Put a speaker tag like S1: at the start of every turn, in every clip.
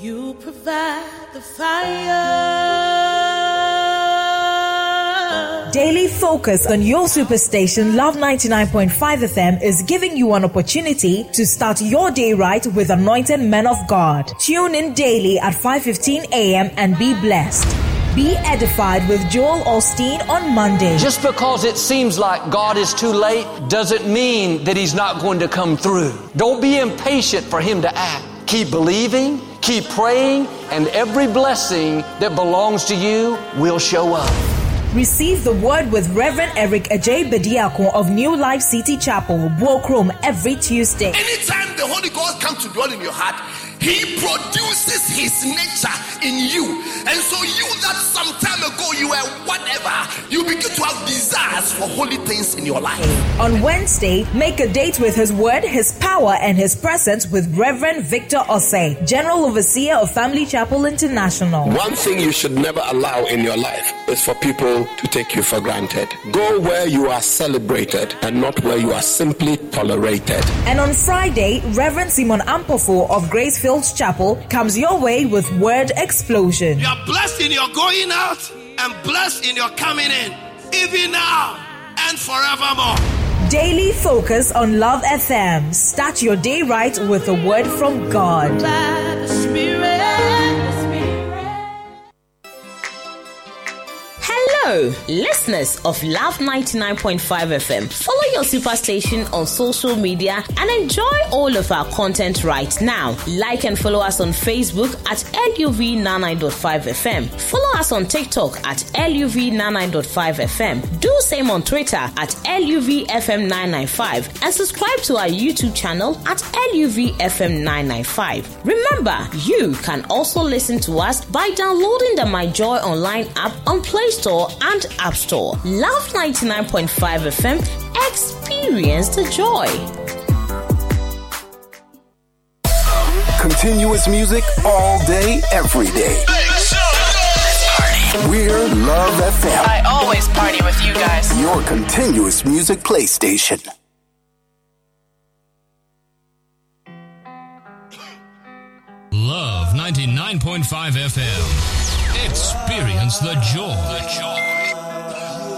S1: You provide the fire.
S2: Daily focus on your superstation Love 99.5 FM is giving you an opportunity to start your day right with anointed men of God. Tune in daily at 5:15 a.m. and be blessed. Be edified with Joel Osteen on Monday.
S3: Just because it seems like God is too late doesn't mean that He's not going to come through. Don't be impatient for Him to act. Keep believing, keep praying, and every blessing that belongs to you will show up.
S2: Receive the word with Reverend Eric Ajay Bediako of New Life City Chapel, Buokrom, every Tuesday.
S4: Anytime the Holy Ghost comes to dwell in your heart, He produces His nature in you. And so, you that some time ago you were whatever, you begin to have desires for holy things in your life.
S2: On Wednesday, make a date with His Word, His power, and His presence with Reverend Victor Osei, General Overseer of Family Chapel International.
S5: One thing you should never allow in your life is for people to take you for granted. Go where you are celebrated and not where you are simply tolerated.
S2: And on Friday, Reverend Simon Ampofo of Grace Fields Chapel comes your way with Word Explosion.
S4: You are blessed in your going out and blessed in your coming in, even now and forevermore.
S2: Daily focus on Love FM. Start your day right with a word from God.
S6: Hello, listeners of Love 99.5 FM. Follow your superstation on social media and enjoy all of our content right now. Like and follow us on Facebook at LUV99.5 FM. Follow us on TikTok at LUV99.5 FM. Do same on Twitter at LUVFM995 and subscribe to our YouTube channel at LUVFM995. Remember, you can also listen to us by downloading the My Joy Online app on Play Store and App Store. Love 99.5 FM. Experience the joy.
S7: Continuous music all day, every day. We're Love FM,
S8: I always party with you guys.
S7: your continuous music PlayStation.
S9: Love 99.5 FM. Experience the joy. The joy.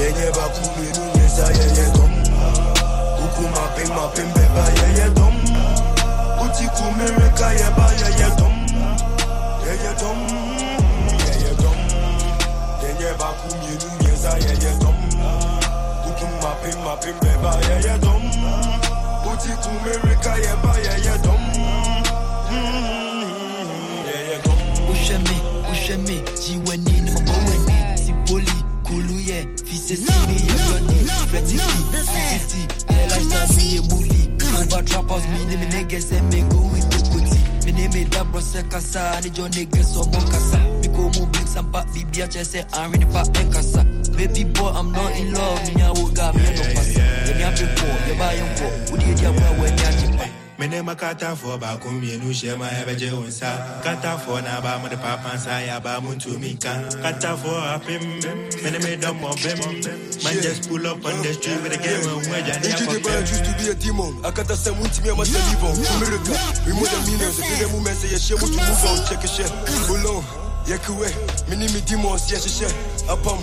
S10: Yenye bakumi nunyeza yeye dom Kuku maping maping beba yeye dom Uti kumirika yeba yeye dom Yeye dom Yeye dom Yenye bakumi nunyeza yeye dom Kuku maping maping beba yeye dom Uti kumirika yeba yeye dom Yeye dom
S11: Wohwɛ me, wohwɛ me, gye w'ani na mabɔ w'ani Si poli, kulu yɛ, fi sɛ si me yɛ brɔni Frɛti fi, fifty, yɛ lifestyle me yɛ bully Over trap house, me ne me niggas and me go with the kuti Me ne me da bro sɛ kasa, ne jɔ niggas ɔmɔ kasa Me ko mu blink sampa, bibi akyɛ sɛ anwe nipa ɛnkasa Baby boy, I'm not in love, me a wo ga, me a no pasa Yɛ me ape pɔ, yɛ ba yɛ nkɔ, wodi edi aboa w'ani agye pa
S10: mene makatafoɔ baako mmienu hyɛ ma ɛbɛgye wo nsa katafoɔ na ba aba mode papa nsa yɛ aba mo ntumi nka katafoɔ apem mene medɔ mmɔbem man just pull up on the street with a game and who agyane
S12: Into the band used to be a demon. I got the same to me, I must leave on. America, we more than millions. If you move, say, share, to move on, check a share. Hold on, Yakuwe, mini me demons, yes, share. Upon,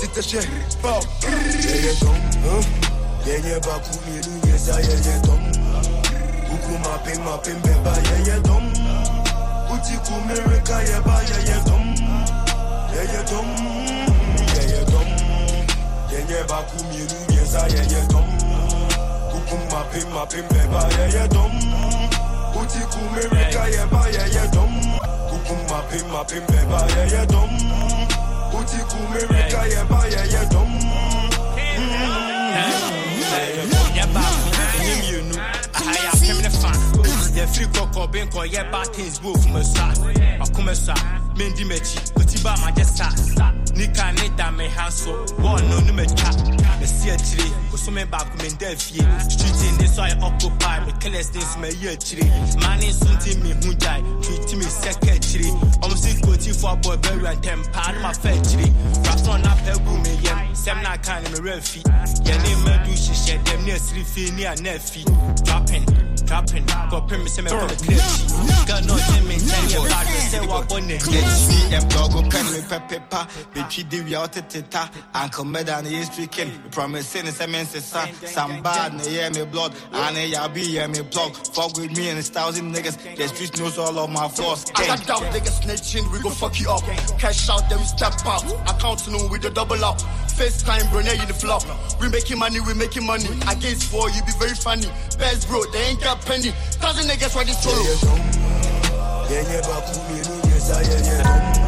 S12: Tita share, bow. Yeah, yeah, dom, huh? Yeah, yeah, Bakumi, yes, I, yeah, yeah, dom. Uku mapping, mapping, beba, yeah, dom. Uti kumirika, yeah, ba, yeah, yeah, dom. Yeah, dom. Yeah, dom. Yeah, yeah, Bakumi, yes, I, yeah, yeah, dom. Kukum mapping, mapping, beba, yeah, dom. Uti kumirika, yeah, ba, yeah, yeah, dom. Kukum mapping, mapping, beba, yeah, dom. Uti kumirika, yeah, ba, yeah, dom.
S13: yɛfiri kɔkɔ benkɔ yɛba things bo fuma sa akoma sa mendi m'akyi kotiba magye sa nika ne da me ha so wɔn no no mɛtwa mɛsi akyire kosome baako me nda fie street ne so I occupy me. Killers ne so mɛyi akyire maa ne nso ti mi ho gyae tweeti mi sɛka akyire ɔmo si kotifoɔ abɔ ɛbɛwura ntɛm paa no ma fa akyire rapson na pɛ gu me yɛm sɛm na aka ne mɛwura fi yɛne shi hyehyɛ dem ne sri fi ni ne fi trapping trapping Go pimp me say me come clear got no dem me tell you about yourself what on
S10: it. Get see. Em dog go pen me pepper Bitchy did we out teta Uncle Medan is speaking Promising is a men's son Some bad ne yeah me blood And ya be yeah me blog Fuck with me and it's thousand niggas The streets knows all of my flaws
S4: I got down, niggas snitching, we gon' fuck you up. Cash out, then we step out. Accounting on with the double up. FaceTime, bro, now you the flop. We making money, we making money. Against four, you be very funny. Best bro, they ain't got penny. Thousand niggas ready solo.
S14: Yeah, yeah, baku mi ni yesa, yeah, yeah, dum. Kuku ma pe ma pe mi ka, yeah, yeah, dum. Yeah, you kuku mi yesa, yeah, ba, yeah, yeah, dum. Yeah, yeah, dum. Yeah, ten, ten, ten, me ne me gang, gang, gang, time. Oh, it's ya moka. Yeah, yeah, ne fa. Dao time, kwa na mi shira no bone ma. Ye koye ne ni ma. Ye wonye wo di ma ye. Ye dia ponka ya on kwa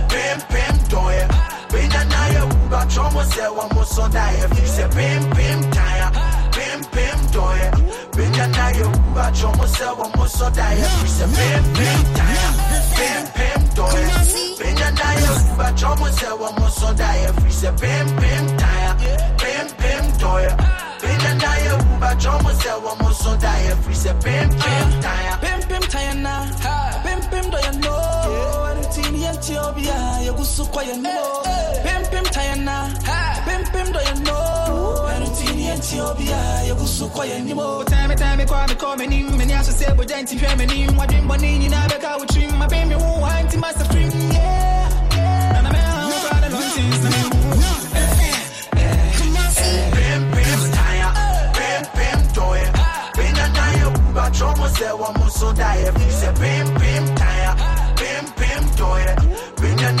S14: Pim pim doye. Benya na ye uba chomo se wa mo so da ye fi se pim pim tire. Pim pim doye. Benya na uba chomo se wa mo so da ye se pim pim tire. Pim pim doye. Benya na uba chomo se wa mo so da ye se pim pim tire. Pim pim doye. Benya na uba chomo se wa mo so da ye se pim pim tire.
S15: Pim pim tire na, ti obi a so kwa no pim pim tayana pim pim do ye no Valentini and
S14: Tiobia, so
S12: quiet I call gonna master dream, I'm I'm I'm I'm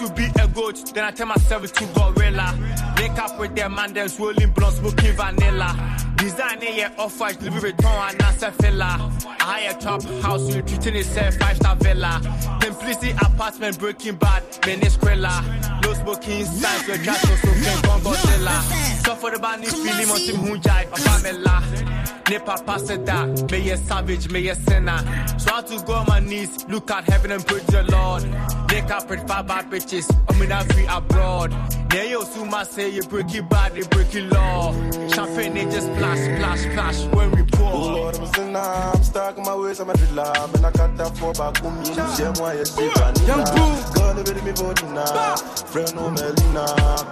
S13: to be a goat, then I tell myself to gorilla. Wake up with them man, then swirling blunt, smoking vanilla. Design yeah, off white, Louis Vuitton, and NASA fella. I hire top house, we treating it say five star villa. Simplicity apartment, breaking bad, Venezuela. No smoking signs, we just so so gun Godzilla. So for the band, this feeling on Tim Hunjai, Pamela. It that, may a savage, may a sinner. So I to go on my knees, look at heaven and pray to the Lord. Make up with five bad I'm in a free abroad. Yeah, yo, Suma say you break it bad, they break it law. Champagne, they just splash, splash, splash when we pour.
S12: Oh Lord, I'm a. I'm stuck in my ways, I'm a driller. Man, I got that for back home. You know, share my yes, vanilla. Gonna be me for dinner. Friend, no Melina.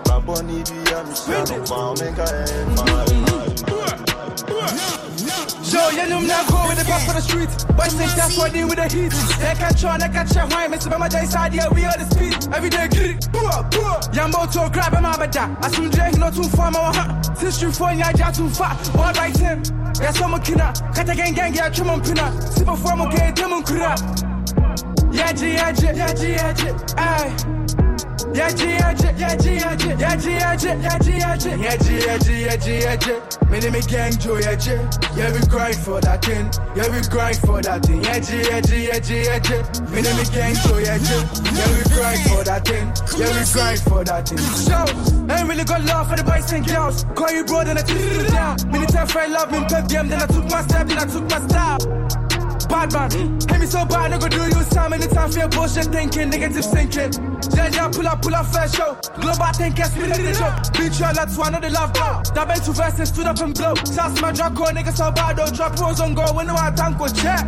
S12: Baboni, be a Michelle. Found a end.
S15: Yo, you know me now go with the back for the street. Boys think that's what they with the heat. They can try, they can check why. Mr. Mama J side, yeah, we on the speed. Every day, get it. Poor, poor. Yambo to grab him out of that. I soon drink not too far, my hat. Since you phone, yeah, ja too far. All right, him. Yeah, some kina. Kata gang gang, yeah, trim on pina. Sipa for mo gay, demon kura. Yeah, yeah, yeah, G, yeah, G. Aye. Yeah, yeah, yeah, G, yeah, G, yeah, G, yeah, G, yeah, G, yeah, G. Me name Gang Joe, G. Yeah, we grind for that thing. Yeah, we grind for that thing. Yeah, G, yeah, G. Me name Gang Joe, G. Yeah, we grind for that thing. Yeah, we grind for that thing. So, I ain't really got love for the boys and girls. Call you bro, then I took you down. Minute time for love, me pep them, then I took my step, then I took my style. Bad man, hate me so bad, I go do you some anytime for your bullshit thinking, negative thinking. Yeah, yeah, pull up, pull up, first show. Global think, yes, let the show. Beat you, let's one of the love blow. That been two verses, stood up and blow. Shots my drop, call niggas so bad, don't drop rolls on go, when no I tank was check.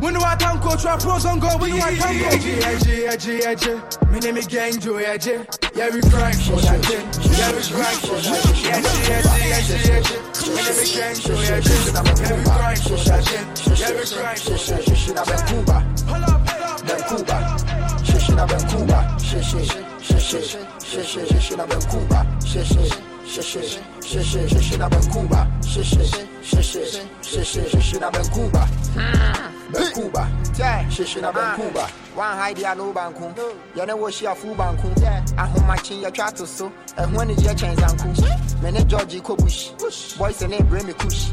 S16: When do I tango? Trap pros on go. When do I tango? Edgy, edgy, edgy, edgy. Me name is Gang Joe, edgy. Yeah, we crank for that thing. Yeah, we crank for that thing. Edgy, edgy, edgy, edgy. Me name is Gang Joe, edgy. Yeah, we crank for that thing. Yeah, we crank for that thing.
S15: Shishina Ben Cuba.
S16: Hold up, hold up.
S15: Ben Cuba. Shishina Ben Cuba. Shishi. Shishi. Shishi. Shishina Ben Cuba. Shishi. Shishi. Shishi. Shishina Ben Cuba. Shishi. Shishi. Shishi. Shishina Ben Cuba. Ben Cuba. Shishina Ben Cuba.
S17: One hide ya no banku. Ya ne wo shia fu banku. Ahomachi ya twa to so. Ehun ni je chen zanku. Me ne George Kobush. Boys ne bring me kush.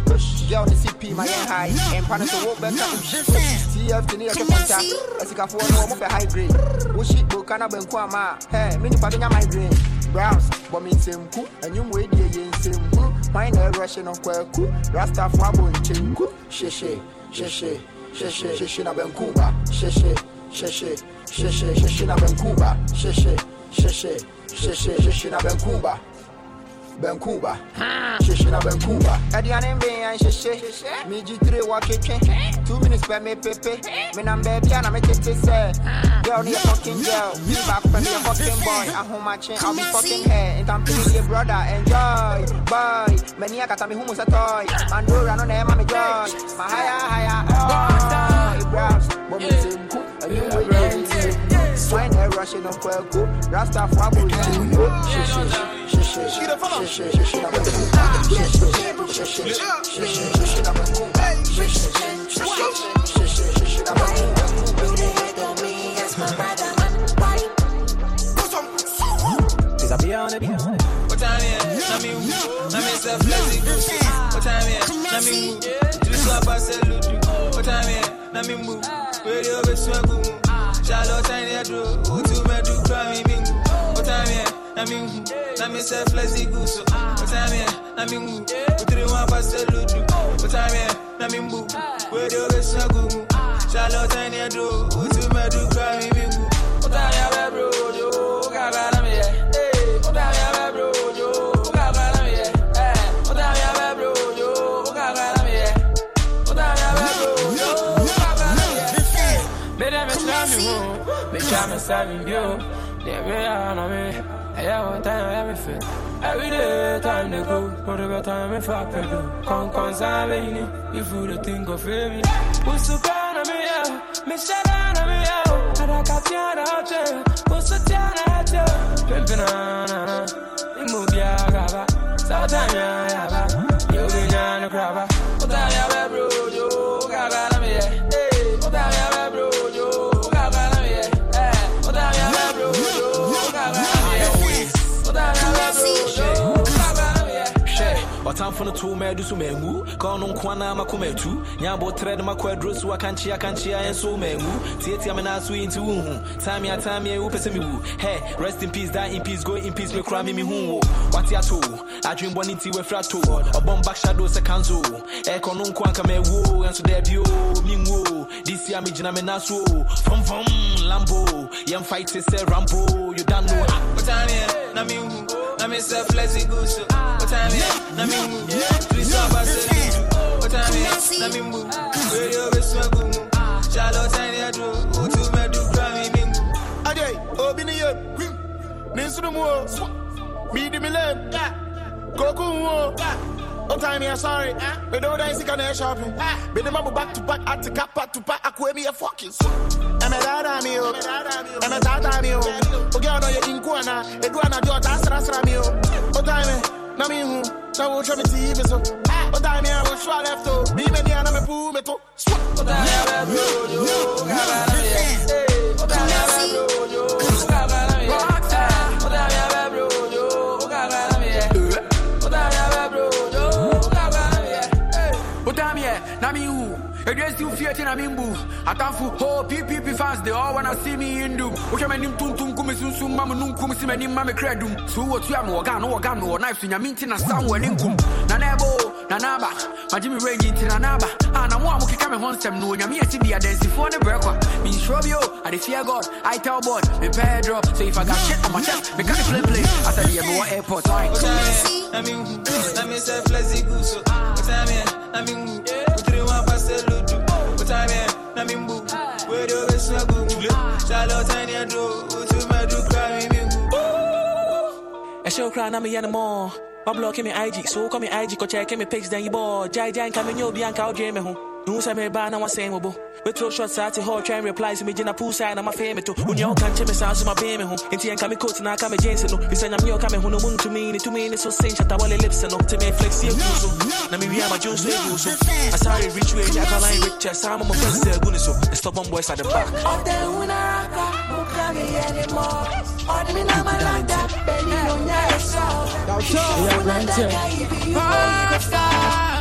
S17: Girl ni CP my high. Empa no so wo better. TF ni ya ke fanta. Asika fo no mo be high grade. Wo shit bo kana banku ama. Hey, me ni pa benya migraine. Browse, but me nsemku. Enyum we die ye nsemku. Na rush no kwaku. Rasta fo abo nchenku.
S15: Shishi. Shishi. Shishi. Shishina Ben Cuba. Shishi. Shishi. Shishi. Shishina Ben Cuba. Shishi. Shishi. Shishi. Shishina Ben Cuba. Ben Cuba. Ah. Shishina Ben Cuba.
S17: Aduane be yan hyehye. Me ji tire wa twetwe. 2 minutes per me pepe. Me nam baby na me tete say. Girl need a fucking girl. Me back for me a fucking boy. I home my chin. I'll be fucking her. And I'm feeling your brother. Enjoy. Boy. Many a kata me humus a toy. Mandora no name me joy. My higher higher. Oh. Browse.
S15: But me nsemku. Enyum we die ye nsemku.
S17: Why na rush no kwaku. Rasta fo abo
S16: I be on it.
S18: What time is? Na me? Na me self lazy. What time is? Na me who? Three swap I sell ludu. What time is? Na me who? Radio be Na who? Na me self lazy guso. Is? Na me who? Three one I sell ludu. Is? Na who? Radio be swagu. Charlotte tiny adro. Utu me do cry me bingu. What time is? Bro, yo, gaga na. Hey, what time is? Bro, yo, gaga na. Hey, what time is? Bro, yo, gaga na me yeah. What time? Bro, yo, gaga na me yeah. Me dem me try me home, me try me side me view. They what time I me feel? Every day time they go, whatever time me fuck they do. Con con savini, if you the think of me. Who's the kind of me yeah? Me shut down me yeah. Ada kafiana hotel, who's the tiana hotel? Pimpina na na, imubia gaba. Satanya yaba, you be
S10: hwɛ ɔtamfo no too ma adu so mangu ka ɔno nkoa na makoma atu nyabɔ trɛ de makɔ aduro so akankyea akankyea ɛnso mangu tiatia me naa so yi nti wonhu time a time a wopɛ sɛ mewu hɛ rest in peace die in peace go in peace mekora me mehu wo wate ato adwenbɔne nti wafiri ato ɔbɔm back shadow sɛ kanzo ɛkɔ no nko anka mawuo ɛnso daabio menwuo this year megyina me naa so fomfom lambo yɛmfight sɛ rambo you don't know.
S18: Is? Na me who? Na me self lazy goose. What time is? Na me who? Three swap I sell. What time is? Na me who? Radio be swagu. Charlotte tiny adro. Utu me do cry me bingu.
S4: Ade, obi ni ye. Ninsu no mo. Mi di mi lem. Koku mo. O time here, sorry. Me don't dance in a shopping. Me the mabu back to back at the cap back to back. Akwe me a fucking. Eme dada mi o. Eme tata mi o. Oge ono ye inkwana. Edu ana jo ta sra sra mi o. O time na mi hu. Na wo try me see me so. O time here, wo shwa left o. Mi me ni ana me pu me to.
S18: O time here, bro, yo. Gaga na me.
S16: Who? Against you fear na mimbu. Atamfu ho PPP fans they all wanna see me in do. Uche menim tum tum kumi sun sun mamu num kum si menim mame kredum. Su wo tu am wo gan wo gan wo knife sunya minti na sam wo ninkum. Na nebo na naba. Ma Jimmy range inti na naba. Ah na mo amuke kame hon sem no nyame esi bia dance for ne brekwa. Me sure bio, I dey fear God. I tell God, me pay drop. So if I got shit on my chest, me can play play. I said yeah, me want airport. Right.
S18: Na mi hu, na mi self lazy goose. What time is? de sa gugule Charlotte and Andrew to my do cry me And
S19: she'll cry na me anymore Pablo came in IG, so come in IG, go check me pics, then you boy. Jai Jai, come in, you'll be on cow, dream, home. No say me ba na wa say mo bo. We throw shots at the hall, try and reply to me jina pool side na my fame eh, eh, eh, to. When you can check me sounds my baby home. Inti en kami coat na kami jeans no. We say nyam yo kami hono mun to me ni to me ni so sing chata wale lips no. To me flex ye so. Na me we am a juice we go so. I sorry rich way ja kala in rich some of my friends say guni so. Stop on boys at the back.
S15: Of the unaka, mukami anymore. On me na malanda, belly no nyaya so.
S16: Yeah,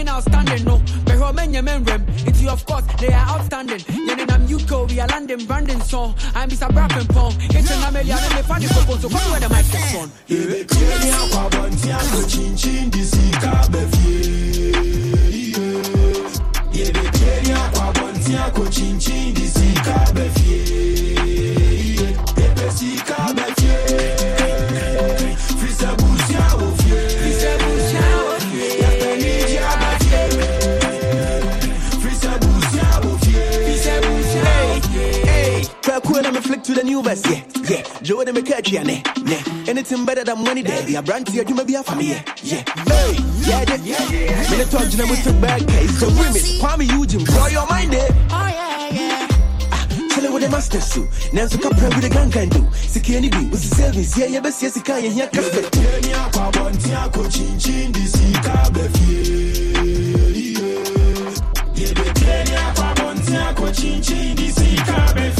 S15: claiming outstanding, no. But how many men rem? It's you, of course, they are outstanding. Yenin I'm UK, we are landing Brandon song. I'm Mr. Brappen Pong. It's an Amelia, and they find the cocoa, so come where the microphone.
S20: Yedetieni akwabonti ako chinchin disika befie. Yedetieni akwabonti ako chinchin disika befie.
S21: Kwaku na me flick to the new best, yeah, yeah. Joe de me catch ya, ne, ne. Anything better than money there. Yeah, brand here, you may be a family, yeah, yeah. Hey, yeah, yeah, yeah, yeah. Me the talk, you know, we took bad case. So remix, Kwame Eugene, blow your mind, eh?
S15: Oh yeah, yeah.
S21: Chillin' with the masters, so. Nanso kapra with the gang can do. Siki any do, was the service, yeah, yeah, best, yes, you can, yeah, custom.
S20: Yedetieni akwabonti ako chinchin disika befie. Yedetieni akwabonti ako chinchin disika befie.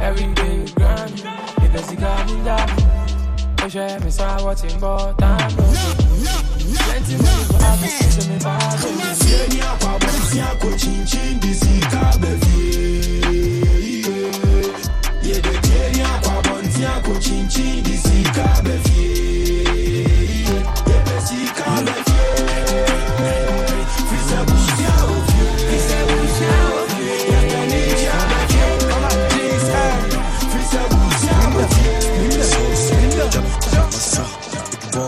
S16: Every day, you grind. If it's got me down. Push me, so I watch him, but time Plenty money for happy, to me, bad.
S20: Yedetieni akwabonti ako chinchin disika befie. Yedetieni akwabonti ako chinchin disika befie.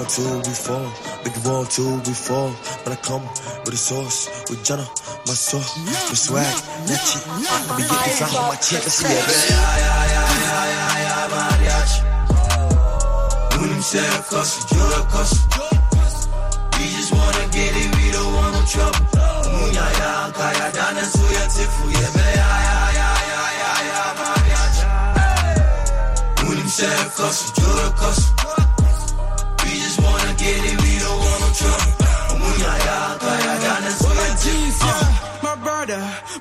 S22: Want to, we fall. Make you want fall. When I come with a sauce, with Jenna, my soul, my swag, that shit. I be getting fly on my check, let's see
S20: cuss. We just wanna get it, we don't want no trouble. Munya ya kaya dana suya tifu ye me ya ya ya ya ya ya mariachi. When him say cuss, you a cuss.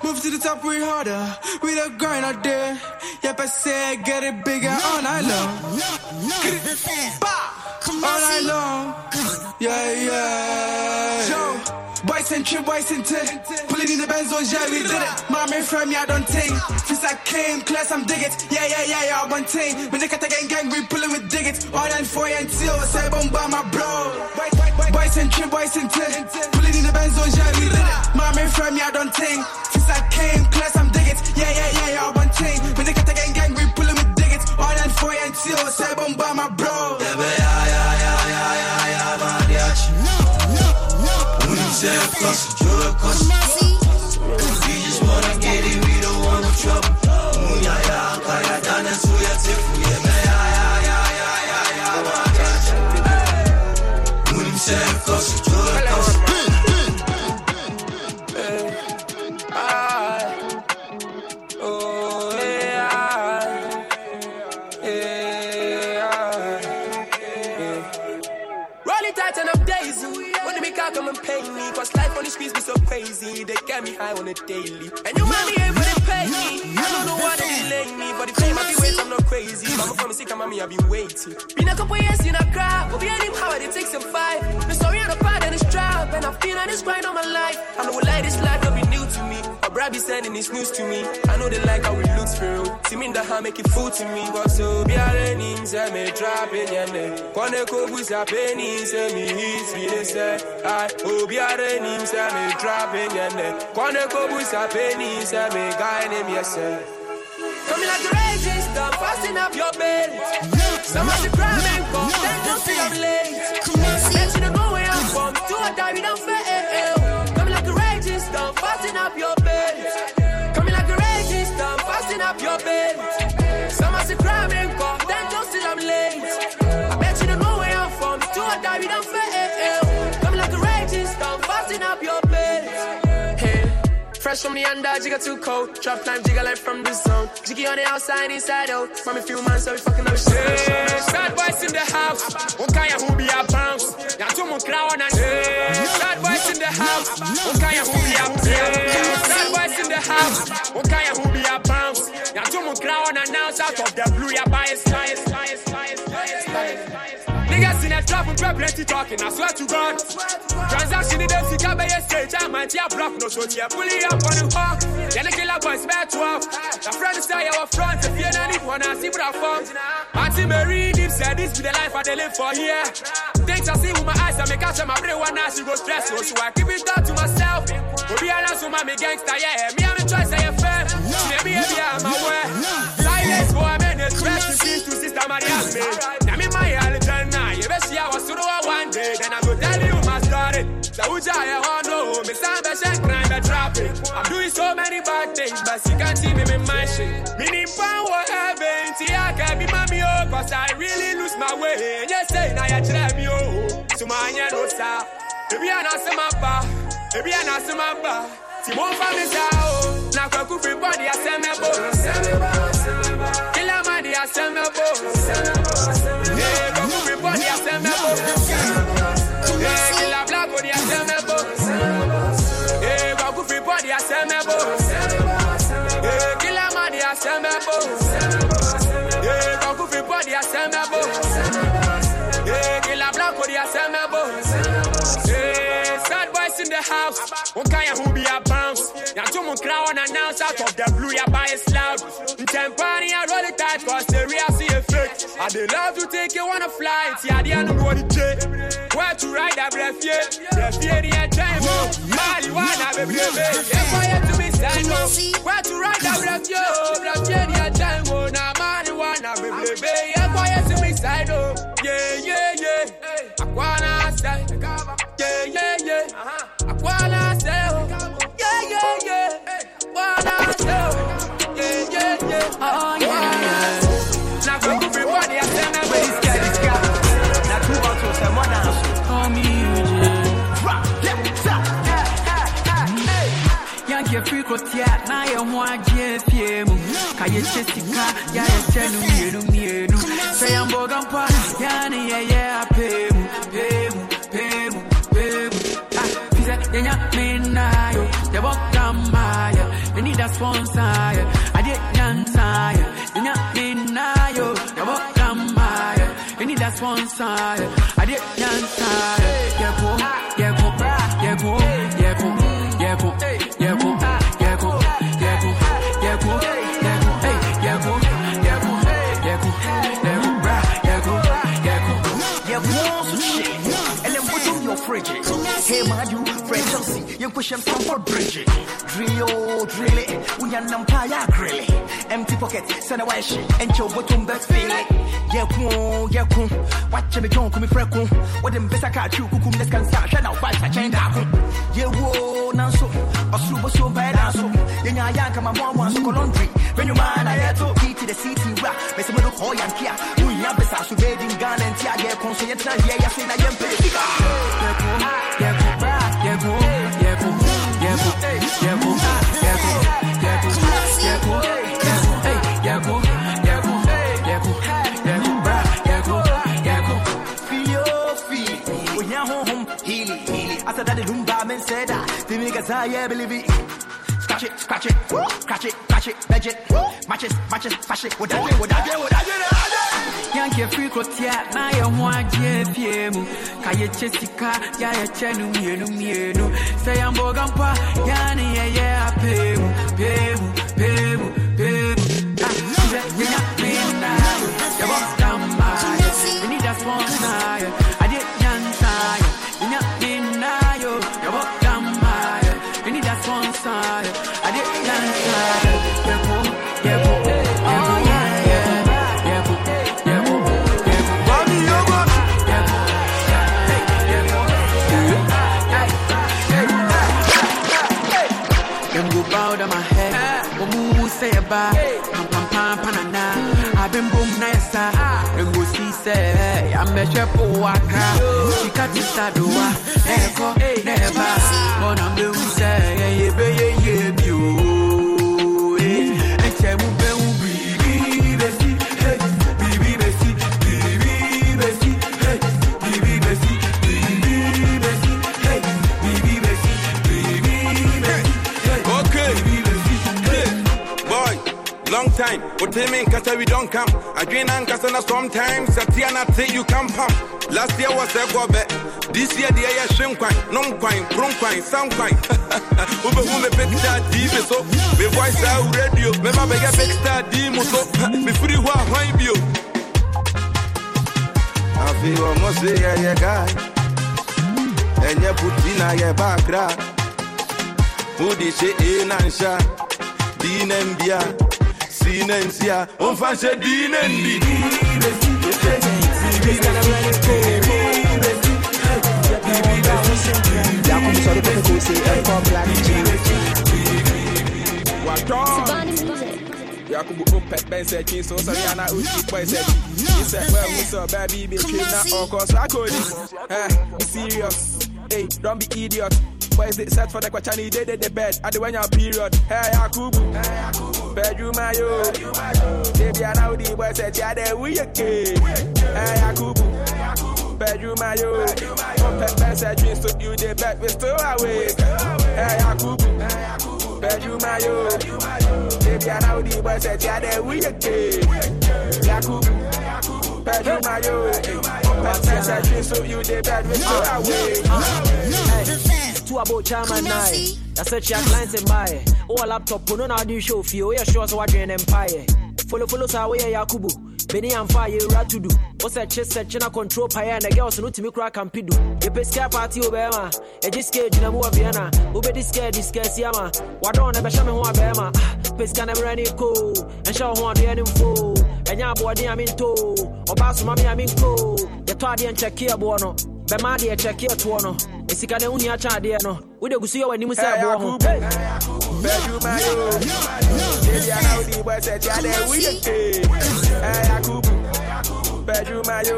S15: Move to the top way harder. We the grind out there. Yep, I said, get it bigger no, all night long. All night long. Yeah, yeah. And trip, boys tip. Pulling in the Benzos, yeah, we did it. Mommy from I don't think. Since I came, class, I'm dig it. Yeah, yeah, yeah, yeah, one thing. When they the gang, gang, we pulling with dig it. All and four and two, say bomb by my bro. Boys and trip, boys tip. Pulling in the Benzos, yeah, we did it. Mommy from I don't think. Since I came, class, I'm dig it. Yeah, yeah, yeah, yeah, one thing. When they the gang, gang, we pulling with dig it. All and four and two, say bomb by my bro.
S23: Cause We just wanna get it, we don't want no trouble
S24: come and pay me. Cause life on the streets be so crazy. They get me high on a daily. And you mommy able to pay me. I don't know why they delay me. But the fame I be wait, I'm not crazy. Mama from me sick, mommy, I've been waiting. Been a couple years in a crowd. But we ain't even how it takes some five. The story on the part and it's trap. And I've been on this grind all my life. I know like this life will be new to me. Brother be sending this news to me. I know they like how we look through. See me in the hand, make it fool to me. But so be a raining, say eh, me drop in your neck. Kone ko busa penny, say me hit, me they say. I oh be a raining, say eh, me drop in your neck. Kone ko busa penny, say me guy name yourself. Coming like a raging storm, fasten up your belt. Some of the crime come, then don't I'm late. Fresh from the under, jigga too cold. Drop time, jigga like from the zone. Jiggy on the outside, inside out. Mommy few months, so we fucking up shit. Sad boys in the house. Okay, who be a bounce? Ya tu mo crown and Sad boys in the house. Okay, who be a bounce? Sad boys in the house. Okay, who be a bounce? Ya tu mo crown and now out of the blue, ya A trap and plenty talking, I swear to God. Transaction in the I better stage, I might have block, no so here, pull up on the hawk. Then the killer boys back to up. The friend say our front, if you don't need one, I see what I found. Auntie Mary deep said this be the life I live for here. Things I see with my eyes, I make out my brain one now she go stress, so, so I keep it down to myself. Go be honest with my gangster, yeah, me I'm a choice, I am fair. Maybe I'm aware. Silence for a minute, rest in peace to Sister Maria. Best see I of one day, then I go tell you my story. So who I want to me by check crime by dropping. I'm doing so many bad things, but you can't see me in my shit. Meaning power heaven, see I can be mommy oh, cause I really lose my way. And you say now you try me oh, so my no sir. Baby I not see my bar, baby I not see my bar. Timon family sao, na kwa kufi body asemebo. Kila madi asemebo. Eh, boys in the house. Okay, who be a bounce? Ya to mo crown announce out of the blue, ya buy a slab. Tempani, I roll it tight, cause the real see effect. I they love to take you on a flight, yeah, they are no go the. Where to ride a breath, yeah, breath, yeah, the time. Marijuana, baby, baby, yeah, quiet to me, side, oh. Where to ride a breath, yo, breath, yeah, the time. Now, marijuana, baby, baby, yeah, quiet to me, side, oh. Yeah, yeah, yeah. Aquana, side. Yeah, yeah, yeah. Uh-huh. Aquana, side, oh. Yeah, yeah, yeah. Aquana, side, oh. Yeah, yeah, yeah. Oh, yeah, yeah. Now, go to everybody, I tell them, it's got, it's got. Now, two bottles, and one ounce. Call me Eugene. Rock, yeah, stop.
S16: Yankee free kotia na ye ho agye fie mu ka ye che sika ya ye che no mienu mienu say am bogampa ya ne ye answer. I
S25: didn't answer. You not deny you. I won't. You need that sponsor. Push him from for bridge. Drill, drill it. We are nampire grill it. Empty pocket, send a wash, and your bottom best feel it. Yeah, cool, yeah, cool. Watch me junk, me freckle. What them best I catch you, kukum, this can start. Shut out, fight, I change that. Yeah, whoa, now so. A super so bad, now so. Yeah, yeah, come on, one, one, so laundry. When you man, I had to to the city rap. Miss me, look, oh, yeah, kia. We have the sass, we made in Ghana, and Tia, yeah, console, yeah, yeah, yeah, say, I am pretty. I said that the room by men said that. They make us high, yeah, believe it scratch it, scratch it, scratch it, scratch it, veg it, matches, it, match it, smash it, would I do, would I do, would I do, would I do?
S16: Yankee free kotia, na ya mwa jepiemu, chesika, ya chenu mienu mienu, say ambogampa, yani ya ya pemu, pemu, pemu, meche. She can't start do it. Never,
S26: never. Gonna do Until me Kasa uh, we don't come. I drain and Kasana sometimes. Satiana say you can pump. Last year was a go back. This year the air shrimp coin, non coin, prom coin, some coin. Ube who me pick that demon so. Me voice out radio. Me make be get pick that demon so. Me free wa wine view. I feel almost here, yeah, guy. And you put in a your background. Who did she in and shine? Dean and
S27: Bia dine nsia ɔmfa nhyɛ dine ndi. Yakubu opɛ bɛnsɛ kyi so sɛ yana osi pɔɛsɛ kyi isɛ wɛ baby, baabi betwe na ɔkɔ so akɔdi ɛ eh, be serious. Hey don't be idiot. Boys dey set for the kwachani? Dey dey dey bed adi wɛnya period. Ɛ yakubu. Hey, yakubu bedroom my yo. Baby, I know the boys said, yeah, there we a kid. Hey, Yakubu. Bedroom my yo. Perfect best at dreams to you, they bet we still away. Hey, Yakubu. Bedroom my yo. Baby, I know the boys said, yeah, there we a kid. Yakubu. Bedroom my yo. Perfect best at dreams to you, they bet we still away. The.
S28: Two about Chama Night. That's such your clients and buy. Oh, a laptop, oh, no, no, do show for you. Yeah, sure, so I drain empire. Follow, follow, so away, Yakubu. Benny and fire, right to do. What's that chest set, China control pie and the girls no to me crack and pidu. You pay scare party oh, Obama. A just scared, you know, Vienna. Oh, Obedi scared, this scared, Yama. What don't ever show me who Obama. Pesca never any cool. And show who the enemy fool. And ya body, I'm in tow. Or pass mommy, I'm in cool yɛtɔ adeɛ nkyɛkeɛ boɔ no. Bɛma adeɛ kyɛkeɛ toɔ no ɛsika ne wohia kyɛ adeɛ no wode gu so yɛ w'anim sɛ ɛboɔ ho
S27: bedroom I yo.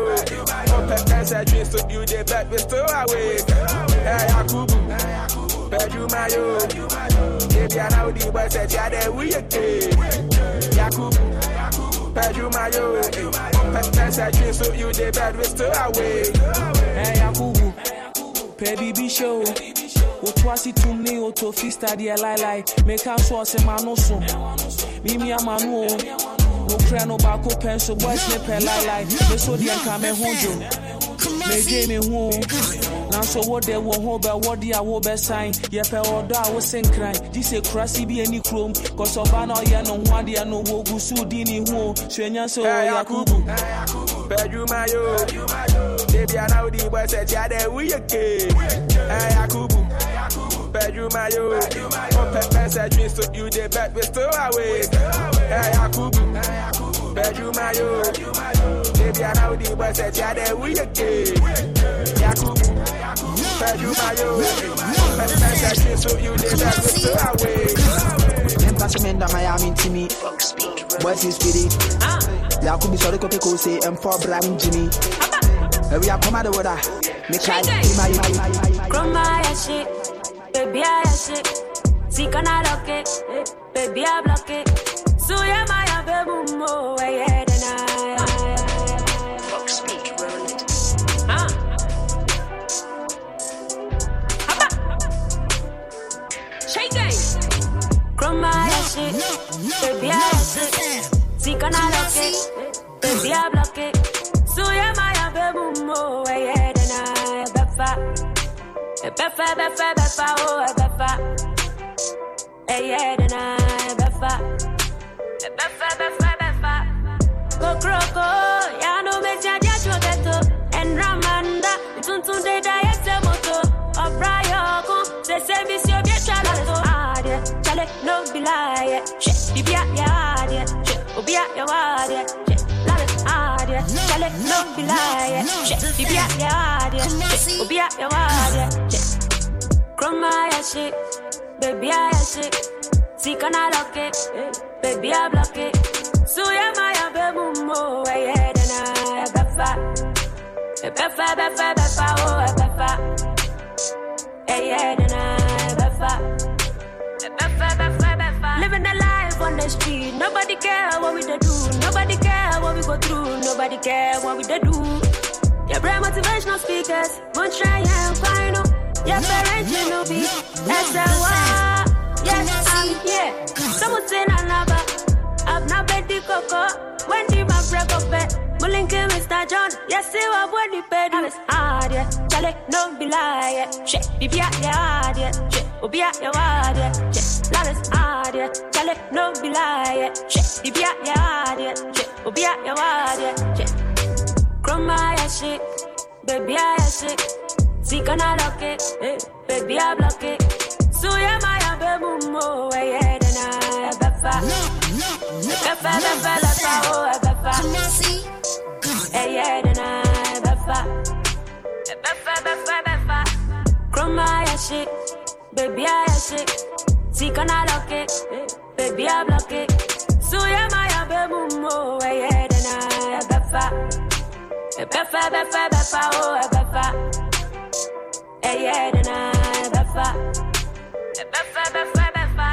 S27: Open pants I dream still awake. Hey. Yakubu, bedroom I yo. Baby I know the boys said yeah they we again. Yakubu bad you my yo Pass pass pede o maiô. Peça isso e
S16: o debate estou away. É a Gugu, baby show. O tuasi tumne o to fista di lai lai. Make out so se manoso. Mimi amanu o. Oh. No cra no bako oh, penso boy ne pe lai lai. Me so di anka me hunjo. Me je me hunjo nanso wo de wo ho bɛwɔ de a wobɛsan yɛpɛ ɔdɔ a wosenkran gye sɛ kurase bi ani kurom kɔsɛ ɔba na ɔyɛ no ho adeɛ no wɔgu so di ne ho suanya sɛ ɔ yakobo
S24: Bedroom yo, baby I know the boy said yeah there we okay. Hey Yakubu, bedroom yo, oh pepper said dreams so you the bet we still away. Hey Yakubu, bedroom yo, baby I know the boy said yeah there we okay. Yakubu, bedroom yo, oh pepper said dreams so you the bet we still away.
S17: Empasi menda Miami Timmy. Boys in spirit. Yakubi sorry kope ko say M4 Bram Jimmy. Every I come out of water. Me cry. You my
S29: Grandma, yeah, shit. Baby, I yeah, shit. See, can I lock it? Baby, I block it. So, yeah, my, yeah, baby, it. Grandma, yeah, shit. Baby, I yeah, shit. See, can I lock it? Baby, I block it. So, yeah, my, yeah, baby, mo, yeah, then I. Befa. Befa, befa, befa, oh, befa. Hey, yeah, then I. Befa. Befa, befa, befa. Go, croco. Ya no me tia dia chuoketo. En Ramanda. Tuntun de da yete moto. Obrayo kun. Se se chalato. Adie. No be lie. yeah. Shit, bibia, ya adie. Shit, obia, ya adie. Shit, lale, adie. Chale, no be lie. Shit, bibia, ya adie. Shit, obia, ya adie. Shit. Chroma, ya shit. Baby, I shit. See, can I lock it? Baby, I block it. So, yeah, my, baby, mo. Yeah, then I, befa. Befa, befa, befa, oh, befa. Yeah, yeah, then I, befa. Living the life on the street. Nobody care what we do. Nobody care what we go through. Nobody care what we do. Your brain motivational speakers. Won't try and final. Your parents, you know, be. SLY. Yes, I'm here. Someone say another. I've not bet the coco. When did my break up it? Mulinki Mr. John. Yes, see what when the bed is hard, yeah. Chale, no be lie, yeah. Shit, be hard, yeah. Be at your hard, yeah. Is hard, yeah. Chale, no be lie, yeah. Be be at your hard, yeah. Be at your yeah. Grandma, yeah, shit. Baby, I shit. See, can I lock it? Eh, baby, I block it. So, yeah, my baby, mo, yeah, then I befa. Befa, befa, befa, oh, befa. Hey, yeah, then I befa. Befa, befa, befa. Yeah, shit. Baby, I yeah, shit. See, can I lock it? Eh, baby, I block it. So, yeah, my baby, mo, yeah, then I befa. Befa, befa, befa, oh, befa. Hey, yeah, then I befa. Befa, befa, befa.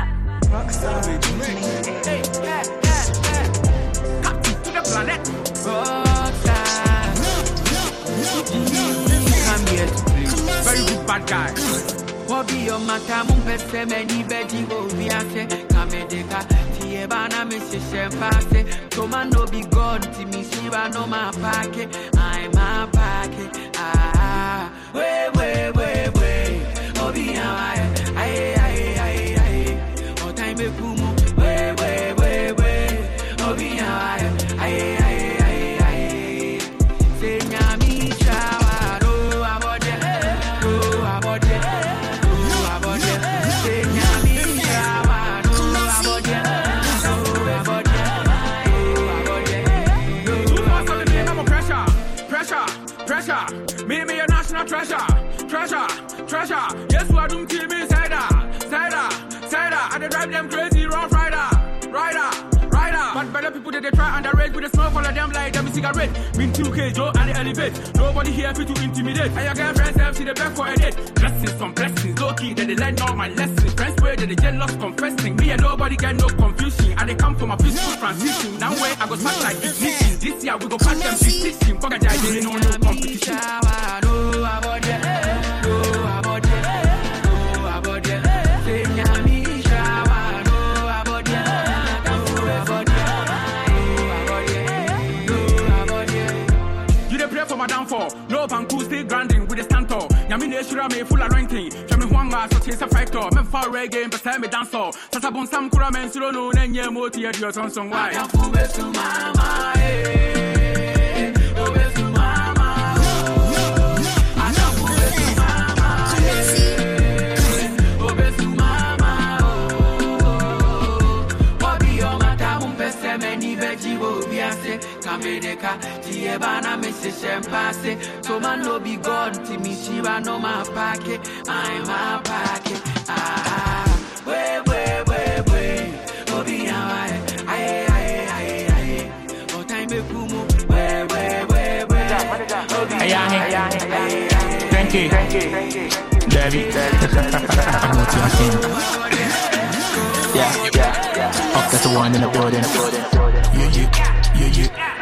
S16: Rockstar Hey, yeah, yeah, yeah. Captain to the planet. Rockstar. Come here to play. Very good bad guy. Obi yo mata mun pese meni bedi obi ase kamedeka tie bana mi se. Shempase to man no be god ti mi shiba no ma pake. I ma pake ah we we we we
S24: cigarette. Mean 2K, Joe, and elevate. Nobody here fit to intimidate. And your girlfriend self see the back for a date. Blessings on blessings, low key, that they learn all my lessons. Friends where they jealous confessing. Me and nobody get no confusion. And they come from a peaceful transition. Now where I go start like ignition. This year we go pass them decision. Fuck a ain't no no competition.
S16: Love and cool, stay grinding with a stand tall. Yamine Shura me full of ranking. Huanga, so chase a fighter. Men far away but time me dance all. Sasabon Sam Kura men, Surono, Nenye Moti, Edio Sonson, why? I'm a fool, medeka tie bana mesheshe mpase toma no be god timishiba no mapake ai mapake ah we we we we. Obi hawae ai ai ai ai o time kumu. We we we we. Obi hawae thank you.
S30: Thank you Debbie. I'm not your king. Yeah, yeah, yeah. Up that's the one in the building. Yeah, yeah. Yeah, yeah.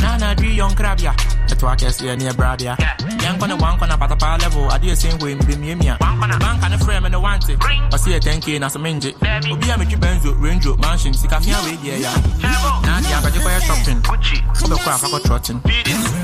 S30: Nana drink young crab ya. It's ɛnana adwi yɔn krabea ɛto akɛseɛ Young one yɛnkɔ one wankɔ na patapaa level. Adeɛ sɛ hwei mdemiamia banka ne frɛ me ne I see a 10k na a mengye obi a metwi benzo oh, rango mansion. Sikafea wei deɛ yɛ na adeɛ for your shopping. Wobɛkɔ afa kɔ trotting.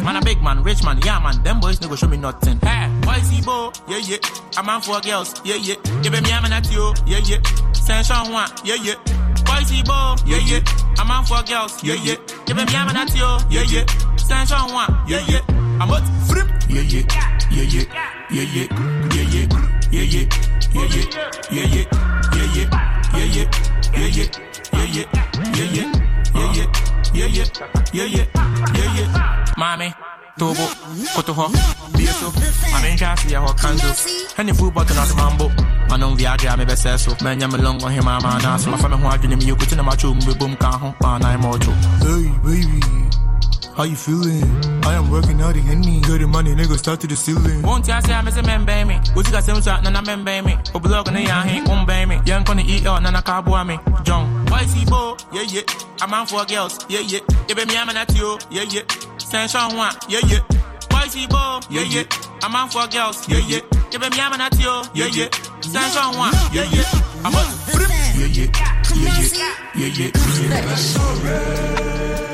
S30: Man a big man rich man yeah man. Them boys no show me nothing. Hey. Boys ibo yeah yeah. A man for girls yeah yeah. Give me a man at you, yeah yeah. Sensation ho a yeah yeah. Boys bo, yeah yeah. A man for girls, yeah yeah. Give me a man at you, yeah yeah. Sensation one, yeah yeah. I'm out, flip, yeah yeah, yeah yeah, yeah yeah, yeah yeah, yeah yeah, yeah yeah, yeah yeah, yeah yeah, yeah yeah, yeah yeah, yeah yeah, yeah yeah, yeah yeah, yeah yeah, yeah yeah, yeah yeah. Mommy. Tobo, Cotorro, Bito, a mente afia rocando. Henny Fu bota nas mambo. Mas não viaja, me becesso. Menha me longo, rima, manasso. Mas fome ruim, adunimio, continua machu, me bum carro, mana e mojo. Baby. How you feeling? I am working out in me. Getting money, nigga, start to the ceiling. Won't you say I'm a man, baby? What you got some shot, nana, man, baby? O blog on the young, he won't baby. Young, gonna eat out, nana, carbo, me. John, why see bo? Yeah, yeah. I'm out for girls, yeah, yeah. You be me, I'm at you, yeah, yeah. Sanction one, yeah, yeah. Why see bo? Yeah, yeah. I'm out for girls, yeah, yeah. You be me, I'm at you, yeah, yeah. Sanction one, yeah, yeah. I'm out, yeah, yeah. Yeah, yeah. Yeah, yeah. Yeah, yeah.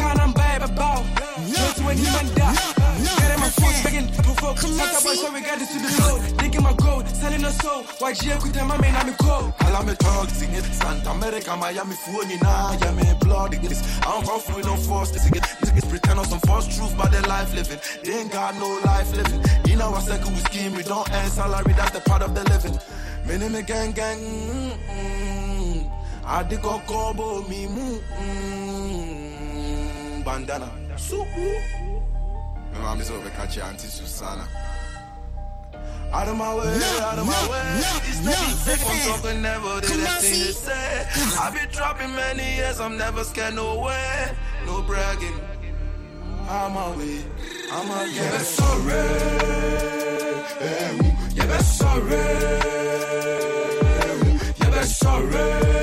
S15: Joy to any man that. Can't I'm bad about. Joy to any man that. Get in my foot, begging to provoke. Santa boys, so we got this to the load. Digging my gold, selling a soul. Why Gia quit my man, I'm a cold.
S12: All me talk, sing it. Santa America, Miami, phone in yeah, me blood this. I don't come through no force, this get niggas pretend on some false truth about their life living. They ain't got no life living. You know, I said, we scheme, we don't earn salary, that's the part of the living. Me name me gang gang, mm-mm. I dig a kobo me moo, mm, mm. Bandana. Suku. My mom is over catch your auntie Susanna. Out of my way, out of my way. These niggas sick on talking, never did a thing to say. I've been dropping many years, I'm never scared, no way. No bragging. I'm my way, I'm my way. Yeah, sorry. Yeah, sorry. Yeah, sorry.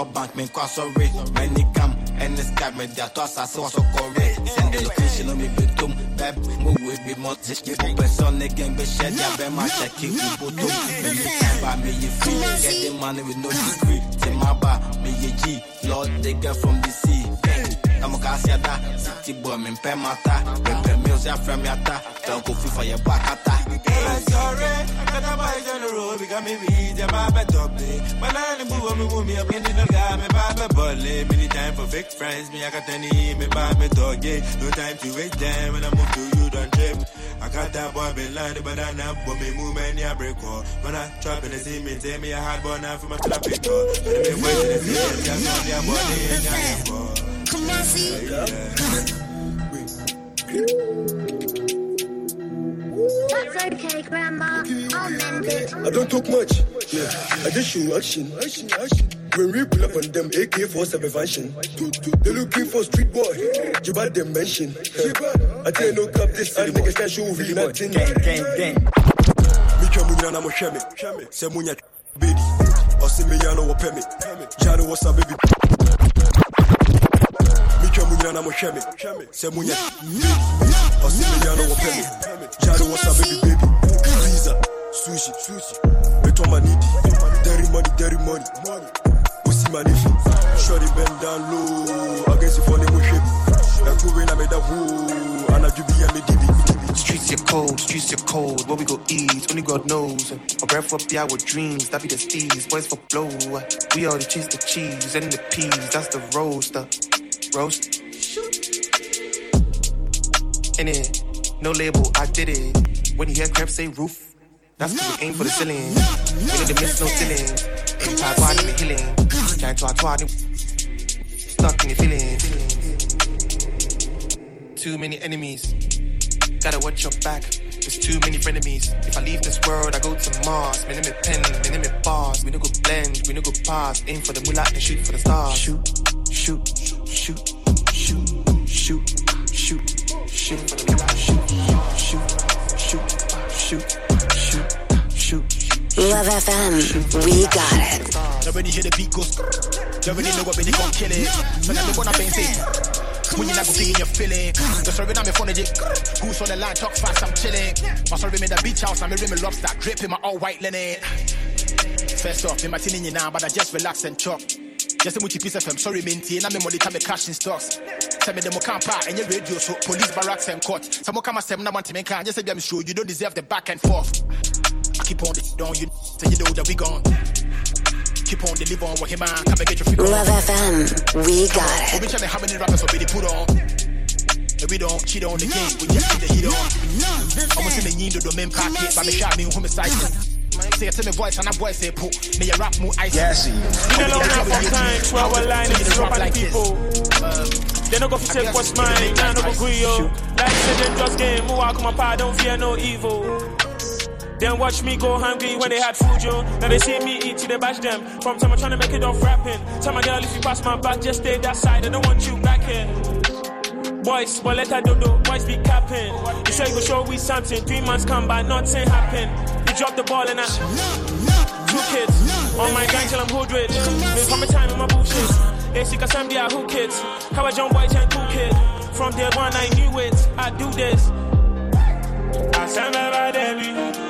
S10: up bank, me when it come and it's time, me that to I saw so correct. Send the location on me, victim, bab, mo we be monte. up. go person again, be shed, yeah, be my check, keep you put up. can't buy me, you feel, get the money with no degree. Take my bar, me a G, Lord, they get from the sea. I'm a Cassia, city boy, me pay my ta. Me pay music from your ta. Don't go free for your back, ta ata.
S23: Sorry, I got a bike on the road, because me weed, yeah, my bad dog day. My line move me, move me, I'm in the guy, me buy me bully. Many time for fake friends, me, I got any, me buy me dog, yeah. No time to wait when I move to you, don't trip. I got that boy been lying, but I know, but me move, break all. When I trap in the see me, tell me a hard boy now for my traffic call. But me wait to the see me, just on their body, and yeah,
S31: That's okay, Grandma. I'll mend it.
S32: I don't talk much. Yeah, I just show action. Action, action. When we pull up on them AK-47 function, they looking for street boy. You bad them mention. I tell you no cap this and niggas can show really nothing. Gang, gang, gang. Mika munya na mo hwɛ me. Sɛ munya baby. Ɔse me ya no wɔ pɛ me. Ya no wɔ baby. Mucho munyana mushemi Se munya Asi munyana wapemi Jari wasa baby baby. Riza Sushi Beto manidi. Dairy money dairy money Pussy manifi Shorty bend the funny
S33: Streets are cold, streets are cold. What we go eat, only God knows. A breath up the hour dreams, that be the steez, boys for blow. We all chase the cheese and the peas, that's the roaster. Roast. And it, no label, I did it. When you hear crap say roof, that's cause we aim for the ceiling. Know the miss no ceiling. Ain't one in the healing. Can't try try Stuck in the feeling. Too many enemies. Gotta watch your back. There's too many frenemies. If I leave this world, I go to Mars. Me name it pen, me name it bars. We no go blend, we no go pass. Aim for the moolah and shoot for the stars. Shoot, shoot, shoot, shoot, shoot, shoot, shoot for the moolah. Shoot, shoot, shoot, shoot, shoot, shoot.
S34: Love FM, we got it.
S4: Already hear the beat go skrrr. You already know what really gon' kill it. So now me wanna bang say. When you not go in your feeling. The sorry now me phone it. Who's on the line? Talk fast, I'm chilling. My sorry in the beach house, I'm a rim lobster, drip in my all white linen. First off, me my in now, but I just relax and chop. Just a multi piece of them, sorry, minty, and I'm a money time cash in stocks. Tell me the Mokamba and your radio, so police barracks and court. Some and say, I want to make just say, I'm sure you don't deserve the back and forth. I keep on the on you, so you know that we gone. Keep on deliver on what him and come and get your figure.
S34: Love FM, we got
S4: We
S34: it.
S4: tell me how many rappers already put on. We don't cheat on the game, we just keep the heat on. I'm in the yin do the men packet, but me shot me homicide. Say it to me voice and a voice say put me a rap more ice.
S20: Yeah, see.
S4: You
S20: know, sometimes where our line is so many people. They no go fi take what's mine, I no go agree yo. Like say them just game, move out come apart, don't fear no evil. Then watch me go hungry when they had food, yo. Now they see me eat, till they bash them. From time I'm trying to make it off rapping. Tell my girl if you pass my back, just stay that side. I don't want you back here. Boys, but let her do do. Boys be capping. You sure you go show we something. Three months come by, nothing happen. You drop the ball and I. Two kids. On my gang till I'm hood rich. Me from my time in my bullshit. They see cause I'm the who kids. How a young boy turn cool kid. From day one I knew it. I do this. I stand by Debbie.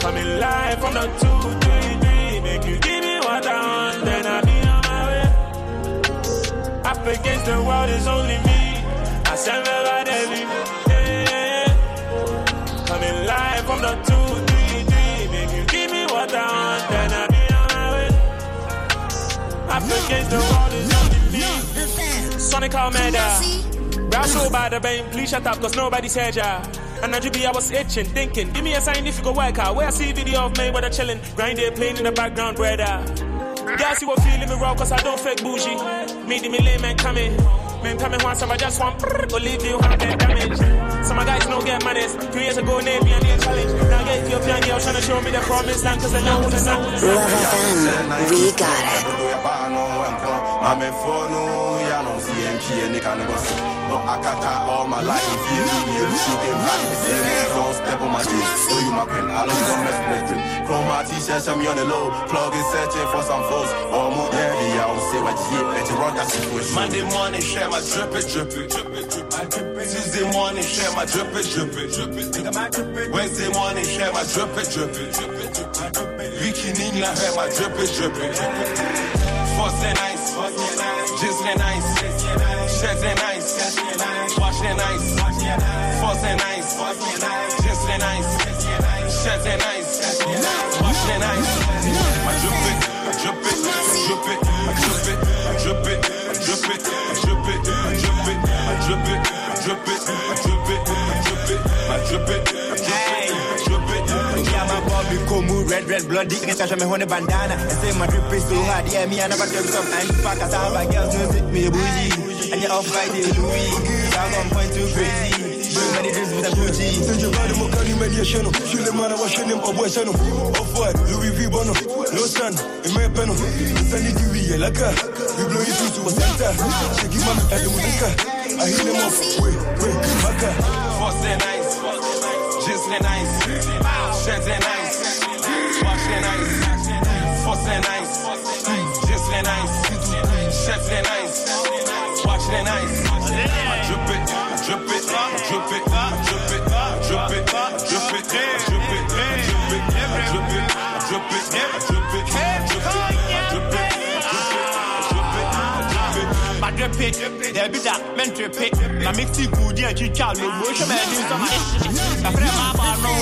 S20: Coming live from the two, three, three. Make you give me what I want, then I'll be on my way. Up against the world is only me. I stand by Debbie. Yeah. Coming live from the two, three, three. Make you give me what I want, then I'll be on my way. Up against the world is only me. Sonic Almeida. Rap so bad, the brain, please shut up, cause nobody said ya. And now you be, I was itching, thinking, give me a sign if you go work out. Where I see video of me, where they chilling, grind it, playing in the background, brother. Girls, you will feeling me raw, cause I don't fake bougie. Me, the me lay, man, coming. Man, coming once, I just want, go leave you, have that damage. Some of guys don't get manners. Two years ago, Navy and the challenge. Now get Ethiopian girl trying to show me the promised land, cause they know who the sun.
S34: Love FM, we got it.
S35: They can't go see. No, I got all my life. If you leave me, you shoot them back. The same don't step on my jeans. Show you my pen, I don't want mess with them. From my t-shirt, show me on the low. Plug is searching for some foes. Or more heavy, I will say what you you run that situation.
S12: Monday morning, share my drip it, drip it. Tuesday morning, share my drip it, drip it. Wednesday morning, share my drip it, drip it, drip. Weekend in, I have my drip it, drip it, it. And ice, just and ice, Sheds and ice. Wash and ice. Force and ice. Just and ice. Sheds and ice. Wash and ice. I drip it. I drip it. Drip it. I drip it. I drip it. Drip it. Drip it. Drip it. I drip it. Drip it. Drip it. Drip it. I drip it. Drip it. Drip it.
S4: Yeah, my Bobby Komu, red, red, bloody. Niggas got me on the bandana. I say my drip is so hot. Yeah, me, I never drip some. I'm back. I saw my girls, no sit me
S10: a bougie. and you're off by the Louis. Y'all gon' point too crazy. Many dreams with a Gucci.
S32: Send your body, more candy man, I wash them boy, son. Off what? Louis V. Bono. My panel. You blow your to a center. Shake your mama, I hear them off. Wait, wait, Maka.
S12: Force nice. Just nice. Shed nice. Wash nice. Force nice. Just nice. Nice. Watch they nice. I drip it, I drip it, I drip it, I drip it, I drip it, I drip it, I drip it, I drip it, I drip it, I drip it, I drip it, I drip it, I drip it, I drip it, I drip it, I drip it,
S13: My drip it, there be that men trip it. My mix it good, yeah, you child, me wish a man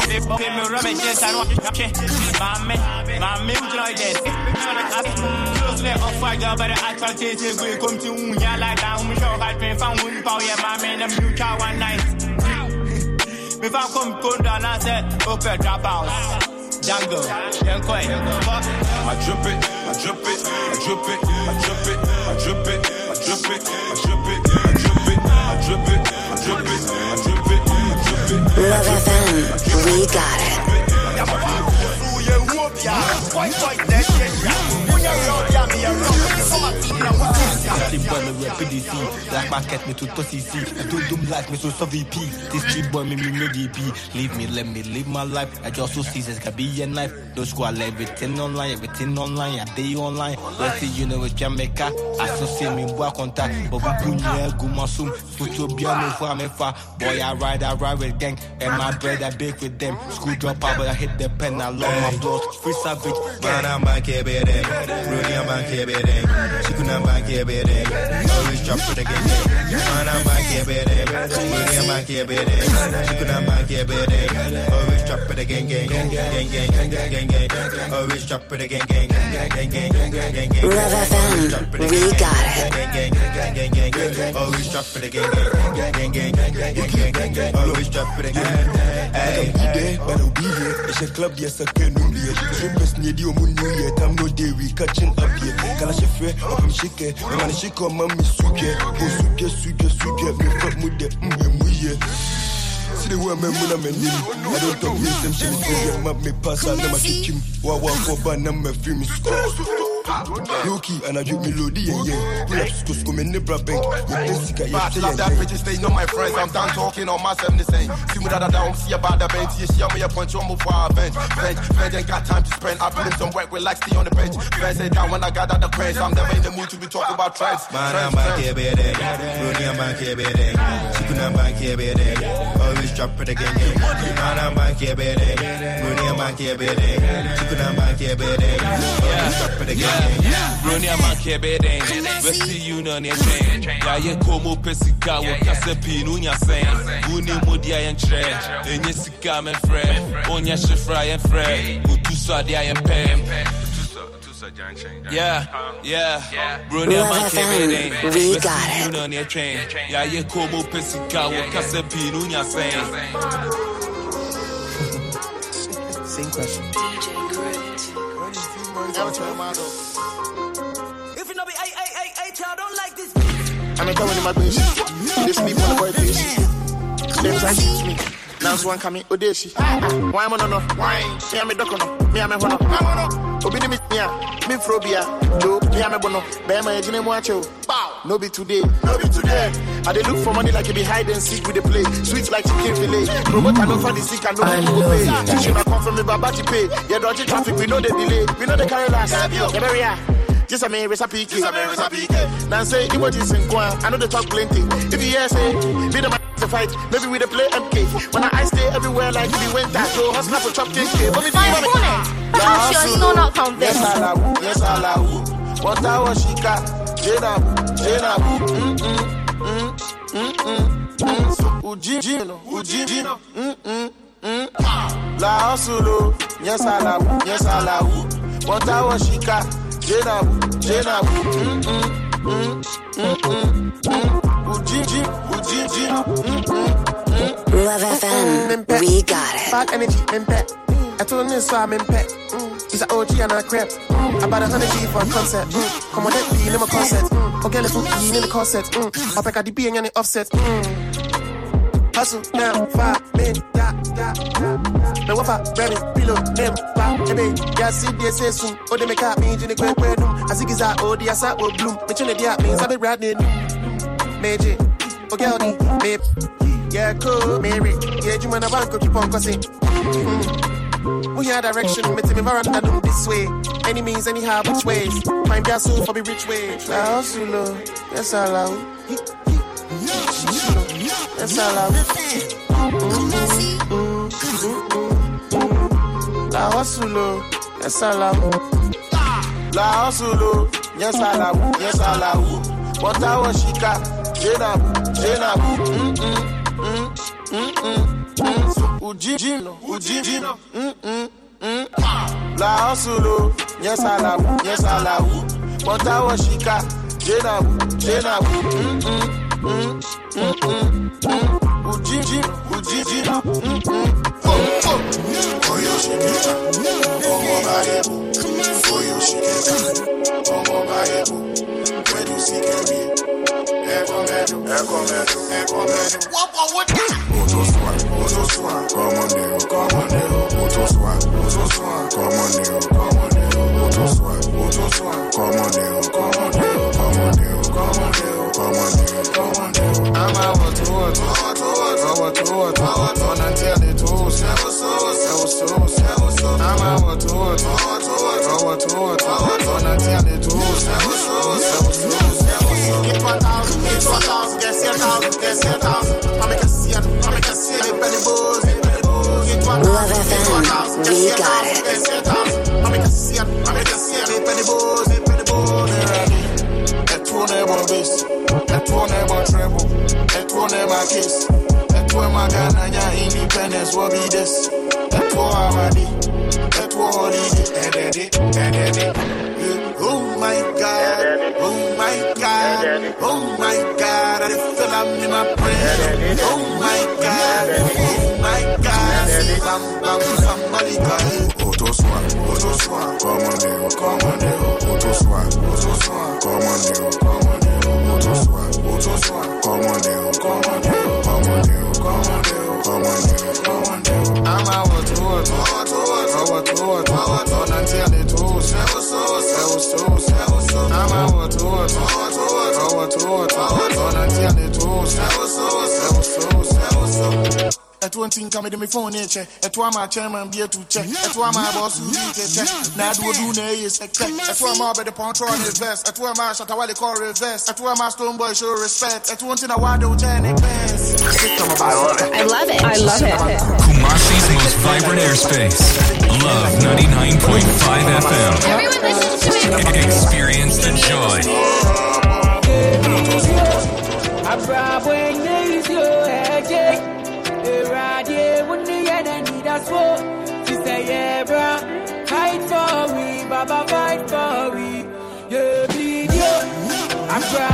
S13: pay me yes, I know. Okay, my man, my man, you know, this. Close let off fire, but I try to take we come to Unya like that. We show that we found one power, I'm new child one night. Me found come come down, I said, open drop house. Django, coin, fuck.
S12: I drip it, I drip it, I drip it, I drip it, I drip it, I drip it, I drip it, I drip it, I drip it, I drip it,
S34: Love FM, we got it.
S36: Team boy me rap PDC Black market me to toss ici I do doom like me so so VP This street boy me me me DP Leave me let me live my life I just so seasons can be a knife Those squad everything online Everything online I day online Let's see you know with Jamaica I so see me boy contact But we bunye go my soon Put your beer no for me far Boy I ride I ride with gang And my bread I bake with them School drop out but I hit the pen I love my blood Free savage
S10: Man, I'm here, baby. Rudy bank everything. She couldn't bank everything. Always drop for the game. Man, I bank everything. Rudy bank everything. She couldn't bank everything. Always drop for the gang gang gang gang gang gang gang. Always drop for the gang gang gang gang gang gang gang.
S34: Love FM, we got it.
S10: Always drop for the gang gang gang gang gang gang. Always drop for
S32: the gang. Hey, better be there. It's a club, yes, I can't lose. Dream best, need you, moon, new year. Time no day, we can kacin apie Kala shi fe, opim shike Mani shiko mami suke Go suke, suke, suke Me fuck mu de, mwe muye See the way me muna me nini I don't talk me, same shit Go get mad pass, I never kick him Wawa koba na me film is film. Low and I drip me low, yeah, yeah. Pull up, scoop, scoop, me nibra bank. You basic, I
S12: Bad love that bitch, stay know my friends. I'm done talking on my 70 saying. See me that I don't see about the bench. Yeah, she on me a punch on before I bench. Bench, bench ain't got time to spend. I put in some work, relax, stay on the bench. Bench say down when I got out the bench. I'm never in the mood to be talking about trends.
S10: Man, I'm back here, baby. Rudy, I'm back here, baby. Chicken, I'm back here, baby. Always drop it again. Man, I'm back here, baby. Rudy, I'm back here, baby. Chicken, I'm back here, baby. Always drop it again.
S12: Ronia make bedeng Wesi chen Ya komo pesika wo kase sen Wuni modi yen tre Enye sika men fre Onya shifra yen fre Utu swadi yen pem Yeah, yeah.
S34: Bro,
S12: they my
S34: kid, We got it.
S12: You know, they we case pinu sen.
S10: Same question. DJ Credit.
S37: If you know be, hey, hey, hey, hey, child, don't like this.
S38: I'm going in my bitch. They sleep on the boy. Them try teach me. Now one coming, Odeshi. Why am I no? Why? Me am a docono. Me am a hono. Obi ni me. Me frobia. Joe. Me am a bono. Be my ejine mwacho. No be today. No be today. I dey look for money like you be hide and seek with the play. Sweet like chicken fillet. Promote I know for the sick and no
S39: I
S38: one go pay. I come from me, Baba pay. Yeah, dodgy traffic, we know the delay. We know the carry last. Yeah, very yeah. Just a man, recipe. Just a man, recipe. Now say emojis in Kwan. I know they talk plenty. If you hear say, be the man to fight. Maybe we the play MK. When I stay everywhere like we went that. So hustle for chop 10K. But me
S40: My opponent. I'm sure he's not not convinced.
S38: Yes, I love. Yes, I love. What I was she got. Jena, Jena. Mm mm mm mm mm mm. Uji, Jino, Uji, Jino. Mm mm mm. La hustle, yes I love. Yes I love. What I was she got. Jena, Jena. Mm mm mm mm mm mm. Uji, Jino, Mm mm mm.
S34: Love FM, we got it.
S38: Bad energy, impact. I told him this, so I'm impact. He's an OG and a crap. About a hundred G for a concert. Come on, that be in my concert.
S33: Okay, let's put in the corset. Mm. Up at the B and the offset. Mm. Hustle now, five men, da, da, da. Me wafa, remy, pillow, name, pa, ebe. Ya see they say soon. Oh, they make up me, jini kwe kwe num. Asigiza, oh, the asa, oh, bloom. Me chile dia, me sabi riding. Meji, okay, odi, me. Yeah, cool, Mary. Yeah, you wanna bank, keep on cussing. Mm. We hear direction, me tell me veranda do this way. Any means, anyhow, which ways. Find your soul for me rich way. La hustle, yes, I love. Yes, I love. La hustle, yes, I love.
S41: La hustle, yes, I love. Yes, I love. What I was got. Jenabu, Jenabu, mm mm mm mm mm. Ujino, Ujino, mm mm mm. La hustle, yes, I love. Yes, I love. What I was got. Jenabu, Jenabu, mm mm mm mm mm mm. Mm mm. Oh, oh.
S42: Come on deo, come on swa, come on deo, come on deo.
S41: I'm water, water, water, water. On until the toes, never so, never so, never so. I'm water, water, water, water. On until the toes, never so, never so, never so. Get one thousand, get one thousand, get ten thousand, get ten thousand. I make a see it, I make a boys. Get one
S34: Love FM, we got it.
S41: get ten thousand. I make a see it, I make a boys, penny boys. Ẹ̀tún ẹ̀bọ̀n base, ẹ̀tún ẹ̀bọ̀n treble, ẹ̀tún ẹ̀bọ̀n case, ẹ̀tún ẹ̀bọn Ghana independence wọ́n bí this, ẹ̀tún Amadi, ẹ̀tún holiday. Oh my God, oh my God, oh my God, I feel am in my brain. Oh my God, oh my God, bam bam somebody call you.
S42: Oto swa, oto come on come on deo. Oto swa, oto swa, come on deo, come on deo. Oto swa, oto swa, come on deo, come on deo, come on deo, come on deo, come on deo, come on deo.
S41: I'm a water, water, water, water, water, water, water, on until the toes, never so, never so, never so. I'm a water, water, water, water, water, water, water, on until the toes, never so, never so, never so. Ẹ̀tú ntí nka mi de mi fóònù ẹ̀kyẹ́, ẹ̀tú àmà chairman bí ẹ̀tú kyẹ́, ẹ̀tú àmà bọ́ọ̀sù bí kẹ̀kyẹ́, n'adúodú na ẹ̀yẹ sẹ̀kyẹ́, ẹ̀tú àmà ọ̀bẹ̀dẹ̀ pọ̀ntrọ̀ reverse, ẹ̀tú àmà ṣàtàwálé kọ́ reverse, ẹ̀tú àmà stone boy show respect, ẹ̀tú ntí na wàá dẹ̀wọ̀ jẹ́ ní bẹ́ẹ̀s.
S43: I love it.
S6: I love it. I love it.
S43: Kumasi's most vibrant airspace. Love 99.5 FM.
S6: Everyone listens to it.
S43: Experience the joy.
S16: Abrabo enye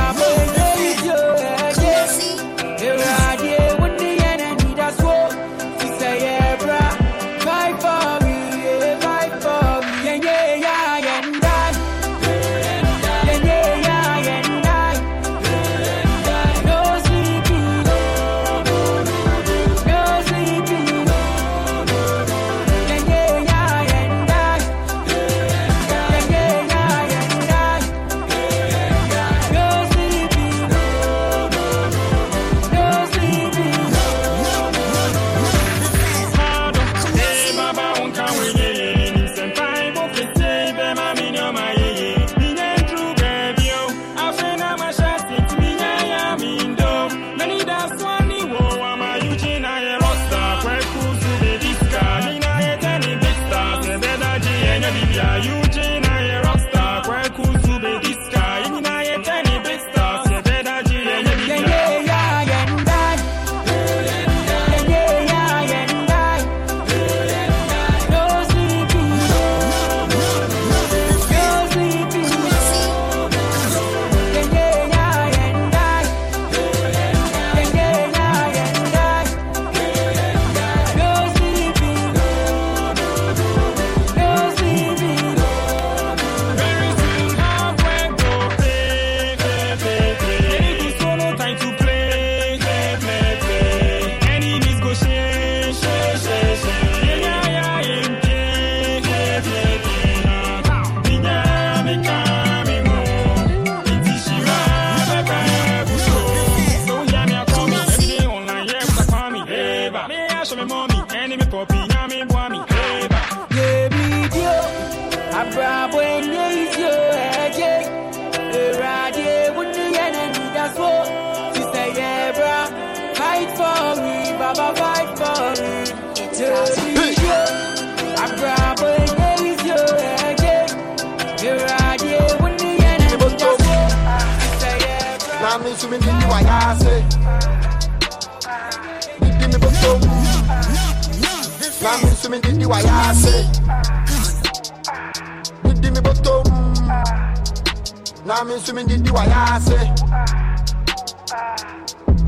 S17: Na me so me di di wa ya se.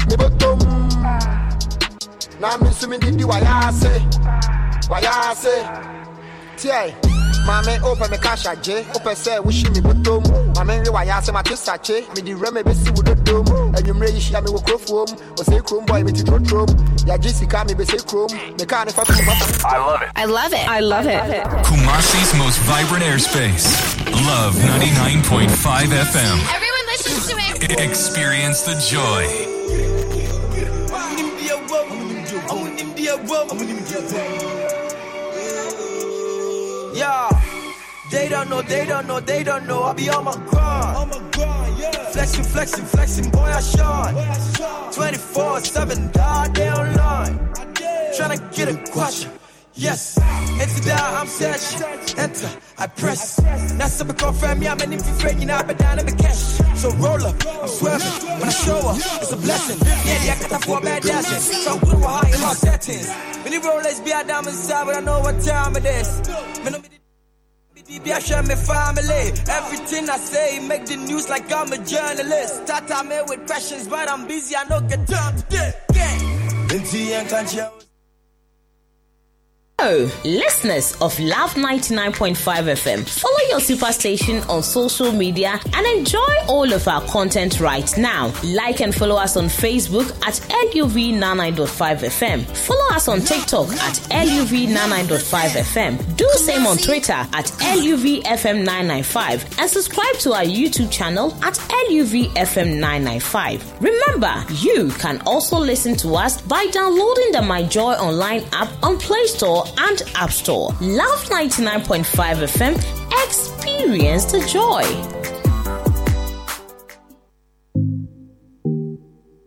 S17: Me bottom. Mm. Me so me di di wa ya se. Wa ya se. Tiai. Mame open me cash aje, open say wish me bottom. Mm. Mame we waya say my twist ache, me di reme be si wudo dom. Enwumre yi hia me wo krofom, o say krom boy me ti trotrom. Ya jisika me be say krom, me ka ne fa tu mata.
S43: I love it.
S40: I love it. I love it.
S43: Kumasi's most vibrant airspace. Love 99.5 FM.
S40: Everyone listens to it.
S43: Experience the joy.
S24: Yeah. They don't know, they don't know, they don't know. I'll be on my grind. Flexing, flexing, flexing, boy, I shine. 24 7, dog, they online. Tryna get a question. Yes, enter that I'm searching. Enter, I press. That's a confirm me, I'm an infant you know, I bet down in the cash. So roll up, I'm swerving. When I show up, it's a blessing. Yeah, yeah, I got four bad dancing. So good high in my settings. Many rollers be a diamond side, but I know what time it is. I'm I share my family. Everything I say make the news like I'm a journalist. Start me with questions, but I'm busy. I don't get time to get. Yeah.
S6: Hello, listeners of Love 99.5 FM. Follow your superstation on social media and enjoy all of our content right now. Like and follow us on Facebook at LUV99.5 FM. Follow us on TikTok at LUV99.5 FM. Do the same on Twitter at LUVFM995 and subscribe to our YouTube channel at LUVFM995. Remember, you can also listen to us by downloading the My Joy Online app on Play Store and App Store. Love 99.5 FM. Experience the joy.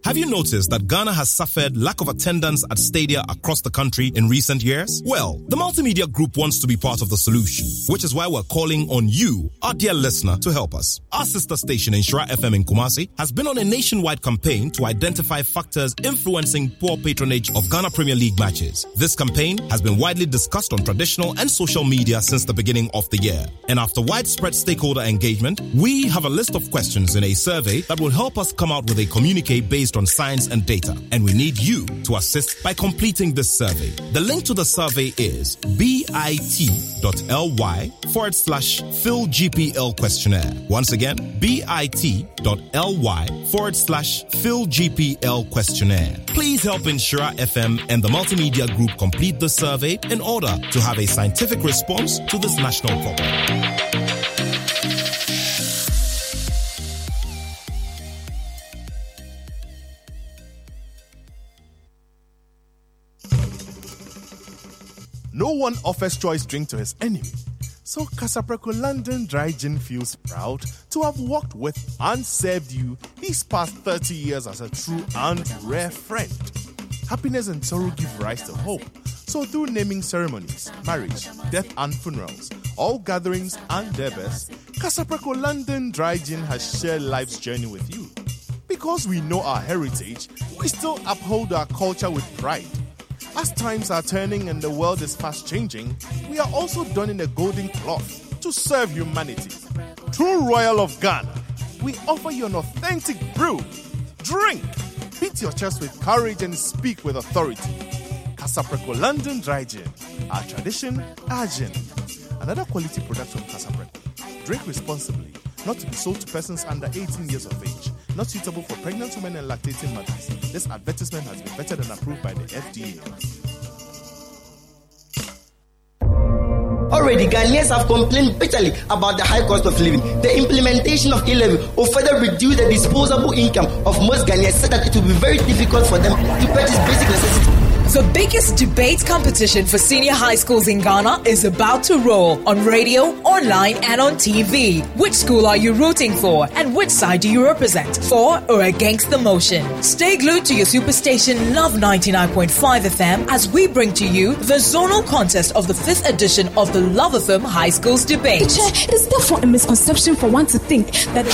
S44: Have you noticed that Ghana has suffered lack of attendance at stadia across the country in recent years? Well, the Multimedia Group wants to be part of the solution, which is why we're calling on you, our dear listener, to help us. Our sister station, Nhyira FM in Kumasi, has been on a nationwide campaign to identify factors influencing poor patronage of Ghana Premier League matches. This campaign has been widely discussed on traditional and social media since the beginning of the year. And after widespread stakeholder engagement, we have a list of questions in a survey that will help us come out with a communique based on science and data. And we need you to assist by completing this survey. The link to the survey is bit.ly forward slash Phil GPL questionnaire. Once again, bit.ly forward slash Phil GPL questionnaire. Please help Nhyira FM and the Multimedia Group complete the survey in order to have a scientific response to this national problem.
S45: No one offers choice drink to his enemy. So Kasapreko London Dry Gin feels proud to have worked with and served you these past 30 years as a true and rare friend. Happiness and sorrow give rise to hope. So through naming ceremonies, marriage, death and funerals, all gatherings and best, Kasapreko London Dry Gin has shared life's journey with you. Because we know our heritage, we still uphold our culture with pride. As times are turning and the world is fast changing, we are also donning a golden cloth to serve humanity. True Royal of Ghana, we offer you an authentic brew. Drink, beat your chest with courage and speak with authority. Kasapreko London Dry Gin, our tradition, our gin. Another quality product from Kasapreko. Drink responsibly, not to be sold to persons under 18 years of age. Not suitable for pregnant women and lactating mothers. This advertisement has been vetted and approved by the FDA.
S46: Already, Ghanaians have complained bitterly about the high cost of living. The implementation of e-levy will further reduce the disposable income of most Ghanaians, so that it will be very difficult for them to purchase basic necessities.
S2: The biggest debate competition for senior high schools in Ghana is about to roll on radio, online, and on TV. Which school are you rooting for? And which side do you represent? For or against the motion? Stay glued to your superstation Love 99.5 FM as we bring to you the zonal contest of the fifth edition of the Love FM High Schools debate.
S47: It is therefore a misconception for one to think that.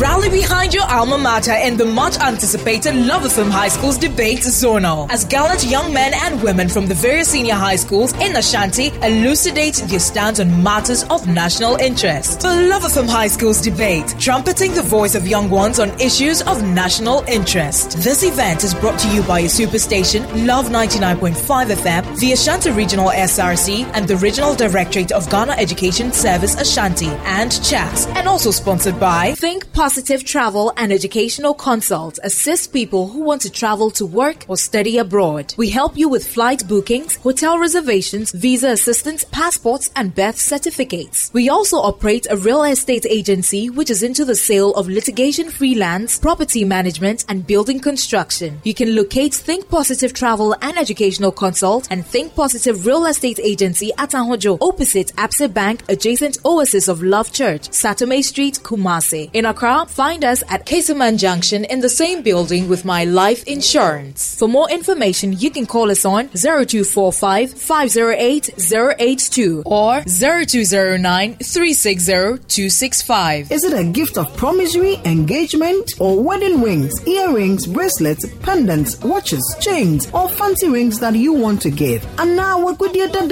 S2: Rally behind your alma mater in the much anticipated Love FM High Schools debate zonal as gallant young men and women from the various senior high schools in Ashanti elucidate their stance on matters of national interest. The Love FM High Schools debate, trumpeting the voice of young ones on issues of national interest. This event is brought to you by your superstation Love 99.5 FM, the Ashanti Regional SRC, and the Regional Directorate of Ghana Education Service Ashanti and CHAS, and also sponsored by Think Positive Travel and Educational Consult assist people who want to travel to work or study abroad. We help you with flight bookings, hotel reservations, visa assistance, passports, and birth certificates. We also operate a real estate agency which is into the sale of litigation freelance, property management, and building construction. You can locate Think Positive Travel and Educational Consult and Think Positive Real Estate Agency at Ahodwo, opposite Absa Bank, adjacent Oasis of Love Church, Satome Street, Kumasi. In Accra, find us at Kesaman Junction in the same building with My Life Insurance. For more information, you can call us on 0245 508 082 or 0209 360 265.
S48: Is it a gift of promissory, engagement, or wedding rings, earrings, bracelets, pendants, watches, chains, or fancy rings that you want to give? And now, what could you do?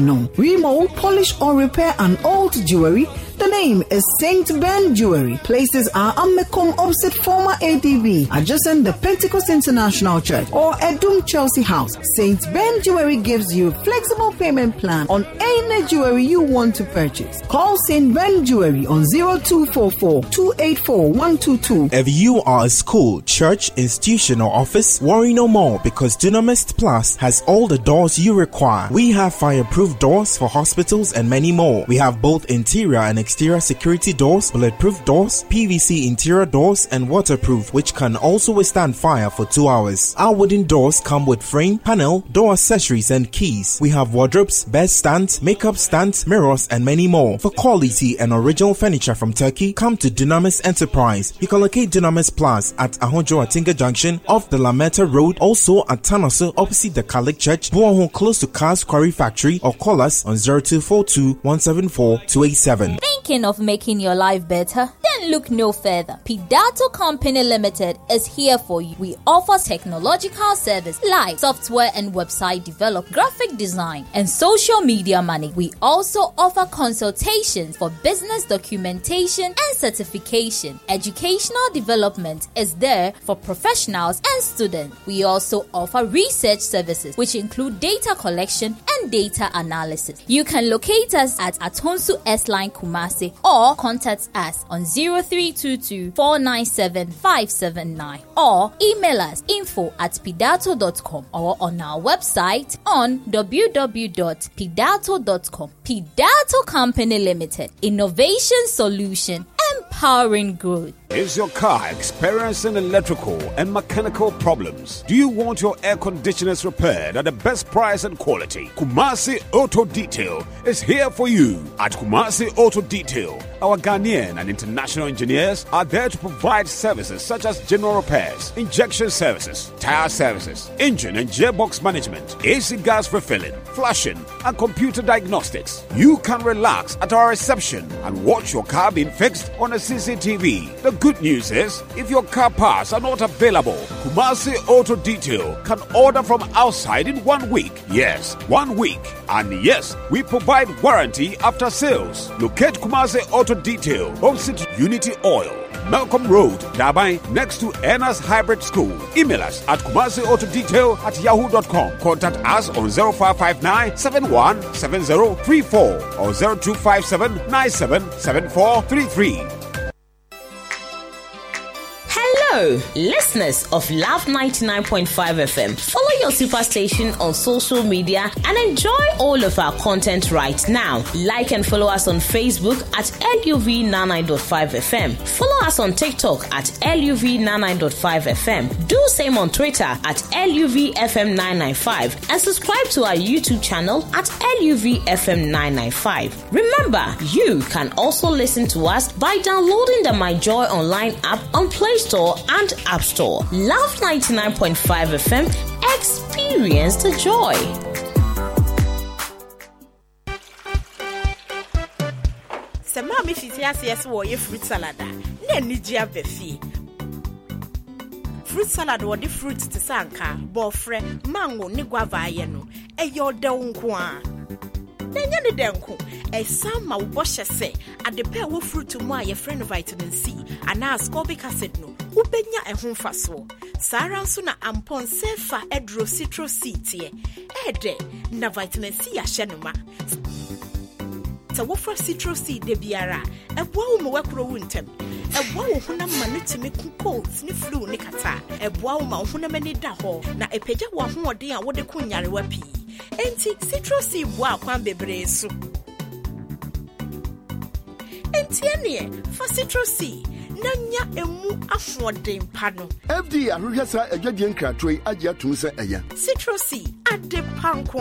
S48: no? Remove, polish, or repair an old jewelry the name is St. Ben Jewelry. Places are Amakom opposite former ADB, adjacent the Pentecost International Church, or Adum Chelsea House. St. Ben Jewelry gives you flexible payment plan on any jewelry you want to purchase. Call St. Ben Jewelry on 0244 284 122.
S49: If you are a school, church, institution, or office, worry no more because Dynamis Plus has all the doors you require. We have fireproof doors for hospitals and many more. We have both interior and exterior security doors, bulletproof doors, PVC interior doors, and waterproof, which can also withstand fire for two hours. Our wooden doors come with frame, panel, door accessories, and keys. We have wardrobes, bed stands, makeup stands, mirrors, and many more. For quality and original furniture from Turkey, come to Dynamis Enterprise. You can locate Dynamis Plus at Ahodwo Atinga Junction off the Lameta Road, also at Tanoso opposite the Catholic Church, Buaho close to Cars Quarry Factory, or call us on 0242 174 287.
S50: Thinking of making your life better? Then look no further. Pidato Company Limited is here for you. We offer technological like software and website development, graphic design, and social media money. We also offer consultations for business documentation and certification. Educational development is there for professionals and students. We also offer research services, which include data collection and data analysis. You can locate us at Atonsu S Line Kumasi or contact us on 0322 497 579 or email us info at pidato.com or on our website on www.pidato.com. Pidato Company Limited. Innovation Solution empowering growth.
S51: Is your car experiencing electrical and mechanical problems? Do you want your air conditioners repaired at the best price and quality? Kumasi Auto Detail is here for you. At Kumasi Auto Detail, our Ghanaian and international engineers are there to provide services such as general repairs, injection services, tire services, engine and gearbox management, AC gas refilling, flushing, and computer diagnostics. You can relax at our reception and watch your car being fixed on a CCTV. The good news is, if your car parts are not available, Kumasi Auto Detail can order from outside in one week. Yes, one week. And yes, we provide warranty after sales. Locate Kumasi Auto Detail, opposite Unity Oil. Malcolm Road, Dabai, next to Enas Hybrid School. Email us at Kumasi Auto Detail at yahoo.com. Contact us on 0559 717034 or 0257 977433.
S6: Listeners of Love 99.5 FM, follow your super station on social media and enjoy all of our content right now. Like and follow us on Facebook at LUV99.5 FM. Follow us on TikTok at LUV99.5 FM. Do same on Twitter at LUVFM995 and subscribe to our YouTube channel at LUVFM995. Remember, you can also listen to us by downloading the My Joy Online app on Play Store and App Store. Love 99.5 FM. Experience the joy.
S52: sɛ maa me fiti aseɛ sɛ wɔyɛ fruit salad a na anigye aba fie fruit salad wɔde fruit te sɛ anka bɔɔfrɛ mango ne guava ayɛ no ɛyɛ ɔdɛw nko a na ɛnyɛ ne dɛ nko ɛsan ma wo bɔhyɛ sɛ ade pɛ a ɛwɔ fruit mu a yɛfrɛ no vitamin c anaa ascorbic acid no wobɛnya ɛho mfasoɔ. Saa ara nso na ampɔnsɛ fa citro c teɛ ɛɛdɛ na vitamin c ahyɛ no ma. Sɛ wofra citro c da biara a ɛboa wo ma woakoro wo ntɛm ɛboa wo honam ma no tumi ko colds ne flu ne kata. A ɛboa wo ma wo honam ani da hɔ. Na ɛpagya wo ahoɔden a wode ko nyarewa pii. Enti citro c boa akwan bebree so. Enti ɛneɛ fa citro c na nya emu ahoɔden pa no.
S45: Fda ahwehwɛ saa adwadie nkratoɔ yi agye atom sɛ ɛyɛ.
S52: Citro c ade pa nko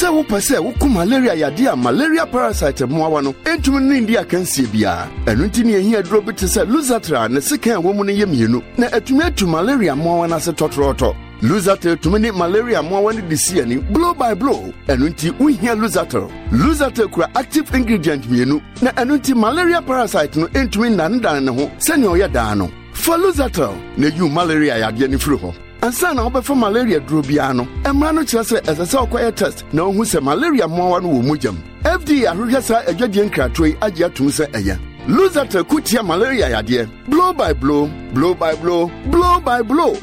S45: sɛ wopɛ sɛ woku malaria yadeɛ a malaria parasite mmoawa no ɛntumi ne ndi akansie biara ɛno nti ne ɛhia aduro bi te sɛ lusatra ne sekan a wɔ mu no yɛ mmienu na atumi atu malaria mmoawa no ase tɔtrɔɔtɔ. Lusatel tumi ne malaria mmoawa no de si ani blow by blow. Ɛno nti wohia lusatel lusatel kura active ingredient mmienu na ɛno nti malaria parasite no ɛntumi nnanedane ne ho sɛnea ɔyɛ daa no. Fa lusatel na yiw malaria yadeɛ no firi hɔ ansa na wobɛfa malaria duro biara no mmara no kyerɛ sɛ ɛsɛ sɛ wokɔyɛ test na wohu sɛ malaria mmoawa no wɔ mogyam fda ahwehwɛ saa adwadie nkratoɔ yi agye atom sɛ ɛyɛ. Lusatel ko malaria yadeɛ. Blow by blow blow by blow blow by blow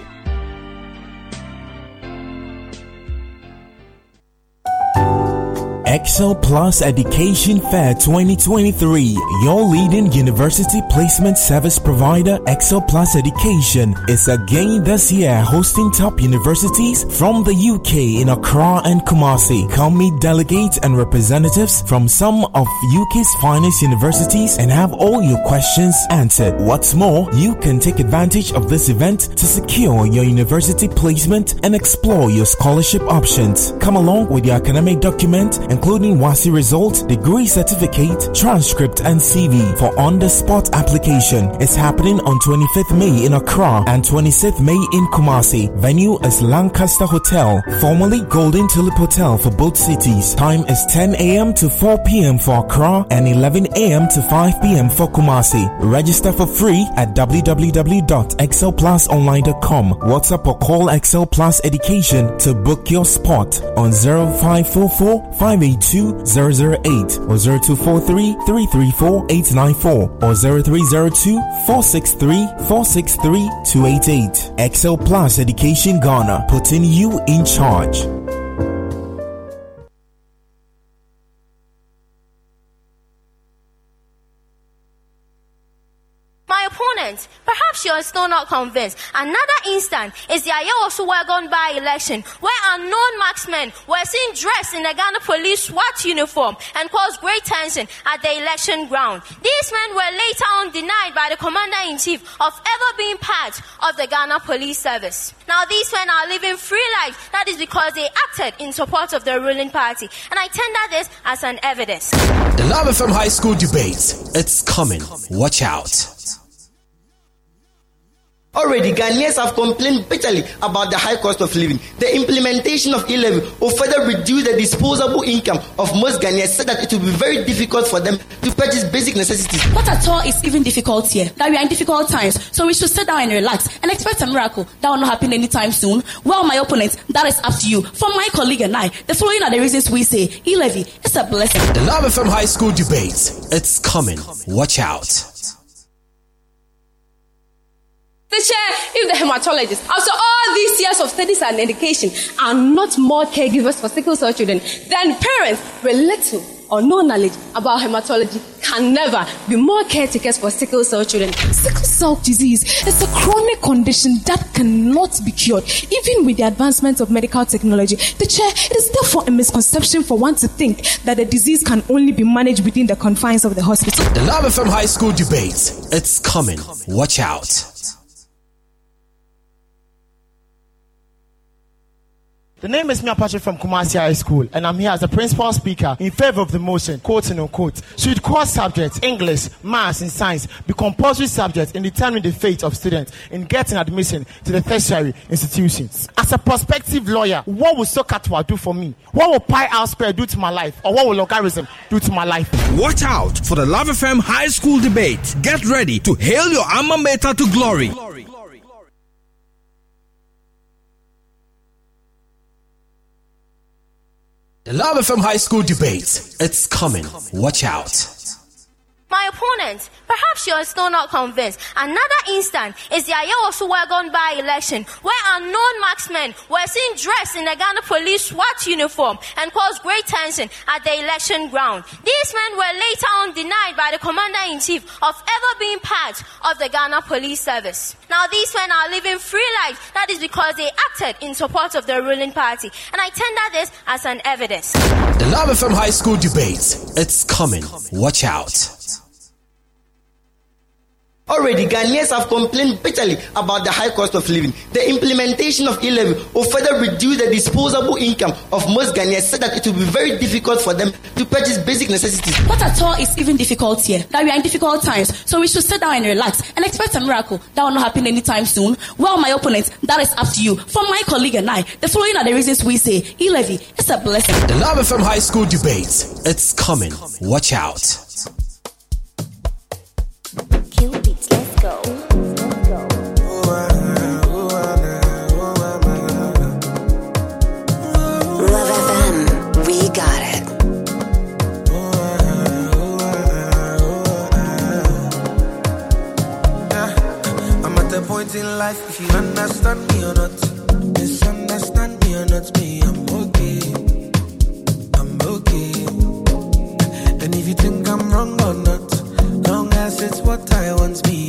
S49: Excel Plus Education Fair 2023, your leading university placement service provider, Excel Plus Education, is again this year hosting top universities from the UK in Accra and Kumasi. Come meet delegates and representatives from some of UK's finest universities and have all your questions answered. What's more, you can take advantage of this event to secure your university placement and explore your scholarship options. Come along with your academic document including WASSCE result, degree certificate, transcript, and CV for on-the-spot application. It's happening on 25th May in Accra and 26th May in Kumasi. Venue is Lancaster Hotel, formerly Golden Tulip Hotel for both cities. Time is 10 a.m. to 4 p.m. for Accra and 11 a.m. to 5 p.m. for Kumasi. Register for free at www.excelplusonline.com. WhatsApp or call Excel Plus Education to book your spot on 0544 582 008 or 0243 334 894 or 0302 463 463 288. Excel Plus Education Ghana, putting you in charge.
S40: You're still not convinced. Another instance is the Ayawaso Wuogon by election, where unknown marksmen were seen dressed in the Ghana police SWAT uniform and caused great tension at the election ground. These men were later on denied by the commander in chief of ever being part of the Ghana police service. Now, these men are living free lives. That is because they acted in support of the ruling party. And I tender this as an evidence.
S53: The Love FM High School debate. It's coming. Watch out.
S46: Already, Ghanaians have complained bitterly about the high cost of living. The implementation of e-levy will further reduce the disposable income of most Ghanaians, so that it will be very difficult for them to purchase basic necessities.
S47: What at all is even difficult here? That we are in difficult times, so we should sit down and relax and expect a miracle. That will not happen anytime soon. Well, my opponent, that is up to you. For my colleague and I, the following are the reasons we say e-levy is a blessing.
S53: The Love FM High School debate. It's coming. Watch out.
S31: Teacher, if the hematologist, after all these years of studies and education, are not more caregivers for sickle cell children, then parents with little or no knowledge about hematology
S54: can never be more caretakers for sickle cell children.
S55: Sickle cell disease is a chronic condition that cannot be cured, even with the advancement of medical technology. The chair, it is therefore a misconception for one to think that the disease can only be managed within the confines of the hospital.
S53: The Love FM High School debate. It's coming. Watch out.
S56: The name is Mia Patrick from Kumasi High School, and I'm here as the principal speaker in favor of the motion, quote unquote. Should core subjects, English, Maths, and Science, be compulsory subjects in determining the fate of students in getting admission to the tertiary institutions? As a prospective lawyer, what will SOHCAHTOA do for me? What will pi r square do to my life? Or what will logarithm do to my life?
S13: Watch out for the Love FM High School debate. Get ready to hail your alma mater to glory.
S53: The Love FM High School debate. It's coming. Watch out.
S40: My opponent, perhaps you are still not convinced. Another instance is the Ayawaso Wuogon by election, where unknown marksmen were seen dressed in the Ghana police SWAT uniform and caused great tension at the election ground. These men were later on denied by the commander in chief of ever being part of the Ghana police service. Now, these men are living free lives. That is because they acted in support of the ruling party. And I tender this as an evidence.
S53: The Love FM High School debate. It's coming. Watch out.
S46: Already, Ghanaians have complained bitterly about the high cost of living. The implementation of e-levy will further reduce the disposable income of most Ghanaians, said that it will be very difficult for them to purchase basic necessities.
S57: What at all is even difficult here? That we are in difficult times, so we should sit down and relax and expect a miracle that will not happen anytime soon. Well, my opponent, that is up to you. For my colleague and I, the following are the reasons we say e-levy is a blessing.
S53: The Love FM High School debate. It's coming. Watch out.
S58: It's ah, me. I'm okay, I'm okay. And if you think I'm wrong or not, long as it's what I want, me,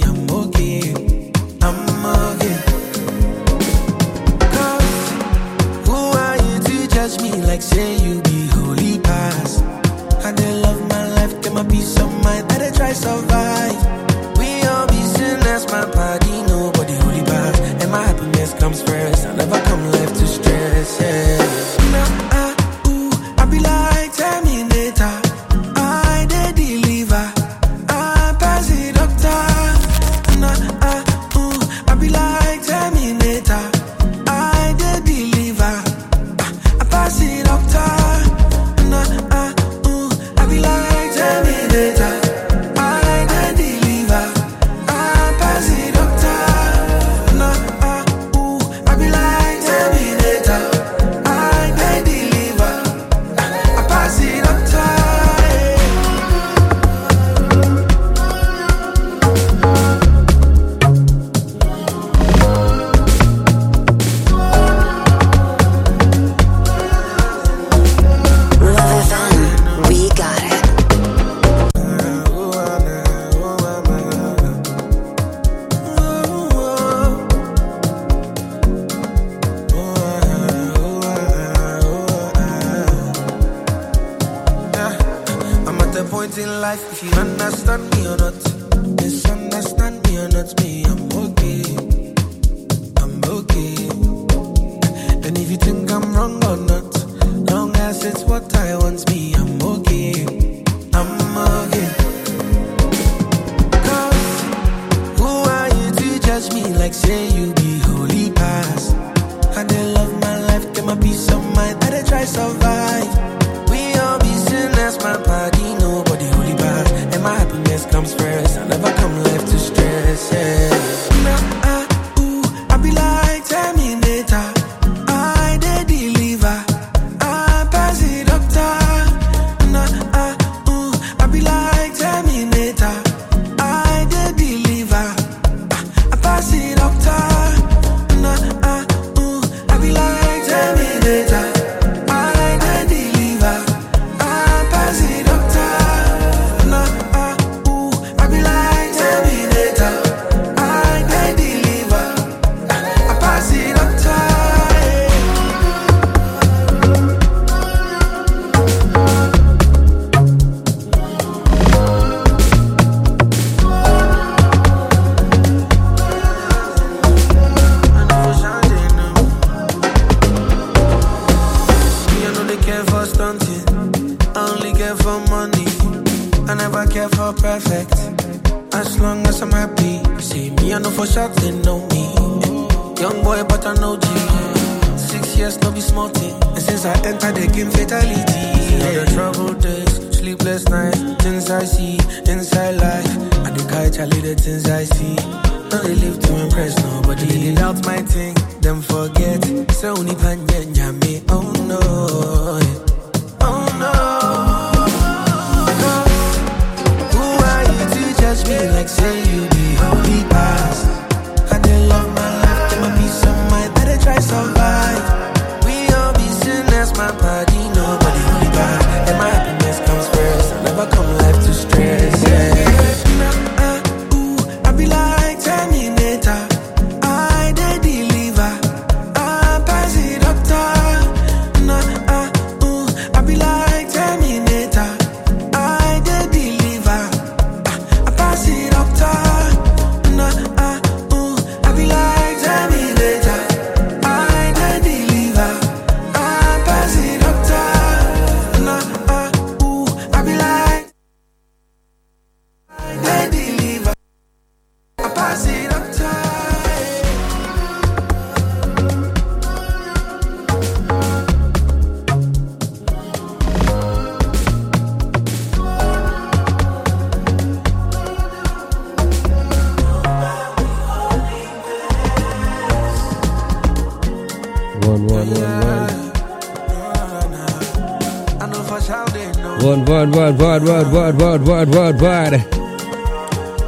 S59: one, one, one.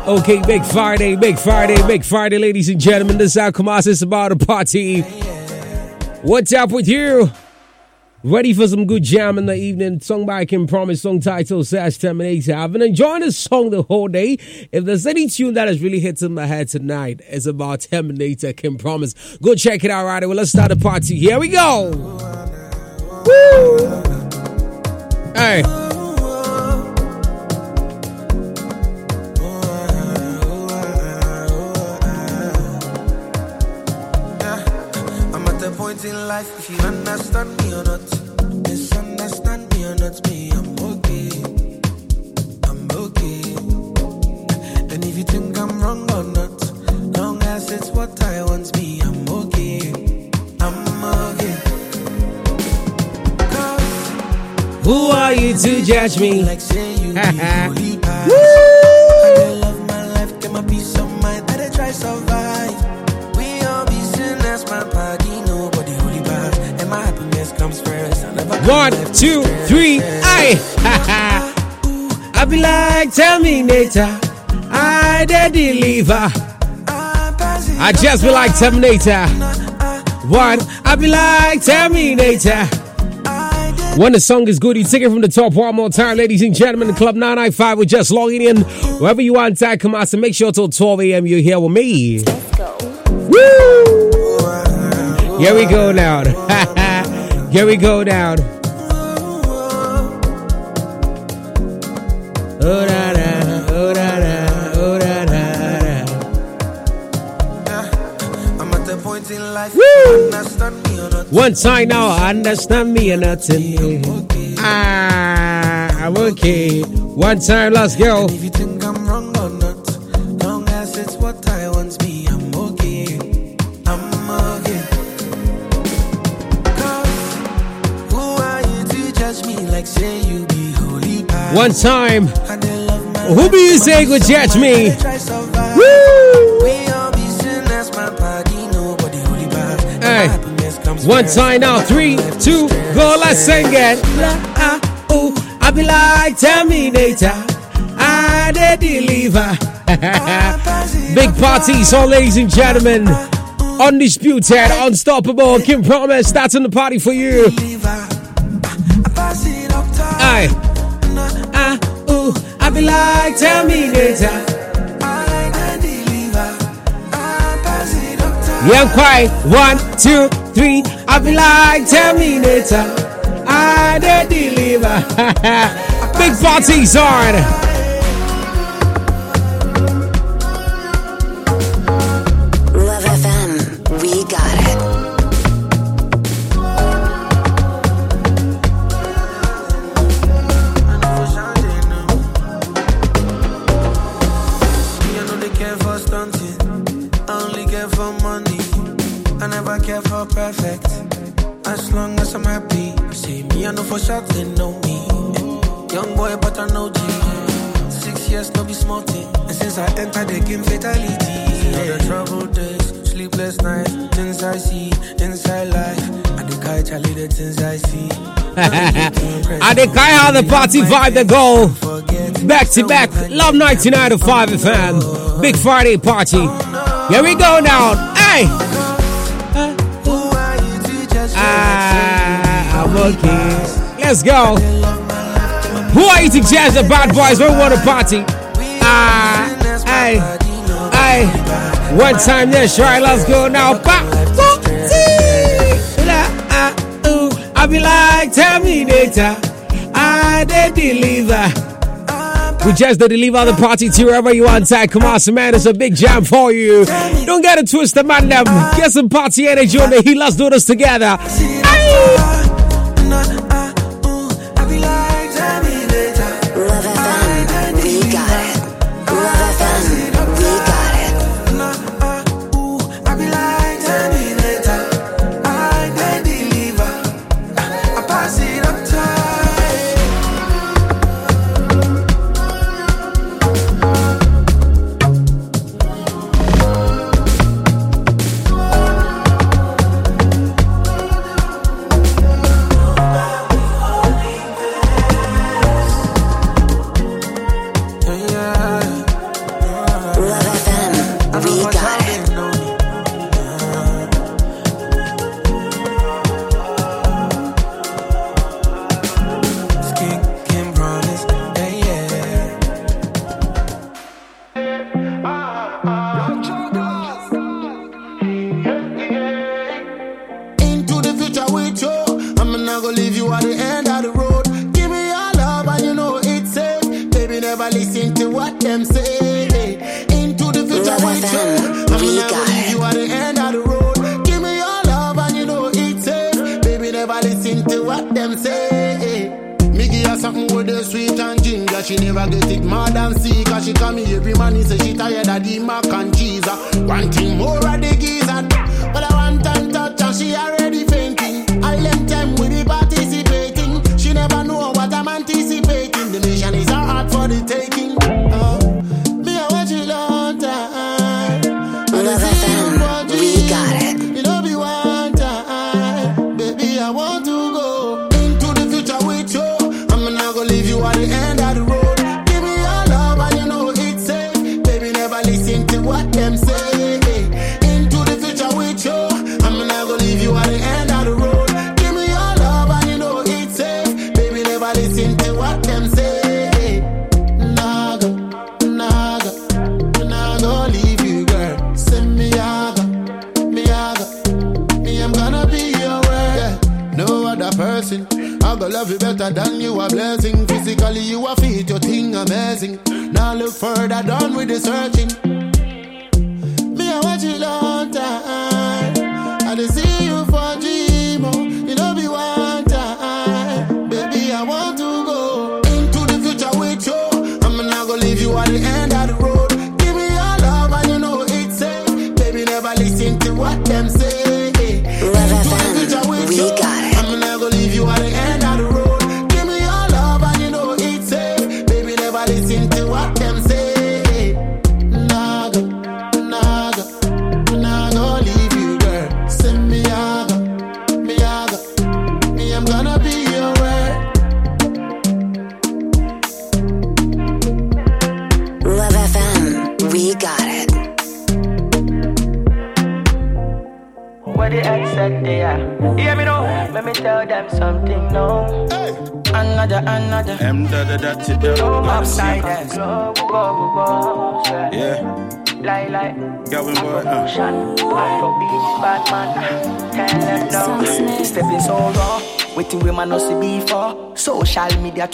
S59: Okay, big Friday, big Friday, big Friday, ladies and gentlemen. This is how Kumasi is about a party. What's up with you? Ready for some good jam in the evening? Song by King Promise, song title says Terminator. I've been enjoying this song the whole day. If there's any tune that has really hit in my head tonight, it's about Terminator, King Promise. Go check it out right away. Let's start the party. Here we go. Woo! Hey.
S58: If you understand me or not, misunderstand me or not, me, I'm okay. I'm okay. And if you think I'm wrong or not, long as it's what I want, me, I'm okay. I'm okay.
S59: Cause Who are you to judge me?
S58: Like
S59: two, three, I. I be like Terminator. I did deliver. I just be like Terminator. One, I be like Terminator. When the song is good, you take it from the top one more time, ladies and gentlemen. Club 995, we're just logging in. Wherever you are in Tag Kamasa, make sure till 12 a.m. you're here with me. Let's go. Woo! Here we go now. Here we go now. One time now, understand me or nothing. Ah, I'm okay. One time, let's go.
S58: If you think I'm wrong or not, long as it's what I want, me, I'm okay. I'm okay. 'Cause who are you to judge me like say you be holy?
S59: One time.
S58: I dey love my
S59: Who be you say go judge me? One time now, three, two, go, let's sing it. I be like Terminator. I did deliver. Big party, so ladies and gentlemen. Undisputed, unstoppable. King Promise, that's in the party for you. Aye. Ah, ooh, I be like Terminator. Yeah, quiet. One, two, three. I be like Terminator. I deliver. Big parties on. Nick, I had the
S58: party vibe that go back to back. Love 99 to 5 FM. Big Friday party. Here we go now. Hey! Ah, I'm okay. Let's go. Who are you to jazz the bad boys? We want a party. Ah, hey, hey. One time, yes, right. Let's go now. Party. Ah, I be like, tell me later they deliver. We just deliver the party to wherever you want at. Come on, man, it's a big jam for you. Don't get it twisted, man. Get some party energy on the heat. Let's do this together. Aye.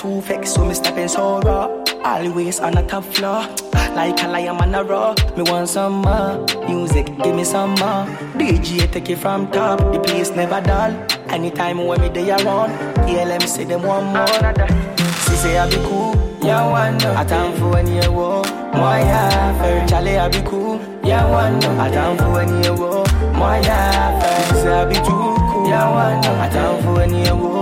S60: too vexed, so me stepping so raw. Always on the top floor, like a lion on a raw. Me want some more music, give me some more. DJ take it from top, the place never dull. Anytime when me day around, me say them one more. She say I be cool, yeah one. I time for when you walk,
S58: my effort. Charlie I be cool, yeah one. I time for when you walk, my effort. She say I be too cool, yeah one. I time for when you walk.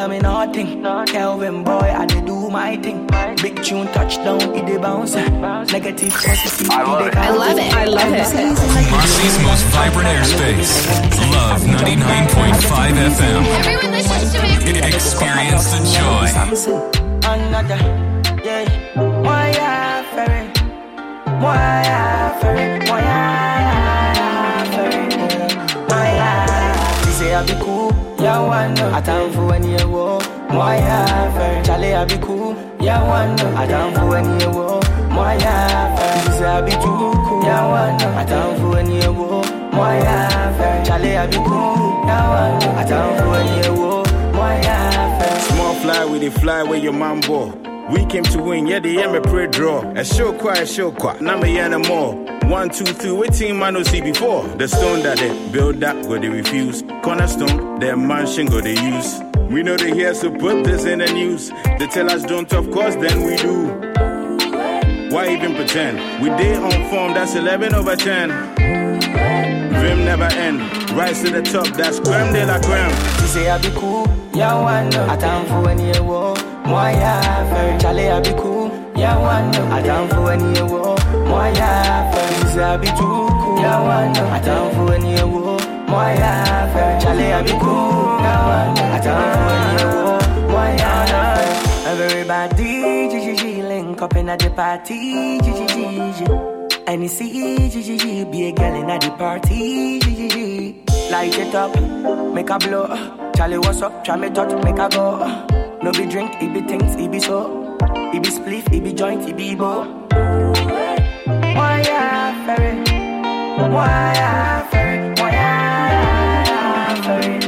S58: tell me nothing. Kelvyn boy, I dey do my thing. Big tune touchdown, it dey bounce. Negative positive, I love it.
S40: I love it. I love it.
S43: Marcy's most vibrant airspace. Love 99.5 FM.
S40: Everyone listens to me.
S43: Experience the joy.
S58: Another, yeah. Moya ferry, Moya ferry, Moya ferry, Moya. She say I be cool, I time for when you walk, one no. I time for when you walk, cool, yeah one no. I time for when you walk, one no. I time for when you ferry.
S61: Small fly with the fly where your man ball. We came to win, yeah, the me pray draw. A show qua, a show qua, now me yeah, more. One, two, three, team man no see before? The stone that they build up, go they refuse. Cornerstone, their mansion go they use. We know they hear, so put this in the news. They tell us don't, of course, then we do. Why even pretend? We day on form, that's 11 over 10. Vim never end. Rise to the top, that's creme de la creme.
S58: She say I be cool, yeah one. I time for you walk, Moya ferry. Charlie I be cool, one no. Time for when you walk, Moya say I be too cool, yeah one no. I time for when you walk, Moya ferry. Charlie I be cool, one no. I for when you walk, Moya ferry. Everybody, G G G, link up in at the party, G G G G. And you see, G G G, be a girl in at the party, G G G. Light it up, make a blow. Charlie, what's up? Try me touch, make a go. No be drink, it be things, it be so. It be spliff, it be joint, it be bo. Why ya ferry? Why ya ferry? Why ya ferry?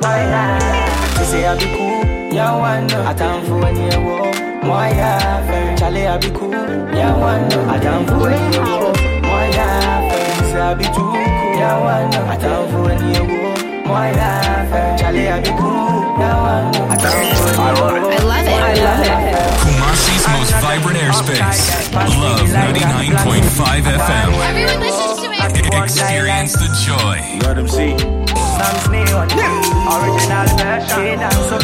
S58: Why ya? She say I be cool, one no. I time for when you walk. Why ya ferry? Charlie I be cool, one no. I time for when you walk. Why ya ferry? She say I be too cool, one no. I time for when you walk. Why ya ferry? Charlie I be cool, one no. I time for when you walk.
S40: I love it. I love it.
S43: Kumasi's most vibrant airspace. Love 99.5 FM.
S40: Everyone listens to me.
S43: Experience the joy.
S61: Let them see.
S58: Sam Smith on the original version. Dance so,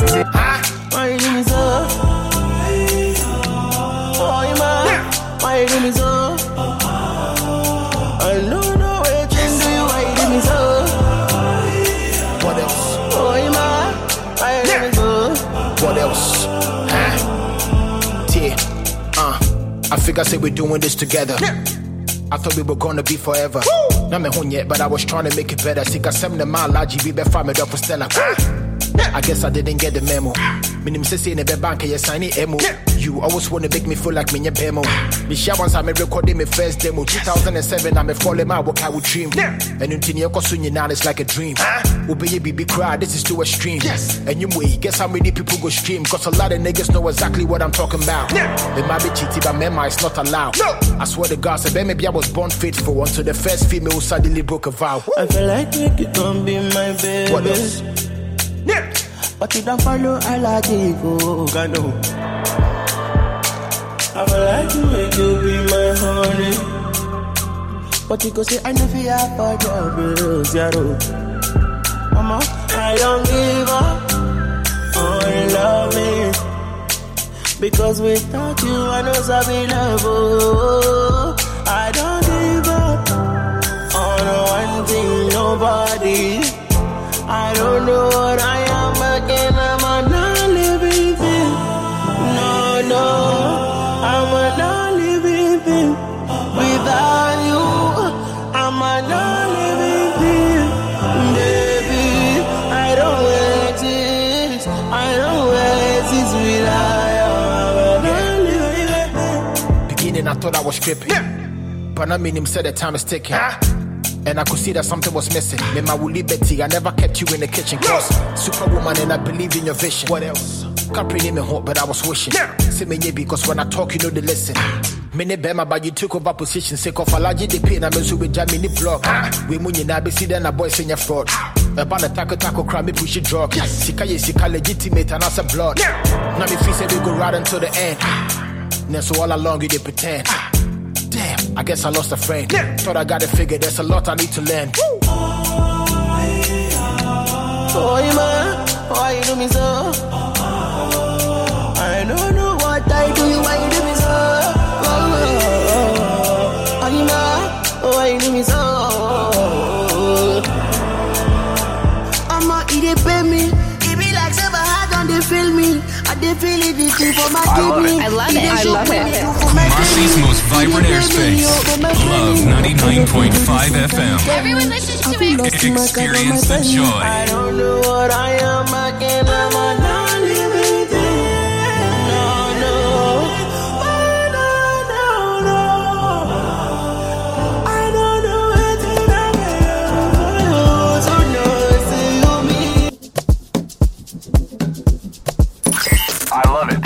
S58: she say,
S62: Why you do
S4: I figure say we're doing this together. I thought we were gonna be forever. Not me yet, but I was trying to make it better. Sika sem the mile, large be family up for Stella. I guess I didn't get the memo. Minim se say in the bank, you sign it emo. You always wanna make me feel like me your bemo. Me share once I'm recording my first demo. 2007, I'm a falling my work I would dream. And until you kosunyi now it's like a dream. Uh-huh. Obey your baby cry, this is too extreme. Yes. And you way, guess how many people go stream? Cause a lot of niggas know exactly what I'm talking about. It might be cheating, but mema it's not allowed. No. I swear to God, so maybe I was born faithful until the first female suddenly broke a vow.
S62: I feel like make it gon' be my baby.
S4: What else?
S62: But you don't follow, I like it, go, God, no. I feel like to make you be my honey. But you go say, I never have for your bills, yeah, no. Mama, I don't give up on love me. Because without you, I know Sabi love. oh. I don't give up on one thing, nobody. I don't know what I am again. I'm a non-living thing. No, no, I'm a non-living thing. Without you, I'm a non-living thing, baby. I don't exist. I don't exist without you. I'm a non-living thing.
S4: Beginning, I thought I was stripping. But I mean, him said the time is ticking. Ah. And I could see that something was missing. Me, my liberty, I never kept you in the kitchen. Cause superwoman, and I believe in your vision. What else? Capri name me hot, but I was wishing. Yeah. Say me yeah, because when I talk, you know they listen. Many bema, but you took over position. Say off a large the pain, I'm also with the block. Ah. We munyi na be see then a boy sing your fraud. A band of taco taco crime, me push it drug. Sika ye sika legitimate and as a blood. Now me feel say we go right until the end. Ah. Now so all along you did pretend. Ah. Damn, I guess I lost a friend. Yeah. Thought I got it figured, there's a lot I need to learn.
S58: Boy, man, why you do me so? I don't know what I do, why you do me so? Oh, oh, oh, why you do me so? I feel it, this thing for my
S43: love
S58: kidney.
S43: it. I love
S58: It
S43: it. I love it.
S58: me do for my
S43: Kumasi's
S58: kidney.
S43: most vibrant
S58: It dey
S43: airspace.
S58: baby, for my
S43: Love 99.5 FM.
S58: Everyone listen to me.
S43: Experience the joy.
S58: I don't know what I am. I can't am I not living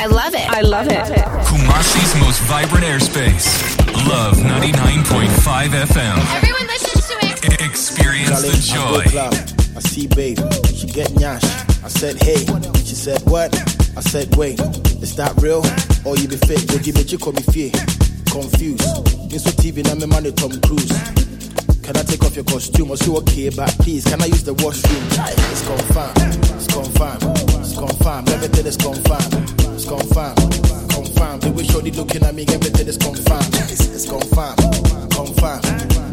S58: I
S43: love it.
S63: I love it. I love it.
S43: Kumasi's most vibrant airspace. Love 99.5 FM.
S40: Everyone listen to it.
S43: Experience the
S4: I
S43: joy.
S4: I see babe, she get nyash. I said hey, she said what? I said wait, is that real? Or you be fake? You give me chick or me fear? Confused. This with TV now me money Tom Cruise. Can I take off your costume? Or you okay? But please, can I use the washroom? It's confirmed. It's confirmed. It's confirmed. Everything is confirmed. It's confirmed. Confirmed. The way shorty looking at me, everything is confirmed. It's, confirmed. Confirmed.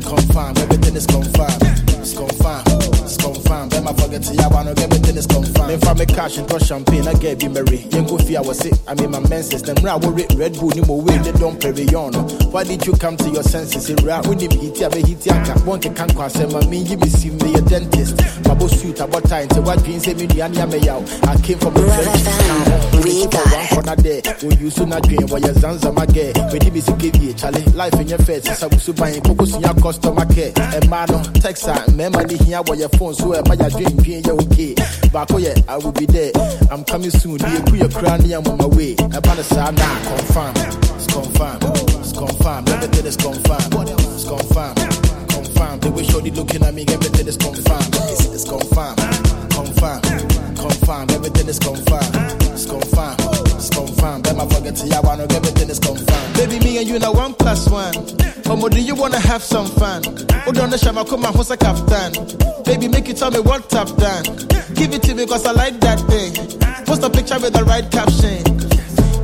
S4: Confirmed. Everything is confirmed. It's confirmed. It's confirmed. Then I forget to ya one everything is confirmed. If I make cash and touch champagne, I get be merry. Yen go fear was it. I mean my menses. Them ra worry Red Bull ni mo way they don't play on. Why did you come to your senses? In ra when him hit ya be hit ya ka. Won't can kwa say my me you be see me a dentist. My boss suit about time. Say what dreams say me ni ani me yaw. I came from the trenches. We got it. Corner there. We used to not dream what your zanza my girl. We did be give you Charlie. Life in your face. Sa busu buying focus in your customer care. E mano text her. Remember the here where your phone so my your dream dream you okay. Back oh yeah, I will be there. I'm coming soon. You put your crown I'm on my way. Eh, I better say I'm not confirmed. It's confirmed. It's confirmed. Everything is confirmed. It's confirmed. Confirmed. The way shorty looking at me, everything is confirmed. It's confirmed. Confirmed. Confirmed. Everything is confirmed. It's confirmed. It's confirmed. Then I forget to ya one, everything is confirmed. Baby, me and you now one plus one. Omo, do you wanna have some fun? The shama, who's a captain? Baby, make you tell me what I've done. Give it to me, cause I like that thing. Post a picture with the right caption.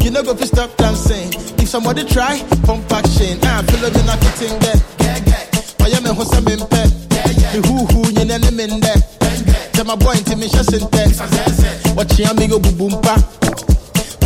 S4: You know, go to stop dancing. If somebody try, pump action. Ah, feel it, you're not fitting there. I am a host, I'm in pet. The who who, you know, I'm in there. Tell my boy, into me, just in text. Watch your amigo, boom, boom, pa.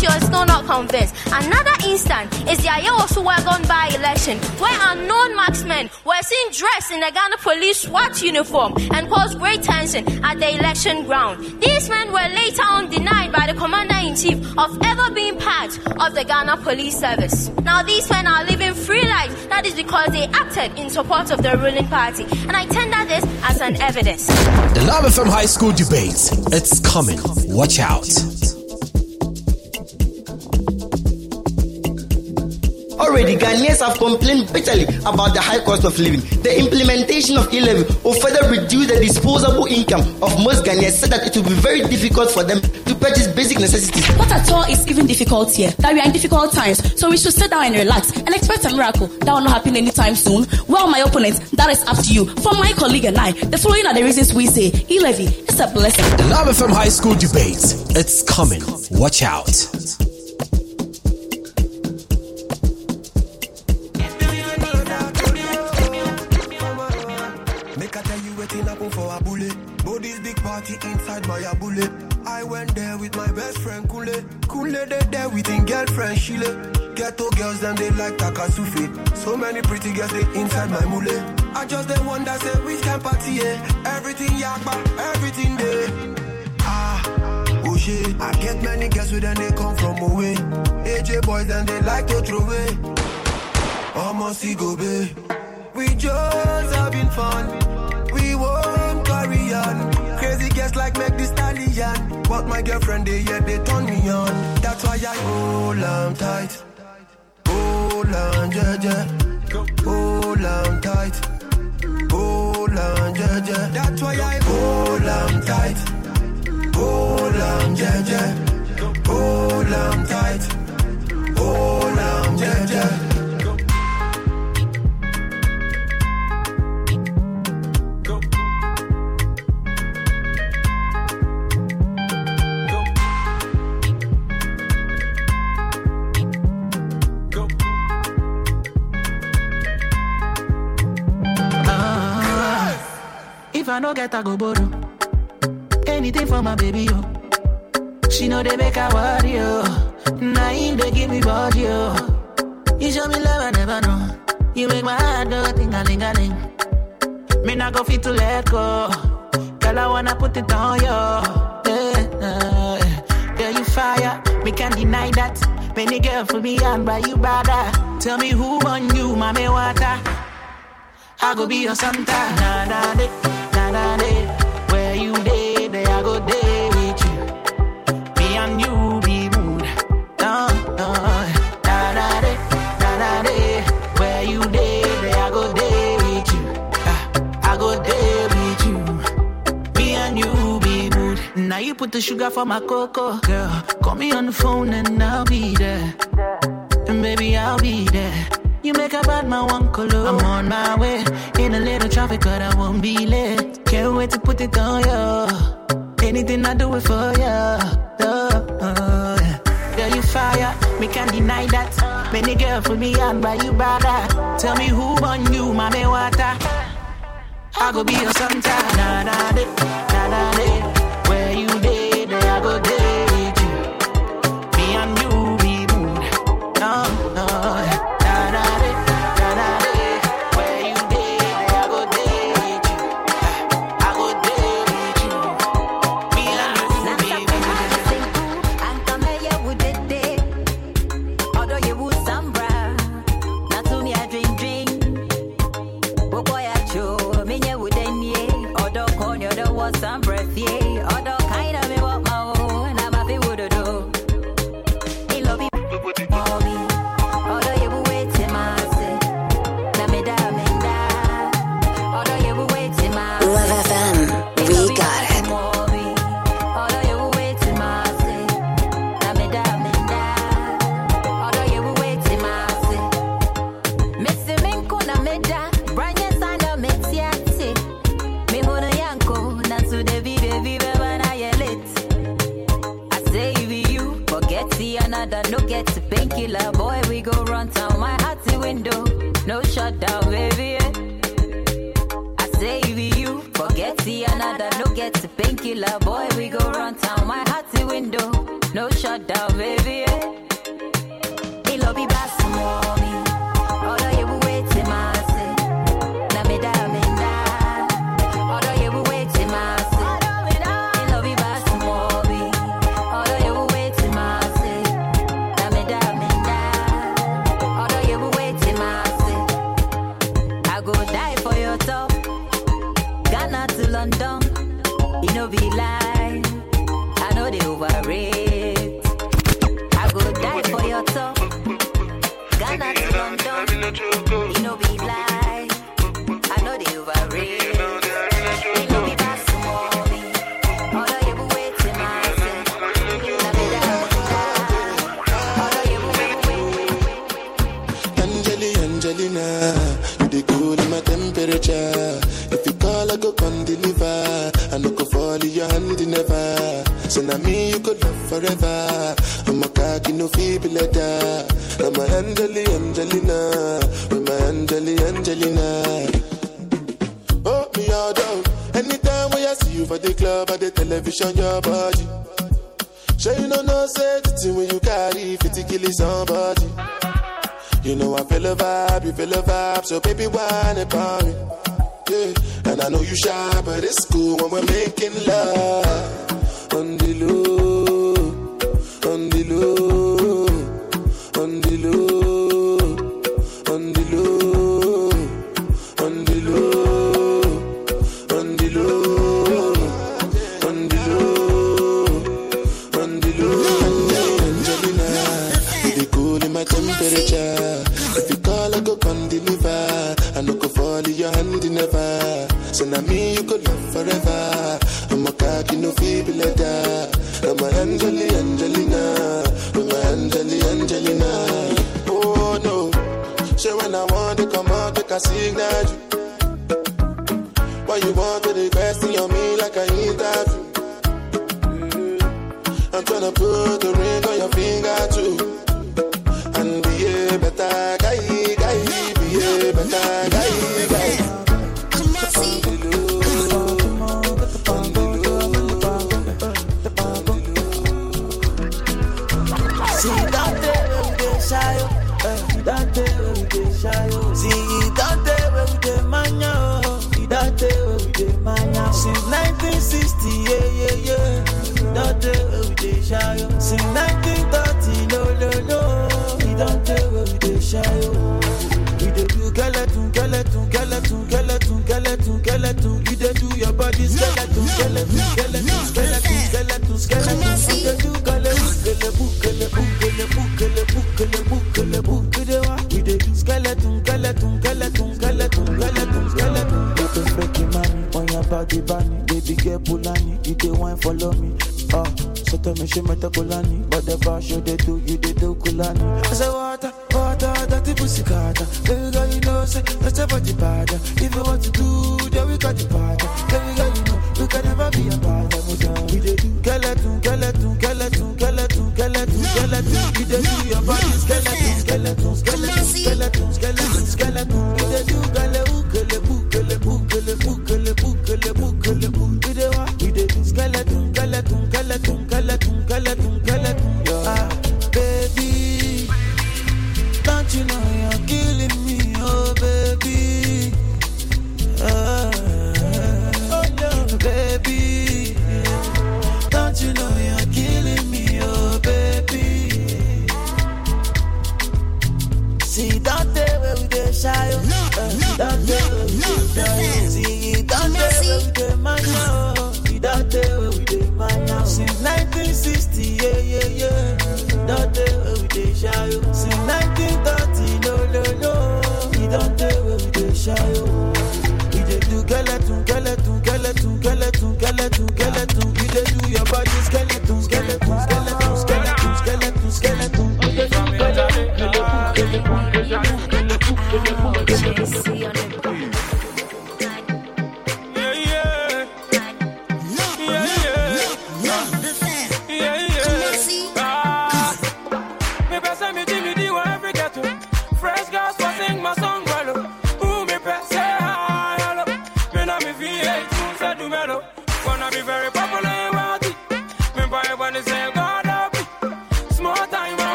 S40: perhaps you're still not convinced. Another instant is the Ayawaso Wuogon by election, where unknown marksmen were seen dressed in the Ghana police SWAT uniform and caused great tension at the election ground. These men were later on denied by the commander in chief of ever being part of the Ghana police service. Now, these men are living free lives. That is because they acted in support of the ruling party. And I tender this as an evidence.
S64: The Love FM High School debate. It's coming. Watch out.
S65: Already, Ghanaians have complained bitterly about the high cost of living. The implementation of e-levy will further reduce the disposable income of most Ghanaians, said that it will be very difficult for them to purchase basic necessities.
S47: What at all is even difficult here? That we are in difficult times, so we should sit down and relax and expect a miracle. That will not happen anytime soon. Well, my opponent, that is up to you. For my colleague and I, the following are the reasons we say e-levy is a blessing.
S64: The Love FM High School debate. It's coming. Watch out.
S58: Happen for a bullet. Body's big party inside my a bullet. I went there with my best friend Kule. Kule they there with him girlfriend Shile. Ghetto girls them they like Takasufi. So many pretty girls they inside my mule. I just the one that say which can party yeah. Everything yakba, everything there. Ah, oh shit. I get many girls with them they come from away. AJ boys and they like to throw away. Almost go be. We just having fun. Crazy girls like make the stallion. But my girlfriend they yeah they turn me on. That's why I hold on tight. Hold on, yeah, yeah. Hold on tight. Hold on, yeah, yeah. That's why I hold on tight. Hold on, yeah, yeah. Hold on tight. Hold on, yeah, yeah.
S14: I no get, I go borrow. Anything for my baby, yo. She know they make her worry, yo. Him they give me body, yo. You show me love I never know. You make my heart go ting a ling a ling. Me not go fit to let go. Girl, I wanna put it on you. Yeah, yeah. Girl, you fire. Me can't deny that. Many girl for me and by you brother. Tell me who on you, mommy water. I go be your Santa. Na na de, put the sugar for my cocoa, girl. Call me on the phone and I'll be there. And baby, I'll be there. You make a bad man one color. I'm on my way. In a little traffic, but I won't be late. Can't wait to put it on you. Anything I do it for you. Uh, uh, girl, you fire. Me can't deny that. Many girl for me and by you brother. Tell me who on you, mommy water. I go be your Santa. Na na de, na na de.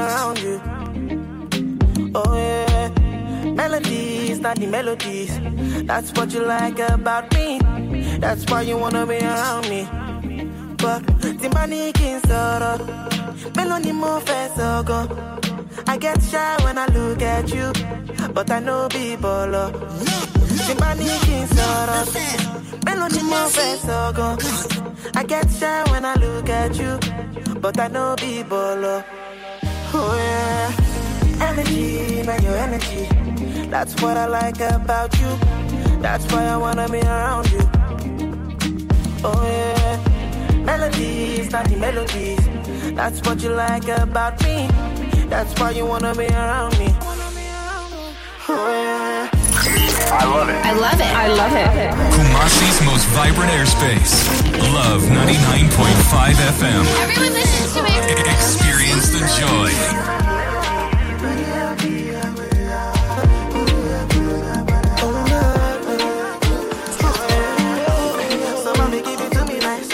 S58: around you. Oh yeah, melodies, not the melodies. That's what you like about me. That's why you wanna be around me. But the money can sorrow, melody more fast go.
S66: I get shy when I look at you, but I know people. The money can sorrow, melody more fast go. I get shy when I look at you, but I know people. Oh yeah, energy, man, your energy. That's what I like about you. That's why I wanna be around you. Oh yeah, melodies, not the melodies. That's what you like about me. That's why you wanna be around me. Yeah.
S43: I love it.
S6: I love it. I love it.
S43: Kumasi's most vibrant airspace. Love 99.5 FM.
S40: Everyone listens to it.
S43: Experience the joy.
S66: So mommy, give it to me nice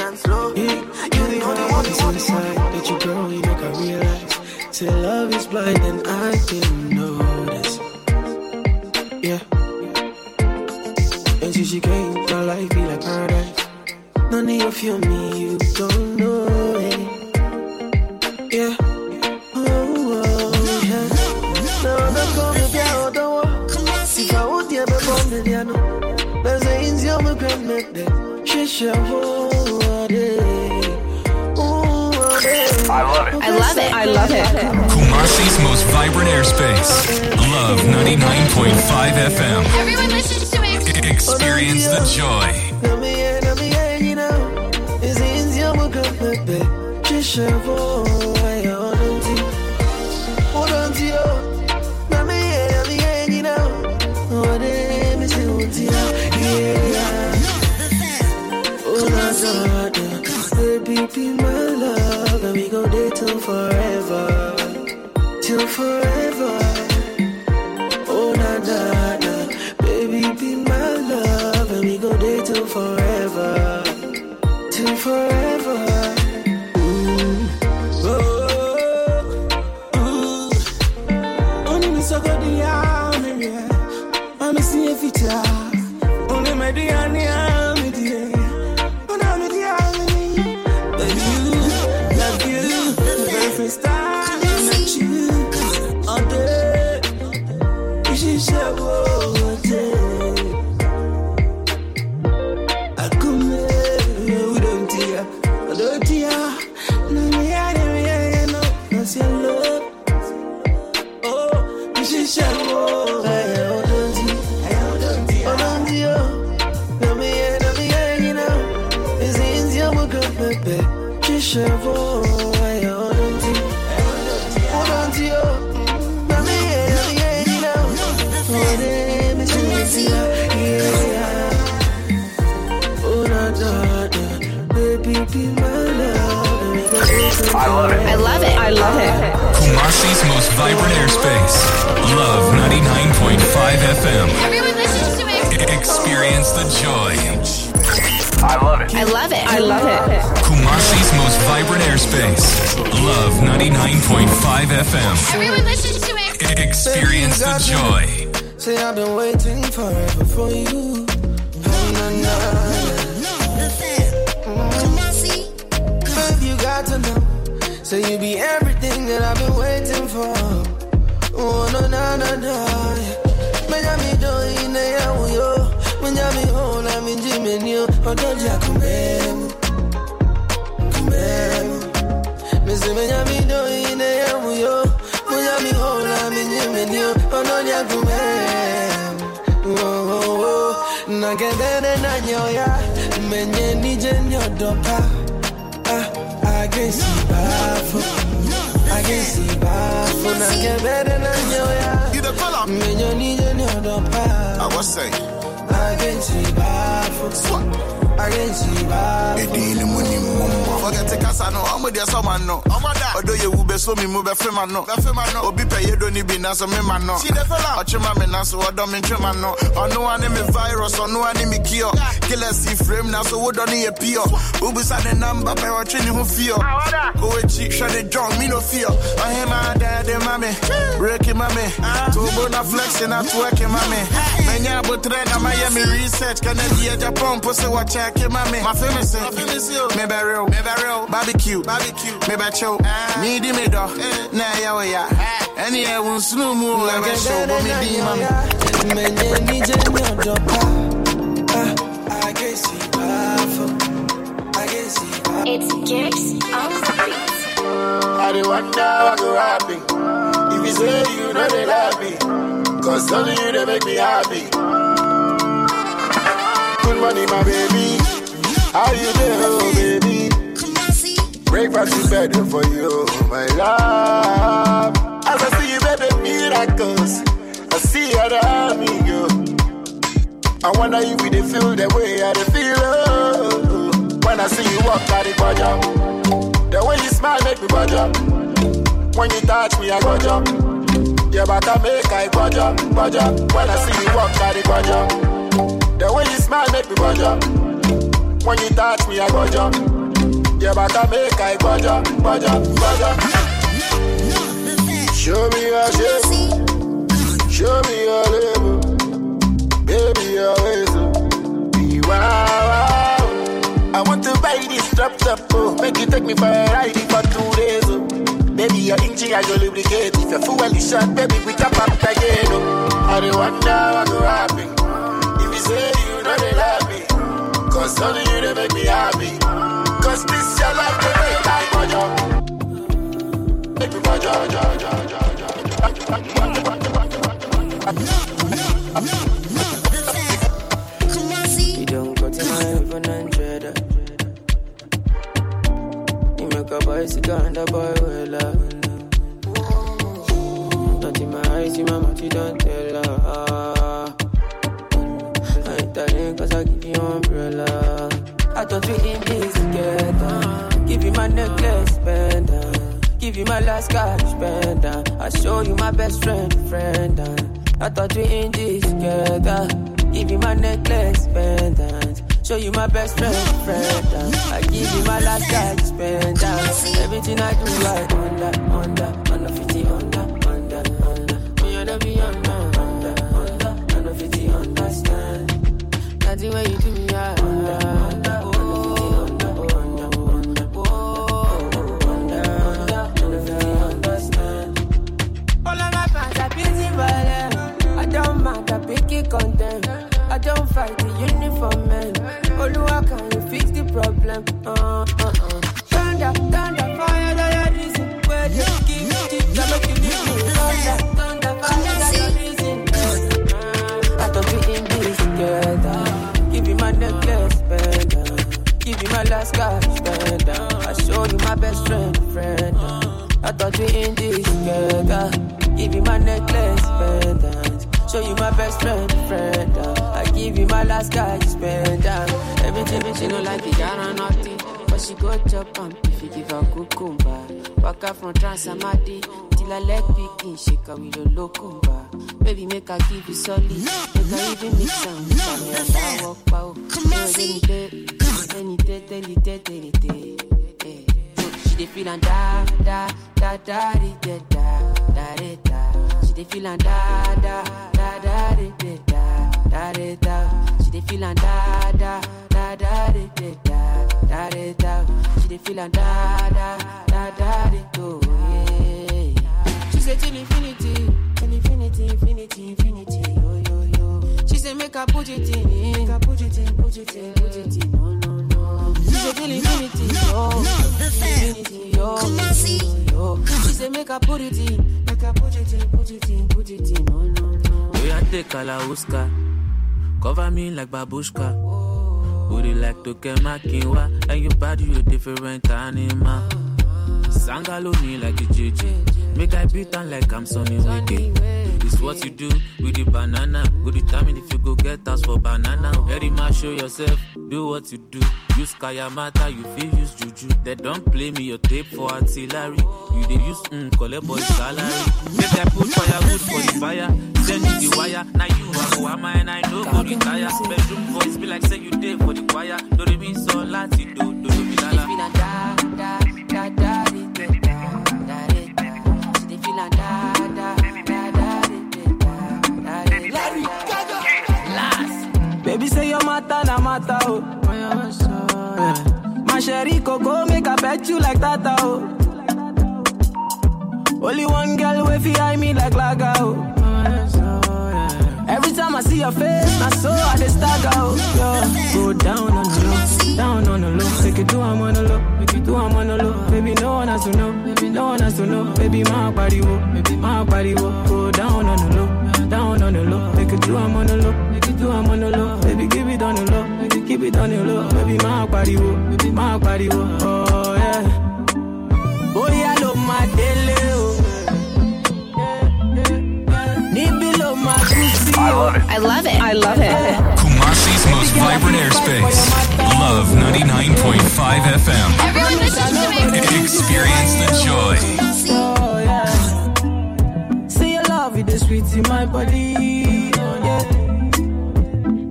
S58: None of you feel me, you don't know it. Yeah. Oh, oh, yeah. No, no, come if you don't want. If I would you ever born the piano. There's a in your grandmother. She shall hold it.
S43: I love it.
S6: I love it. I love it.
S43: Kumasi's most vibrant airspace. Love 99.5 FM.
S40: Everyone listens to it.
S43: Experience the joy.
S58: Baby, be my soul is yeah no defeat oh I'll us up cause we feel love, and we go there till forever, till forever.
S43: Vibrant airspace. Love 99.5 FM.
S40: Everyone listens to it.
S43: Experience the joy. I love it.
S6: I love it. I love it.
S43: Kumasi's most vibrant airspace. Love 99.5 FM.
S40: Everyone listens to it.
S43: Experience the joy.
S58: Say I've been waiting forever for you. Na, na, na. Babe, you got to know. Say you be everything that I've been waiting for. Oh, no, no, no, no. Menyami do ine ya uyo. Menyami ho na minji menyo. Odoja kumemu. Kumemu. Missy Menyami do ine ya uyo. Menyami ho na minji menyo. Odoja kumemu. Oh, oh, oh. Nagedene na nyoya. Menye nije nyodopa. Ah, I can see bafo. I can see bafo. Nagedene na nyoya.
S4: You the color.
S58: Menye nije nyodopa.
S4: I was say.
S58: I can see bafo. I can see bafo.
S4: Edin money mumbo. Forget the casa no. I'm with your someone no. I'm with that. Odo ye ube so mi mube fe man no. Fe man no. Obi pɛ yɛ do ni bi nanso me ma no. Si de fela. Ɔtwe ma me I ɔdɔ me ntwe ma no. I ani me virus, ɔno ani me cure. Killer see frame nanso wodɔ ni yɛ pure. Ubisa the number pɛ ɔtwe who ho Go Ko cheap, hwɛ the drunk, me no fio. my ma dɛɛde ma me. Breaking ma me. Tubo na flexing na twerking ma me. but abotre na Miami research. Can research. Kennedy yɛ Japan Pussy, se wa check ma me. Ma fe me se. Me burial.
S38: Me burial. Barbecue. Barbecue. Me bɛ chill. Ah. Me di me dɔ. Eh. Nah yeah o. Any I won't snow more, I will show, but me di man.
S67: It's Gex on the beat.
S38: I dey wonder what go happen if you say you know they love me. Cause only you they make me happy. Good money, my baby. How you doing, oh baby? Breakfast is better for you, my love miracles. I see how the army amigo. I wonder if we feel the way I feel. Oh. When I see you walk out the budget, the way you smile make me budget. When you touch me, I go jump. Yeah, but I make I go jump. When I see you walk out the budget, the way you smile make me budget. When you touch me, I go jump. Yeah, but I make I go jump, go. Show me your shape, show me your level, baby ways. oh. Be wow, wow. I want to buy this drop top, oh. Make you take me for a ride for two days, oh. Baby, your inching, I go lubricate. If your fuel is short, baby, we chop up again, oh. I don't wonder what go happen. If you say you know they love me, cause only you they make me happy. Cause this your life,
S58: You don't to my even hundred. You make a bicycle and a boy well. Not in my eyes, in my you don't tell her. I ain't telling I give you umbrella. I thought we in this together. Give you my necklace, pendant. Give you my last cash, pendant. I show you my best friend, friend. I thought we in this together. Give you my necklace, pendant. Show you my best friend, friend. I give you my last cash, pendant. Everything I do, I under, under, under 50, under, under, under. Me and be under, under, under, under 50, understand. The way you do me, I under, It content. I don't fight the uniform man. Oluwa, can you fix the problem? Uh, uh, uh. Thunder, thunder, fire, that your reason. Where you give me tips, I make you me. Thunder, thunder, fire, that your reason. Uh, I thought we in this together. Give you my necklace, pendant. Give you my last cash, pendant. I show you my best friend, friend. I thought we in this together. Show you my best friend, friend. Uh. I give you my last guy, you spend down. Everything she know like it got on nothing. But she go chop am um, if you give her cucumber. Waka from Transamadi till I leg picking, shake her with a locumba. Baby, make her give you solid. Make her even mix am with her and I walk pow. Come on, see. Any day, any day, any day. She dey feel and da da da da da da da da da. She dey feel and da da She dey feel infinity, infinity, infinity, infinity. She say make her put it in, make her put it in, put it in, put it in. No no no. She say till infinity, yo, infinity, yo, yo, yo. She say make her put it in, make her put it in, put it in, put it in. No no no.
S68: Are take Kalauska. Cover me like babushka. Would you like to get my kinwa? And your body, you different animal. Sangalo me like a JJ. Make I beat on like I'm Sonny Wiki. It's what you do with the banana. Go determine if you go get us for banana. Very much show yourself, do what you do. Use Kayamata, you feel use Juju. They don't play me your tape for artillery. You they use mm, collect boy salary. Make I put firewood for the fire. Send you the wire. Now you are who am I and I know go retire. Bedroom voice be like say you did for the choir. Do they mean so lati do do do be la la.
S58: da da da da
S14: Baby say you matter na matter oh. My
S58: sherry coco make a bet you like that oh. Only one girl with fi eye me like laga oh. Every time I see your face, my soul I dey stagger, oh. Yeah. Go down on the low, down on the low. Take it to I'm on the low, make it to I'm on the low. Baby, no one has to know, baby, no one has to know. Baby, my body, wo, baby, my body, wo. Go down on the low, down on the low. Make it to I'm on the low, make it to I'm on the low. Baby, keep it on the low, it keep it on the low. Baby, my body, wo, baby, my body, wo. Oh yeah. Bóyá ló kú sí o.
S69: I love it. I love it.
S43: Kumasi's most vibrant airspace. Love 99.5 FM.
S67: Everyone listen to me.
S43: Experience the joy.
S58: Oh, yeah. See your love, it is sweet in my body. Oh, yeah.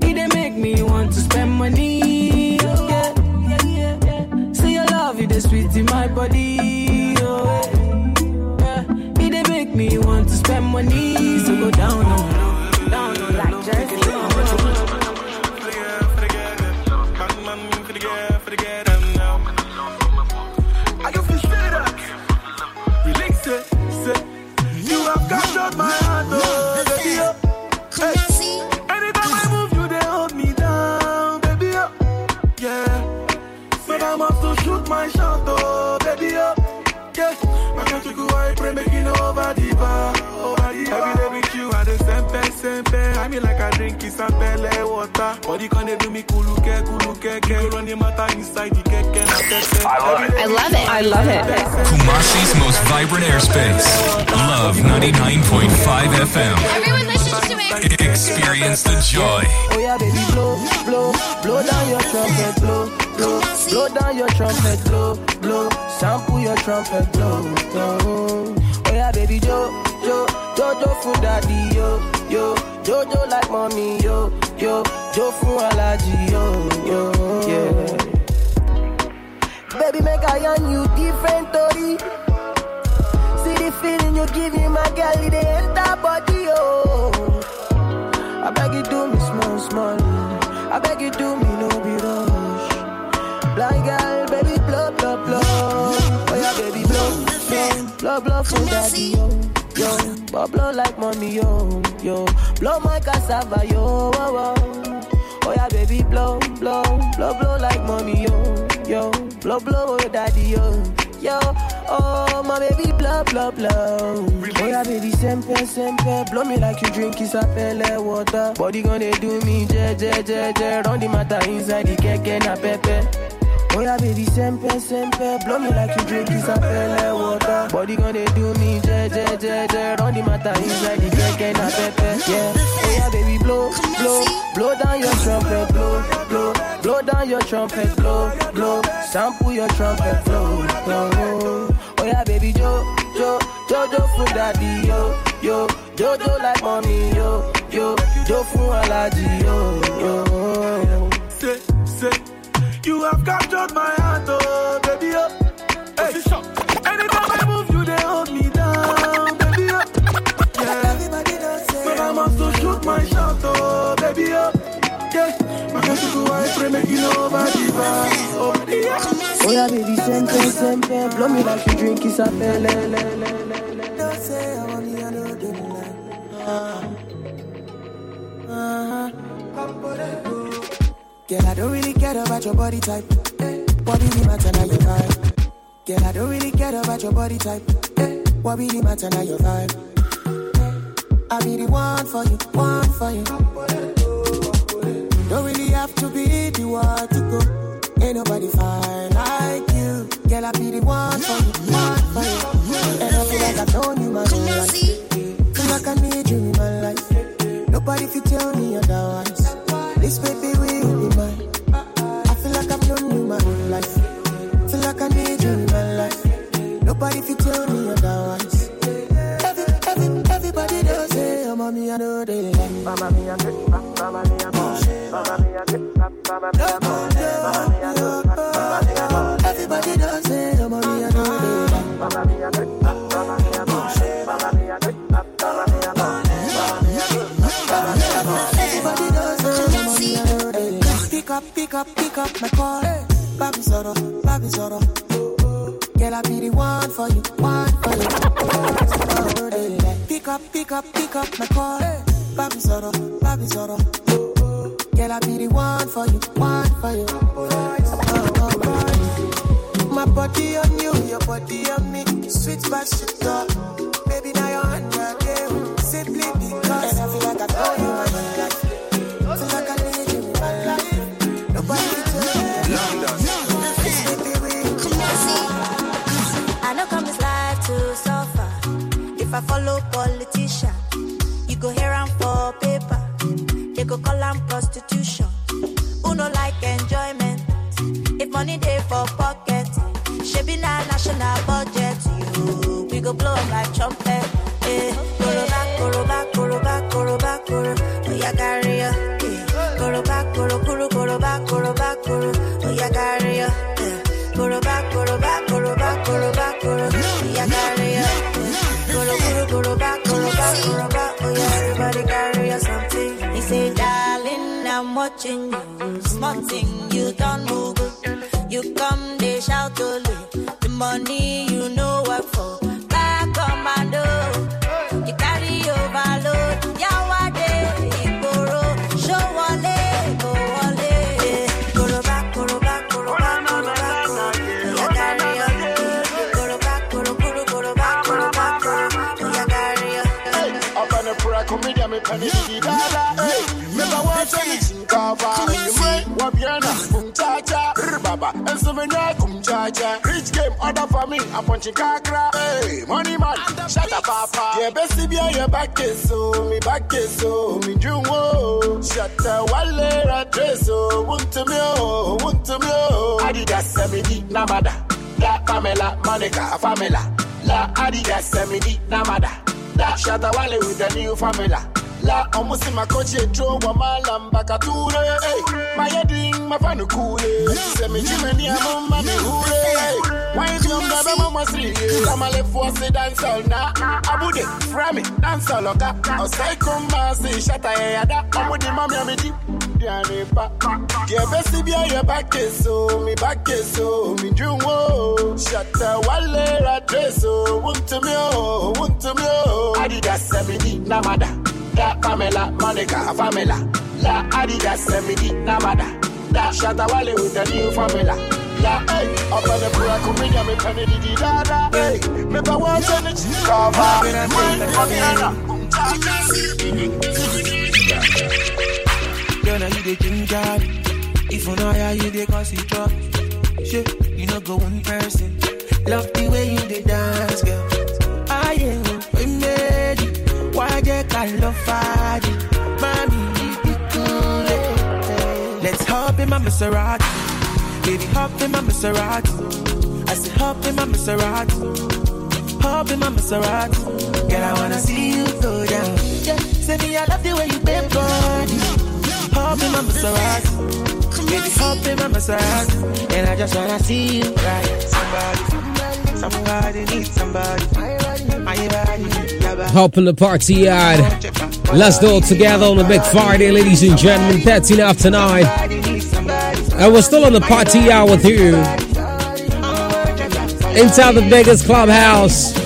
S58: It dey make me want to spend money. Oh, yeah. See your love, it is sweet in my body. Oh, yeah. It dey make me want to spend money. So go down on
S70: making over the bar, over the bar. Every day with you, I the sempe, sempe. I mean like I drink isapele water. Body can they do me kulu ke, kulu ke, ke. You run the matter inside the keke, na tete.
S43: I love it.
S69: I love it. I love it.
S43: Kumasi's most vibrant airspace. Love 99.5 FM.
S67: Everyone listen to me.
S43: Experience the joy.
S58: Oh yeah, baby, blow, blow, blow down your trumpet, blow, blow, blow down your trumpet, blow, blow, sample your trumpet, blow, blow. Yeah, baby, jo, jo, jojo for daddy, yo, yo, jojo like mommy, yo, yo, jo for allergy, yo, yo, yeah. Baby, make I yarn you different story. See the feeling you give me, my girl, it enter body, oh. I beg you do me small, small. I beg you do me blow, for daddy, yo, yo. But blow like mommy, yo, yo. Blow my cassava, yo, oh, oh. Oh yeah, baby, blow, blow, blow, blow like mommy, yo, yo. Blow, blow, oh daddy, yo, yo. Oh my baby, blow, blow, blow. Oh yeah, baby, sempe, sempe. Blow me like you drink isapele water. Body gonna do me, je, je, je, je. Run the matter inside the keke na pepe. Oh yeah, baby, sempe, sempe. Blow me like you drink isapele water. Body gonna do me, je, je, je, je. Run the matter inside the keke na pepe. Yeah. Oh yeah, baby, blow, blow, blow down your trumpet, blow, blow, blow down your trumpet, blow, blow. Sample your trumpet, blow, blow. Oh yeah, baby, jo, jo, jojo for daddy, yo, yo, jojo like mommy, yo, yo, jo for allergy, yo, yo.
S70: Say, say, you have captured my heart, oh, baby, oh. Hey. Anytime I move, you they hold me down, baby, oh. Yeah. But I must to shoot my shot, oh, baby, oh. Yeah. My country go I pray, making over the bar, over the bar.
S58: Oh yeah, baby, sempe, sempe, blow me like you drink isapele.
S70: Girl, I don't really care about your body type. What really matter now your vibe? Girl, I don't really care about your body type. What really matter now your vibe? I be the one for you, one for you. Don't really have to be the one to go. Ain't nobody fine like you. Girl, I be the one for you, one for you. And I feel like I've known you my whole life. Feel like I need you in my life. Nobody can tell me otherwise. This baby like I've known you my whole life. Feel like I need you in my life. Nobody can tell me otherwise. Every, every, everybody does say, oh, mommy, I know they like me. Mama, me, I get, mama, me, I go. Mama, me, I get, mama, me, I go. Mama, me, I go. Mama, me, I go. Everybody does say, oh, mommy, I know they like me. Mama, me, I get, mama, me, I go. Mama, me, I get, mama, me, I go. Mama, me, I get, mama, me, I go. Everybody does say, oh, mommy, I know they like me. Pick up, pick up, pick up my call. Back
S71: Babi Soro, Babi Soro. Girl, I be the one for you, one for you. Oh. Pick up, pick up, pick up my call. Babi Soro, Babi Soro. Girl, I be the one for you, one for you. Oh, oh, oh. My body on you, your body on me. Sweet but shit up. Baby, now you're on your game. Simply because. And I feel like I told you my I
S72: follow politician, you go here and for paper. They go call am prostitution. Who no like enjoyment? If money dey for pocket, shebi na national budget. You we go blow 'em like trumpet. Eh. Eh. Eh, watching you. Small you don't move. You come, they shout only. The money
S38: and souvenir kum cha cha. Rich game order for me, I'm punching kakra. Hey, money man, shut up, papa. Yeah, best be on your back is so, me back is so, me dream wo. Shut the wale address, oh, want to me, oh, want to me, oh. Adidas semidi, namada. La Pamela, Monica, Pamela. La Adidas semidi, namada. La Shatta Wale with the new formula. La Omusi Makoche Joe Wamala Mbakature. Hey, my heading, my fan cool. Semi Jimmy, I'm on hule. Why is your mother mama see? I'm a left for say dance all na. Abude, Frami, dance all oka. O come amidi. Dianepa. Yeah, best be your back so, me back so, me dream wo. Shatta Wale address oh, want to me oh, want to me oh. Adidas semidi namada. La Pamela, Monica, Pamela. La Adidas semidi namada. La Shatta Wale with the new formula. Hey, up on the prayer comedian, me penny di di da da. Hey, me pa want the cover.
S58: Girl, now you the ginger. If you know how you the cause it drop. Shit, you know go one person. Love the way you the dance, girl. I am we made it. Why you call love fadi? Mommy, you cool it. Let's hop in my Maserati. Baby, hop in my Maserati. I said hop in my Maserati. Hop in my Maserati. Girl, I wanna see you go down. Yeah, say me I love the way you bend body. Hop in my Maserati. Baby, in my Maserati. And I just wanna see you. Somebody, somebody needs somebody.
S59: Hop in the party yard. Let's do it together on a big Friday, ladies and gentlemen. 13 after 9. And we're still on the party yard with you. Inside the biggest clubhouse.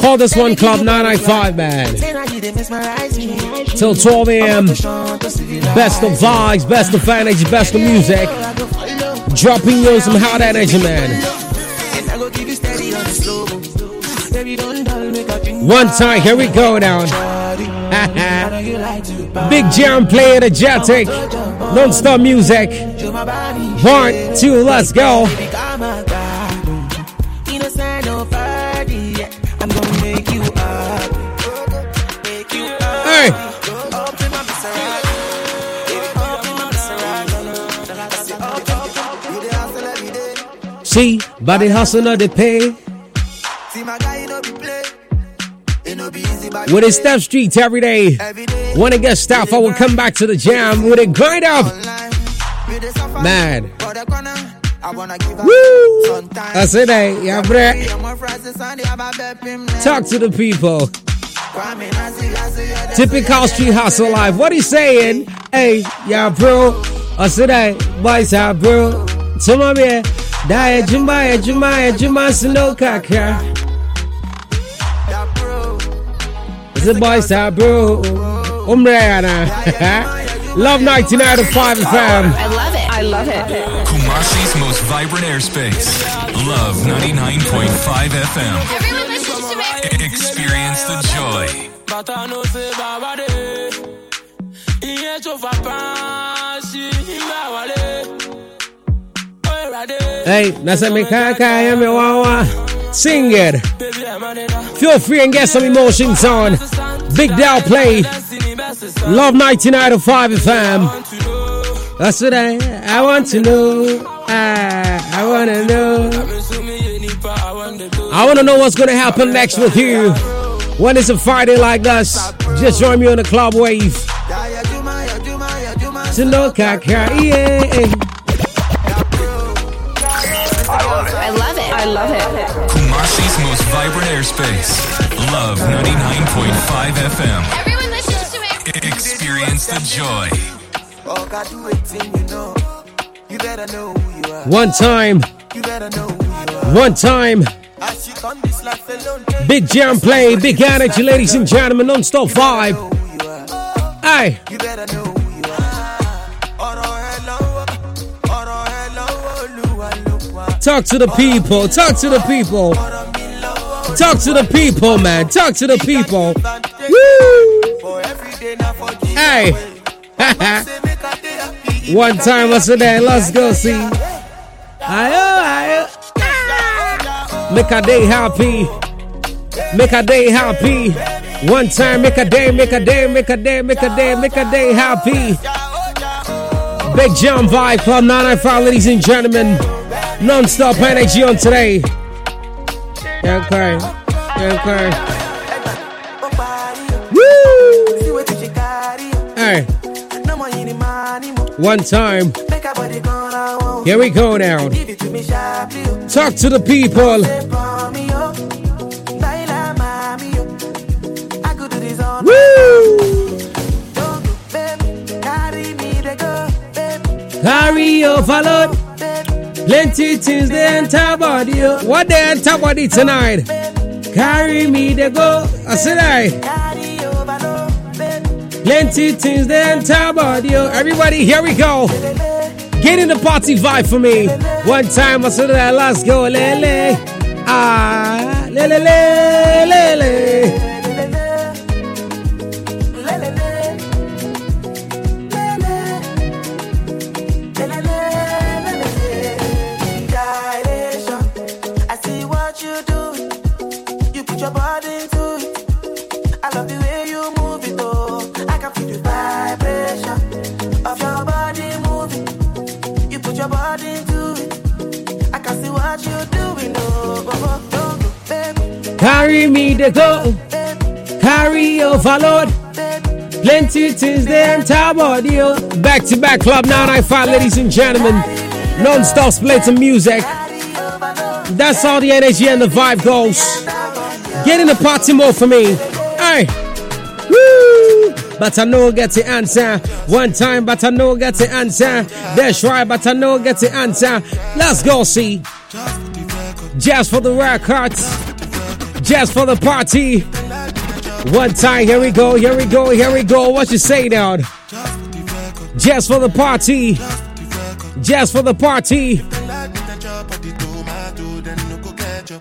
S59: Call this one Club 995, man.
S58: Say now you dey mesmerize me.
S59: Till 12 a.m. Best of vibes, best of energy, best of music. Dropping you some hot energy, man.
S58: And I go give you steady on the slow. Baby, don't dull, make a drink.
S59: One time, here we go now.
S58: I know you like to
S59: Big Jam play energetic. Non stop music. One, two, let's go. See, by the hustle of the pay.
S58: See my guy, you know be play. No be easy,
S59: With his step streets every day. When it gets tough, I will come back to the jam with a grind up. Man.
S58: I wanna give
S59: Woo! That's it, eh? Yeah, bruh.
S58: Yeah, my friends is Sunday, I'm a bep him now.
S59: Talk to the people.
S58: Kwame Nazi, Nazi, yeah, that's
S59: Typical street hustle life. What he saying? Hey, yeah, bro. I said, hey, boys, bro. Tuma me, die Juma, Juma, Juma, Snow Kaka. The boys are bro. Umreana. Love 99.5 FM.
S69: I love it. I love it.
S43: Kumasi's most vibrant airspace. Love 99.5 FM. Experience the joy.
S58: Bata no se baba
S59: Hey, nasa me kaka ya me wawa. Sing it. Feel free and get some emotions on. Big Dow play. Love 99.5 FM. That's what I I want to know. I I wanna know. I wanna know what's gonna happen next with you. When it's a Friday like this, just join me on the club wave. Kaka, yeah.
S69: I love it. I love it.
S43: Kumasi's most vibrant airspace. Love 99.5 FM.
S40: Everyone listens to it.
S43: Experience the joy.
S70: Oh, God, do it thing, you know. You better know who you are.
S59: One time,
S70: You better know who you are.
S59: one time.
S70: As you come this life alone,
S59: Big jam play, big energy, ladies and gentlemen, non-stop vibe. Hey, talk to the people, talk to the people. Talk to the people, man. Talk to the people. Woo! Hey. One time I said that, let's go see. Ayo, ayo. Make a day happy. Make a day happy. One time, make a day, make a day, make a day, make a day, make a day happy. Big Jam Vibe Club 995, ladies and gentlemen. Non-stop energy on today. Yeah, okay. Yeah, okay. Woo! Hey. One time. Here we go now. Talk to the people. Woo! Carry overload. Plenty things they enter body. oh. What they enter body tonight? Carry me they go. I said I. Plenty things they enter body. oh. Everybody, here we go. Get in the party vibe for me. One time I said that. Let's go, lele. Ah, lele, lele, lele. Carry me to go. Carry overload. Plenty enter body. oh. Back to back club 995, ladies and gentlemen. Non-stop split of music. That's all the energy and the vibe goes. Get in the party more for me. Hey. Woo! But I know get the answer. One time, but I know get the answer. That's right, but I know get the answer. Let's go see. Just for the records. Just for the party. One time, here we go, here we go, here we go. What you say now? Just for the party. Just for the party.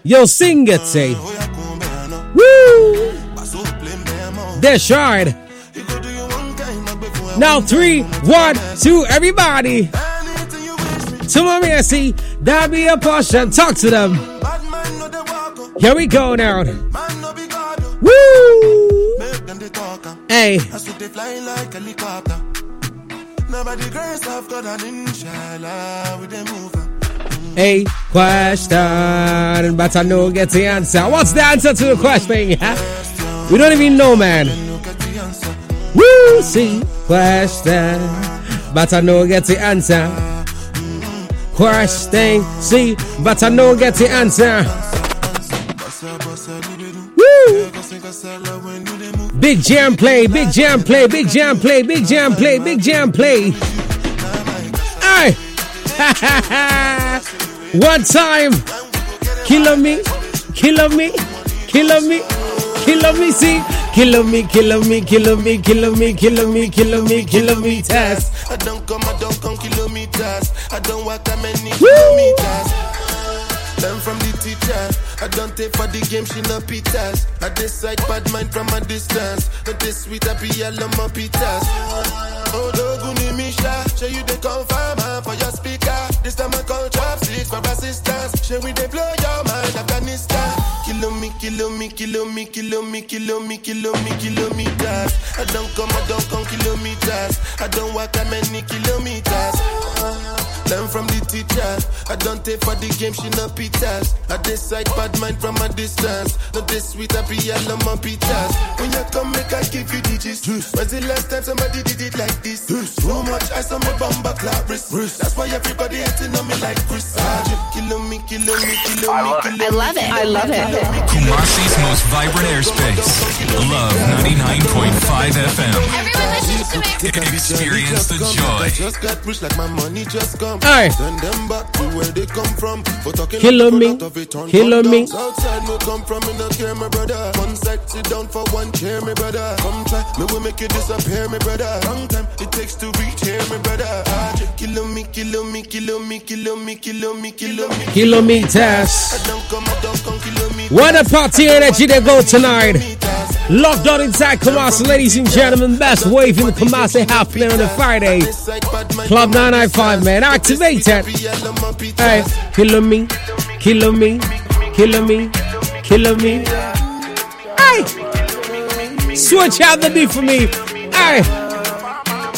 S59: Yo, sing it, say. Woo! That's right. Now, three, one, two, everybody. To my see, that be a portion. Talk to them. Here we go now. Woo! Hey. A question, but I know get the answer. What's the answer to the question? We don't even know, man. Woo, see, question, but I know get the answer. Question, see, but I know get the answer. Woo! Big jam play, big jam play, big jam play, big jam play, big jam play. Hey! One time. Kilo me, kilo me, kilo me, kilo me, see. Kilo me, kilo me, kilo me, kilo me, kilo me, kilo me, kilometers.
S12: I don't come, I don't come kilometers. I don't walk that many kilometers. Learn from the teacher. I don't take for the game, she no pitas. I decide bad mind from a distance. Not this sweet, I be all on my pitas. Oh, Doguni Misha, show you the confirm for your speaker. This time I call chopsticks for assistance. Show we they blow your mind, Afghanistan. Kilo me, kilo me, kilo me, kilo me, kilo me, kilo me, kilometers. I don't come, I don't come kilometers. I don't walk that many kilometers. Learn from the teacher. I don't take for the game, she no pitas. I decide bad mind from a distance. Not this sweet, I be all on my pitas. When you come, make I give you digits. When's the last time somebody did it like this? Too much ice on my bumper clap wrist. That's why everybody hating on me like Chris. Ah. Ah. Kilo me, kilo me, kilo me, kilo
S69: I love it. I love it.
S43: Kumasi's most vibrant airspace. Love 99.5 FM. Experience the joy.
S12: Just got rich like my money just come.
S59: Aye.
S12: Send them back to where they come from. For talking
S59: Kilo
S12: up,
S59: me,
S12: out of it, turn
S59: kilo
S12: come
S59: me.
S12: down. Outside me come from, me no care, my brother. One side, sit down for one chair, my brother. Come try, me will make you disappear, my brother. Long time it takes to reach here, my brother. Kilo me, kilo me, kilo me, kilo me, kilo me, kilo me.
S59: Kilometers.
S12: I don't come, I don't come, kilo me.
S59: What a party energy they go tonight. Locked on inside Kumasi, ladies and gentlemen. Best wave in the Kumasi half play on a Friday. Club 995, man. Activated. Hey, kilo me, kilo me, kilo me, kilo me. Hey, switch out the beat for me. Hey,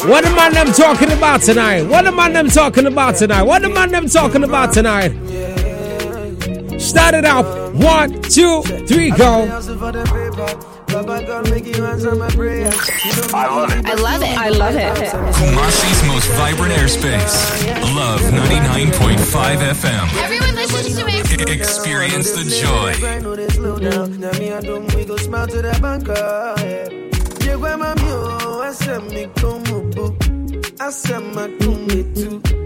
S59: what am I them talking about tonight? What am I them talking about tonight? What am I them talking about tonight? Start it out. One, two, three, go.
S69: I love it. I love it. I love it.
S43: Kumasi's most vibrant airspace. Love 99.5 FM.
S73: Everyone listens to it.
S43: Experience the joy.
S59: Woo! Big Quan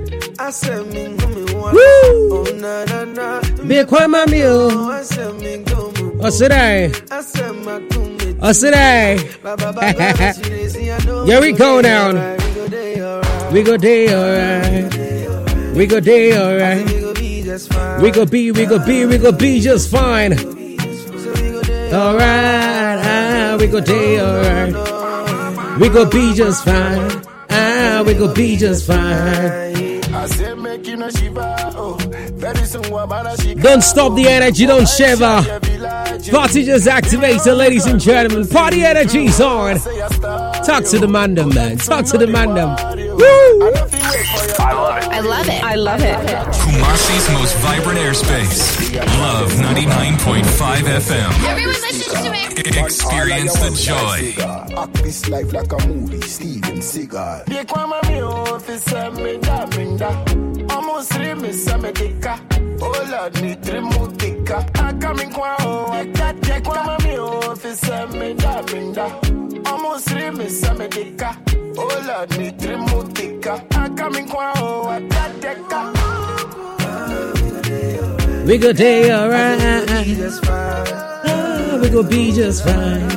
S59: Mami, oh. Osirai. Osirai. Here we go down. We go, day, alright. We go day alright. We go day alright. We go be, we go be, we go be just fine. Alright, ah, we go day alright. We go be just fine. Ah, we go be just fine.
S12: I said, make you no shiver. Oh, very soon, Wabana, she
S59: Don't stop the energy, don't shiver. Party just activated, ladies and gentlemen. Party energy's on. Talk to the mandem, man. Talk to the mandem. Woo!
S69: I love it. I love it. I love it.
S43: Kumasi's most vibrant airspace. Love 99.5 FM.
S73: Everyone listens to it.
S43: Experience the joy.
S12: Act this life like a movie, Steven Seagal. They call me officer, me da, me da. Almost three, me sa me dika. Oh kwa I got they call me officer, me da, me da. Almost three, me sa dika. Oh kwa
S59: We go day alright. Ah, we go be just fine.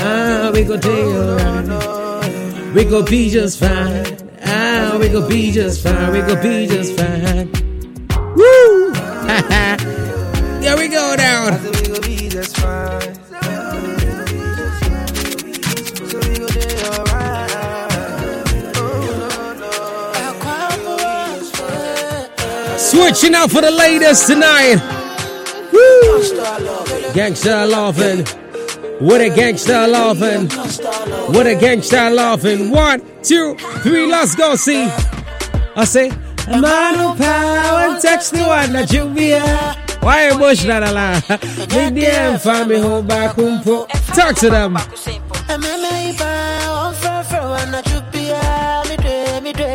S59: Ah, we go day alright. We go be just fine. Ah, we go be just fine. We go be just fine. Woo! Here we go down. Switching out for the ladies tonight. Woo! Gangsta laughing. What a gangsta laughing. What a gangsta laughing. One, two, three, let's go. See. I say, Mano power, touch the one that you be Why emotional la? Me DM find me home back home. Talk to them.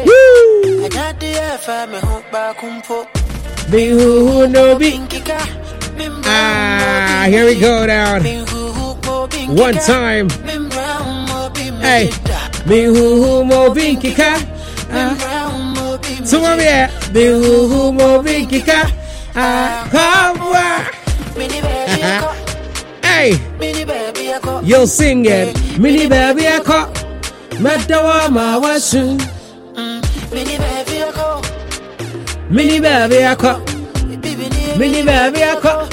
S59: Woo! Be who who no be. Ah, here we go down. One time. Hey, me who who mo binky ka. So mom yeah, be who who mo be kika. Ah, come Hey, yo sing it. Mini baby eh, I call. Madawa ma wasu. Mini baby eh, I call. Mini baby eh, call.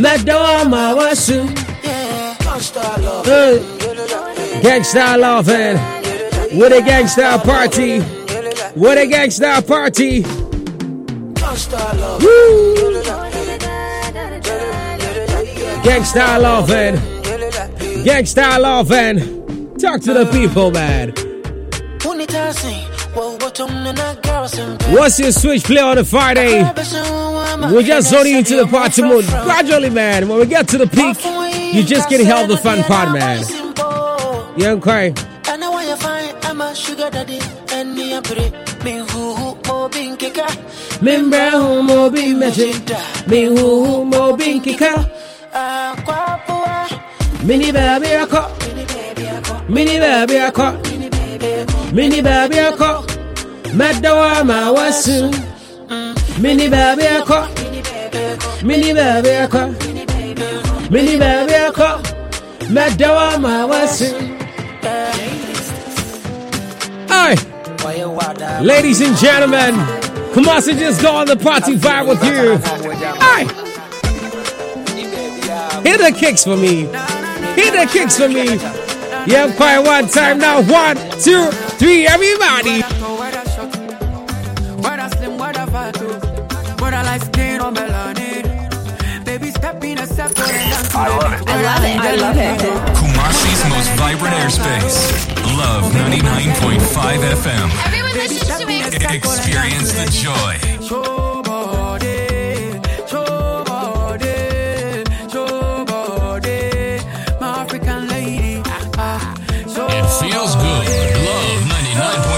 S59: Madawa ma wasu. Gangsta loving. Eh? What a gangsta party. What a gangsta party. Woo. Gangsta loving. Eh? Gangsta loving. Eh? Talk to the people, man. What's your switch play on a Friday? We're just zoning into the party mode gradually, man. When we get to the peak, you just get held the fun part, man. Yeah, I'm crying.
S74: And I want you find I'm a sugar daddy and me a pretty me who who mo bin kika
S59: Member who mo be magic. Me who who mo be kika.
S74: kwa pua
S59: Mini baby I call. Mini baby I call. Mini baby I call. Madawa ma wasu. Mini baby I call. Mini baby I call. Mini baby I call. Madawa ma wasu. Hey, ladies and gentlemen, Kumasi just go on the party vibe with you. Hey, hit the kicks for me. Hit the kicks for me. Yeah, quite one time now. One, two, three, everybody.
S58: I love it.
S69: I love it. I love it.
S16: Kumasi's most vibrant airspace. Love 99.5 FM.
S58: Everyone listen to me.
S16: Experience the joy. It feels good. Love 99.5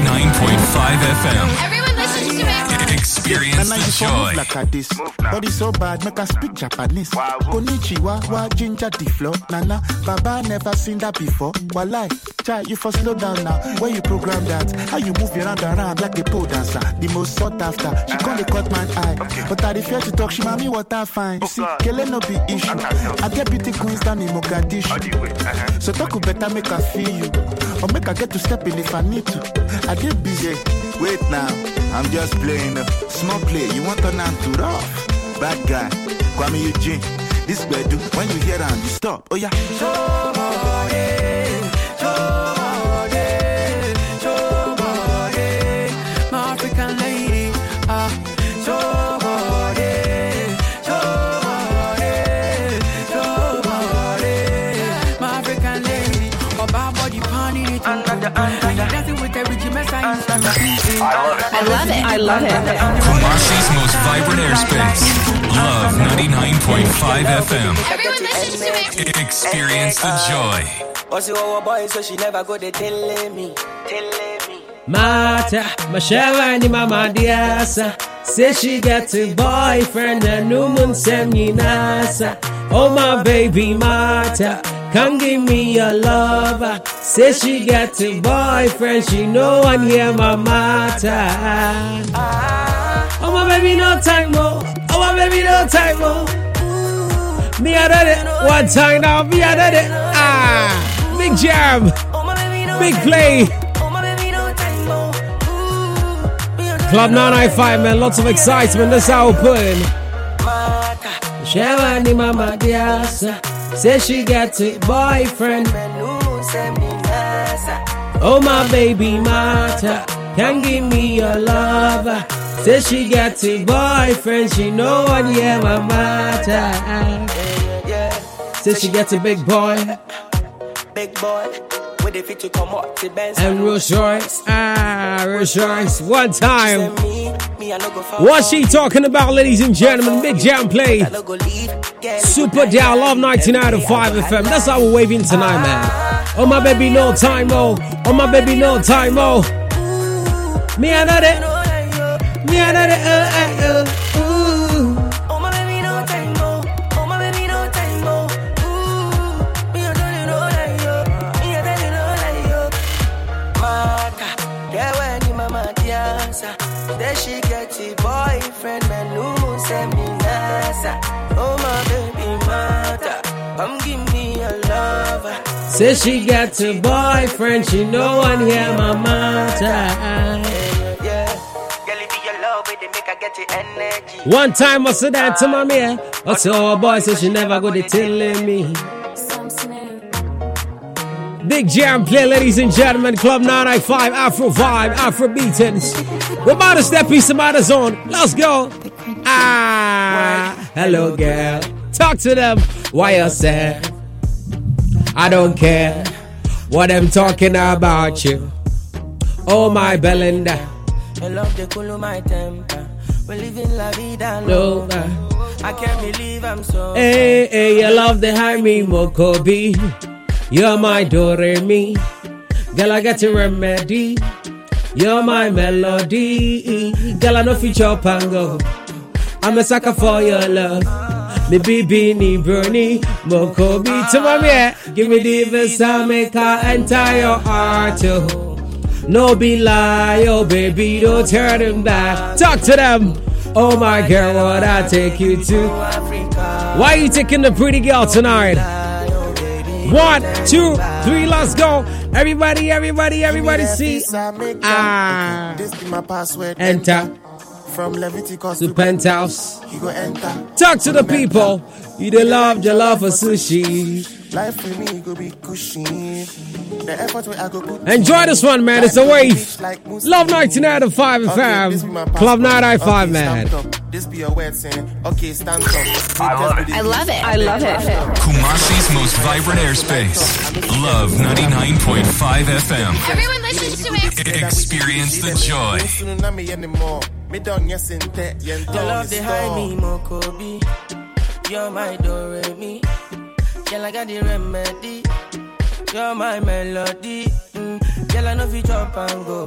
S16: 99.5 FM.
S73: Everyone listen to me.
S16: Experience
S56: Nana,
S16: the
S56: you for move
S16: joy.
S56: like a this. Body so bad, make her speak Japanese. Konnichiwa, wa ginger the flow. Nana, Baba never seen that before. Walai, chai, you for slow down now. Where you program that? How you move your hand around like a pole dancer? The most sought after. She call the cut man eye. Okay. But I fear to talk, she mommy what I find. See, Kele no be issue. I get beauty queens down in Mogadishu. So talk better make her feel you. Or make her get to step in if I need to. I get busy. Wait now, I'm just playing. A small play, you want turn am to rough. Bad guy, Kwame Eugene. This do when you hear am, you stop. Oh yeah.
S69: Love it. I love it.
S16: Kumasi's most vibrant airspace. Love 99.5 FM.
S73: Everyone listen to me.
S16: Experience the joy.
S58: What's your boy, so she never go, they telling me, telling me.
S59: Mata, Mashawa ni mama diasa. Say she got a boyfriend and no one send me nasa. Oh my baby Mata, come give me your lover. Say she got a boyfriend, she no one hear my matter. Oh my baby, no time more. Oh my baby, no time more. Me I did it. One time now. Me I did it. Ah, big jam. Big play. Club 995, man. Lots of excitement. That's how we're putting. Mama. Say she got a boyfriend. Oh my baby mata. Can give me your lover. Say she got a boyfriend. She know one yeah my mata. Say she got a big boy.
S58: Big boy, with the fit to come up to Benz.
S59: And Rolls Royce. Ah, Rolls Royce. One time.
S58: Me, me, I no go for
S59: What's she talking about, ladies and gentlemen? Big Jam Play. Super Down Love 99.5 FM. That's how we're waving tonight, man. Oh, my baby, no time, oh. Oh, my baby, no time, oh. Me, I know that. Me, I know that. Uh, uh, uh.
S58: Then she get a boyfriend, man, who send me nasa. Oh my baby, mata, come give me a lover.
S59: Say she got a boyfriend. She know one here, my mata.
S58: Yeah, girl, it be love, it make I get the energy.
S59: One time I said that to my man. I said, oh boy, so she never go to telling me. Big Jam play, ladies and gentlemen. Club 995, Afro Vibe, Afro Beatings. We're about to step in some other zone. Let's go. Ah, hello, girl. Talk to them. Why you sad? I don't care what I'm talking about you. Oh, my Belinda.
S58: Your love, they cool my temper. We're living la vida loca. I can't believe I'm so.
S59: Hey, hey, you love the high me Mokobi. You're my Doremi. Girl, I got your remedy. You're my melody. Girl, I know feature pango. I'm a sucker for your love. Me BB ni Bernie Mokobi to my man. Give me the visa, make her enter your heart. Oh. No be lie, oh baby, don't turn him back. Talk to them. Oh my girl, what I take you to? Why are you taking the pretty girl tonight? One, two, three, let's go. Everybody, everybody, everybody see. Ah,
S75: This be my password.
S59: enter
S75: From Leviticus
S59: to penthouse.
S75: You go enter.
S59: Talk to the people. You the love, the love for sushi.
S75: Life for me go be cushy. The effort where I go put.
S59: Enjoy this one, man. It's a wave. Love 99.5 FM. Club 995, man.
S75: This be a word saying, okay, stand up.
S43: I love it.
S69: I love it. I love it.
S43: Kumasi's most vibrant airspace. Love 99.5 FM.
S73: Everyone listens to it.
S43: Experience the joy.
S75: Me done te yen
S58: Your love behind me, Mokobi. You're my Doremi. Girl, I got the remedy. You're my melody. Mm. Girl, I know if you jump and go.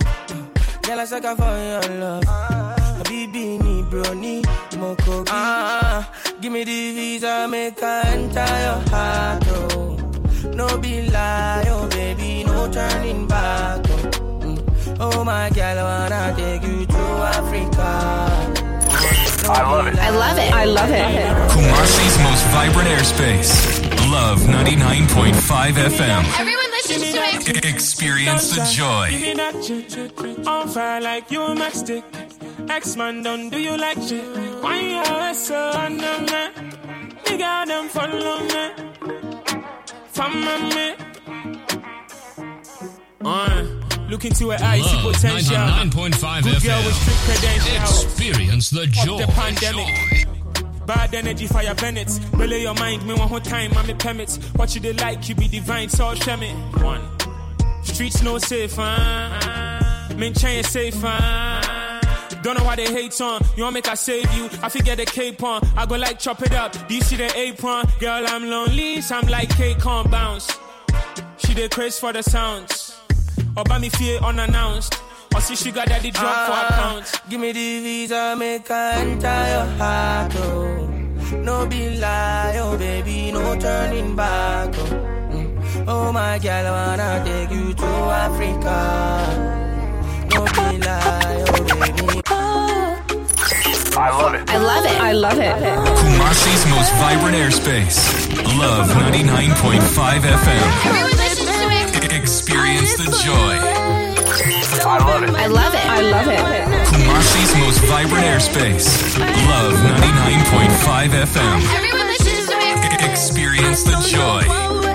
S58: Girl, I sucker for your love. Ah. Baby, me brony, Mokobi. Ah, give me the visa, make I enter your heart. Oh. No be lie, oh baby, no turning back. Oh, my girl, I wanna take you to Africa.
S43: I love it.
S69: I love it. I love it.
S43: Kumasi's most vibrant airspace. Love 99.5 FM.
S73: Everyone listens to it.
S43: Experience the joy.
S20: On fire like you a matchstick. X-Man, don't do you like shit? Why you always so under me? Nigga, them follow me. Follow me. Uh, look into her eyes, see potential.
S67: 99.5
S20: Good girl with strict credentials.
S67: Experience the joy.
S20: the pandemic. Bad energy, fire Bennett. Belay your mind, me one whole time, I'm a permit. What you they like, you be divine, so show me. One. Streets no safe, huh? Men chain safe, huh? Don't know why they hate on. You want make I save you? I forget the cape on. I go like chop it up. Do you see the apron? Girl, I'm lonely, so I'm like cake on bounce. She did craze for the sounds. Obama fear unannounced. Or see sugar daddy drop ah, for accounts.
S58: Give me the visa, make I enter your heart, oh. No be lie, oh baby, no turning back, oh. Mm. Oh my girl, I wanna take you to Africa. No be lie, oh baby.
S43: I love it.
S69: I love it. I love it.
S43: Kumasi's most vibrant airspace. Love 99.5 FM. Experience the joy. I love it.
S69: I love it. I love it.
S43: Kumasi's most vibrant airspace. Love 99.5 FM.
S58: Everyone listens to me.
S4: Experience the joy.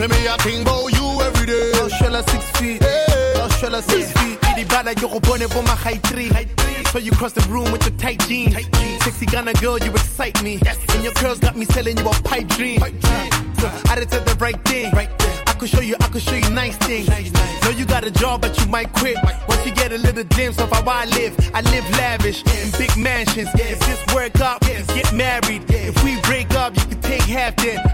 S13: Ngawushwela six feet.
S43: See me a think about you every day.
S13: Ngawushwela six feet. Ngawushwela six feet. Idibala yo go bone for my high three. So you cross the room with your tight jeans. Sexy Ghana girl, you excite me. And your girls got me selling you a pipe dream. So I done said the right thing. I could show you, I could show you nice things. Know you got a job, but you might quit. Once you get a little glimpse of how I live, I live lavish in big mansions. If this work out, we can get married. If we break up, you can take half then.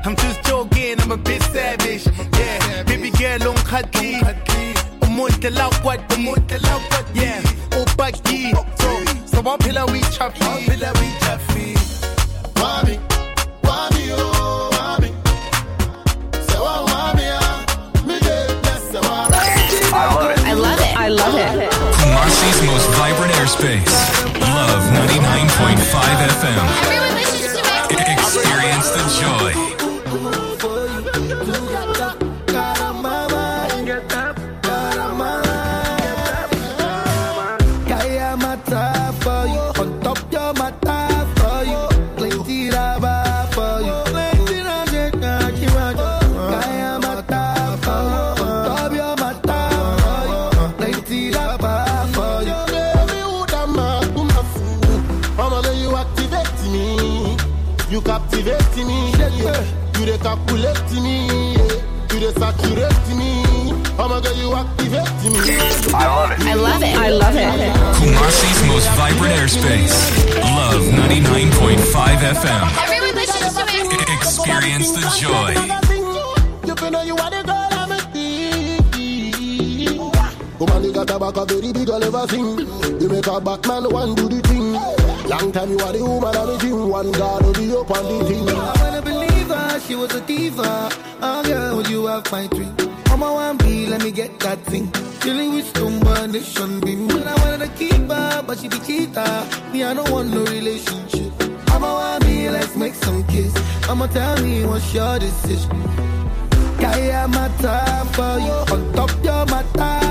S43: Want me, want me, oh, want me. So I want me, ah, me the less so I rock.
S4: I love it.
S69: I love it. I love it.
S4: Kumasi's most vibrant airspace. Love 99.5 FM. E- I love it.
S69: I love it. I love it.
S4: Kumasi's most vibrant airspace. Love 99.5 FM. E- Experience the joy.
S43: You feel know you are the joy. I'm a thief. Woman, you got a back a very big girl ever sing. You make a Batman one do the thing. Long time you are the woman of the dream. One God will be up on the thing.
S13: I wanna believe her, she was a diva. Oh girl, would you have my dream? Mama one be, let me get that thing. Chilling with combination beam. But I wanted to keep her, but she be cheater. Me, I don't want no relationship. Mama want be, let's make some kiss. Mama tell me what's your decision. Kaya mata for you, on top your mata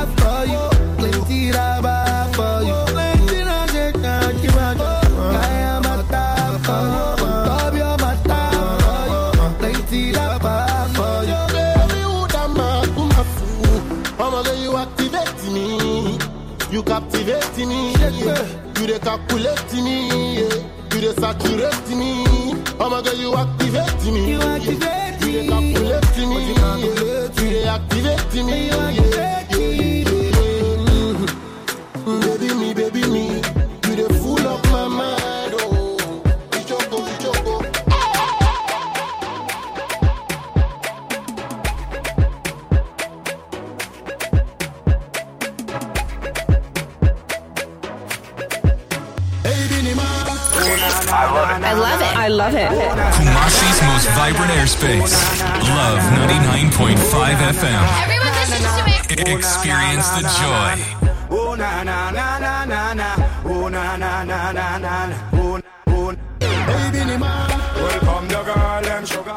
S43: captivate me. Yeah. You dey calculate me. Yeah. You dey saturate me. Oh, Mama, girl, you activate me.
S13: You activate
S43: yeah. You dey calculate me. Yeah. You dey activate me. Yeah. Yeah.
S4: Vibrant airspace. Love 99.5 FM. E- Experience the joy.
S13: Oh na na na na na na. Oh na na na na na na. Oh oh.
S4: Hey, Billy man.
S13: Welcome the girl them sugar.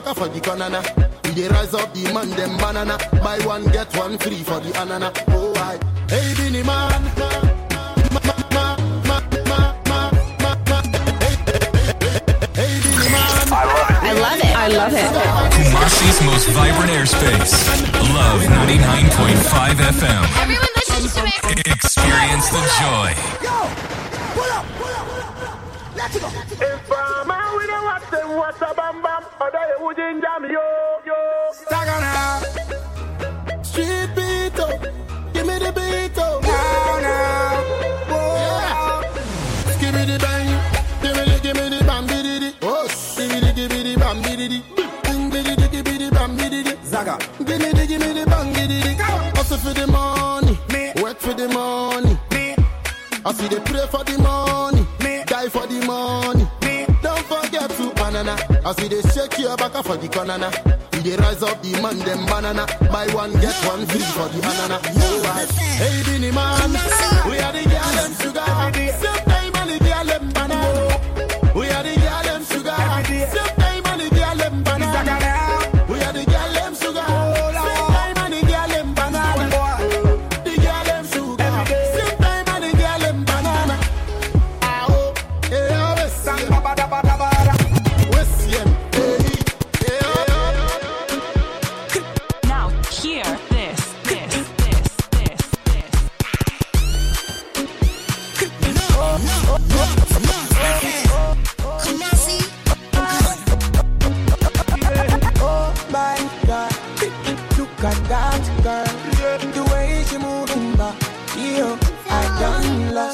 S4: Shake your back for the banana. We they rise up the man them banana. Buy one get one free for the anana. Oh I, hey Binny man. Ma, ma, ma, ma, ma, ma, ma, ma. Hey, hey Binny man.
S69: I love it. I love it.
S43: Kumasi's most vibrant airspace. Love 99.5 FM.
S73: Everyone listens to me.
S43: Experience the joy.
S13: Informer, we don't watch them watch a bam bam. Other you would ginger me yo yo. Sagana.
S4: Street beat oh, give me the beat oh.
S13: Now now.
S4: Yeah. Give me the bang, give me the, give me the bam biddy Oh, give me the, give me the Bang biddy, give me the bam biddy
S13: Zaga.
S4: Give me the, give me the bang biddy Hustle for the money, work for the money. I see they pray for the money, shake for the banana. We they rise up the man them banana. Buy one get one free for the banana. Oh, right. Hey, Binny man, we are the girl them sugar.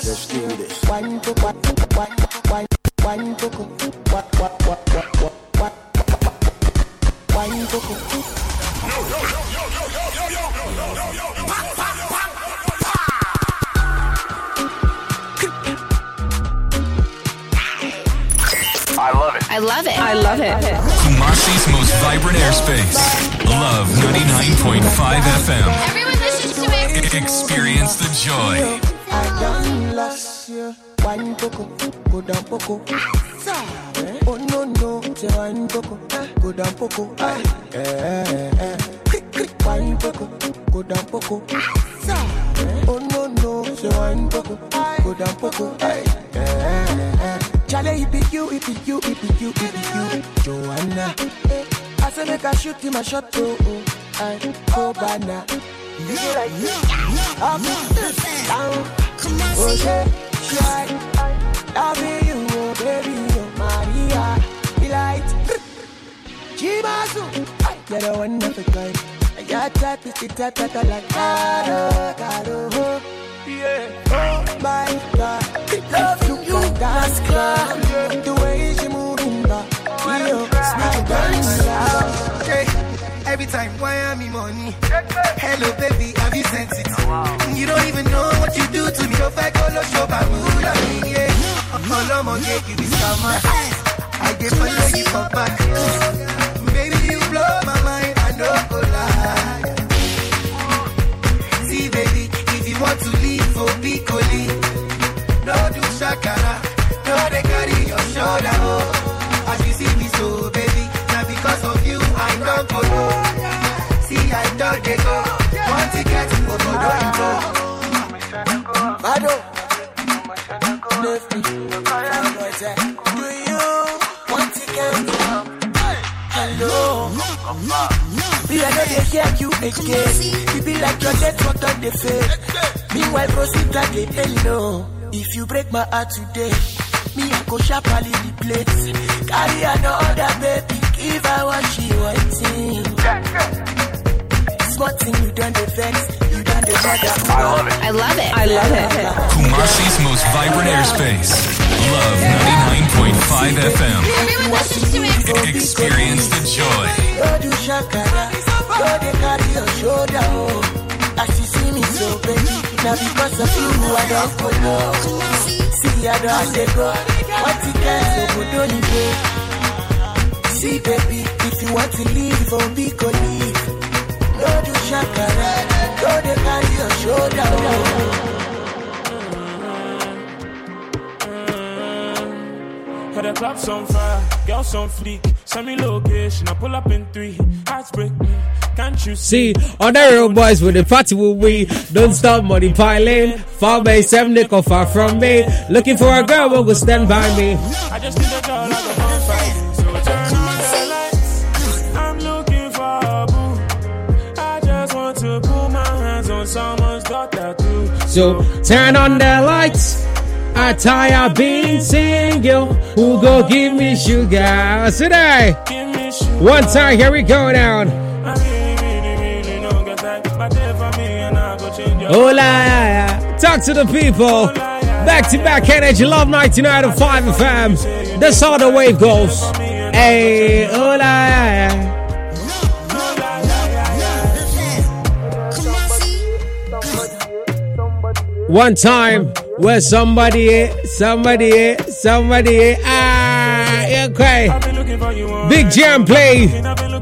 S58: Done.
S13: Let's do this.
S58: One to one, one, one, one to go. What, what, what, what, what, what, one to go.
S43: I love it.
S69: I love it. I love it.
S43: Kumasi's most vibrant airspace. Love 99.5 FM.
S73: Everyone listens to me.
S43: Experience the joy.
S58: Done lost you. One poco, go down poco. Oh no no, say one poco, go down poco. Eh, eh, eh. One poco, go down poco. Oh no no, say one poco, go down poco. Eh, eh, eh. Charlie, it be you, it be you, it be you, it be you, Joanna. I say make I shoot him a shot, oh, oh, I go banana. You be like oh yeah. Loving you, oh baby, oh Maria, be like, Chimasu, you're the one of a kind. Your type is the type that I like, Caro, Caro, oh, yeah, oh my God, love you, that's girl,
S76: Every time, why am I money? Hello, baby, have you sent it? Oh, you don't even know what you do to me. If I go to show Bamula, yeah. All I'm gonna get you is scammer. I get follow you for back. Baby, you blow my mind, I know go lie. See, baby, if you want to leave for Piccoli, no do shakara, no they carry your shoulder, oh.
S58: Lefty. Do you want to get Hello. Me, I know they hear you again. You be like your network on the fake. Meanwhile, proceed that they hello. If you break my heart today, me, I go sharply the place. Carry another baby, give her what she wanting. Small thing you done the vex, you
S43: I love it.
S69: I love it. I love it.
S43: Kumasi's most vibrant airspace. Love 99.5 FM. Experience the joy.
S77: Go do shakara, go dey carry your shoulder. As you see baby, now because of you I don't follow. See I don't dey go, what you can so go don't go. See baby, if you want to leave, oh be go leave. Go do shakara, go dey carry your shoulder, oh.
S20: Had the clubs on fire, girls on fleek. Send me location, I pull up in three. Hearts break me, can't you see?
S59: See, other real boys with the party will we. Don't stop money piling. Far by seven nickel far from me. Looking for a girl who will stand by me.
S20: I just need a girl like a So turn on the lights. I
S59: tire being single. Who go give me sugar? There. One time, here we go down. Oh talk to the people. Back to back energy, love 99.5 FM. That's how the wave goes. Hey, oh. One time where somebody, somebody, somebody, ah, okay. Big jam play,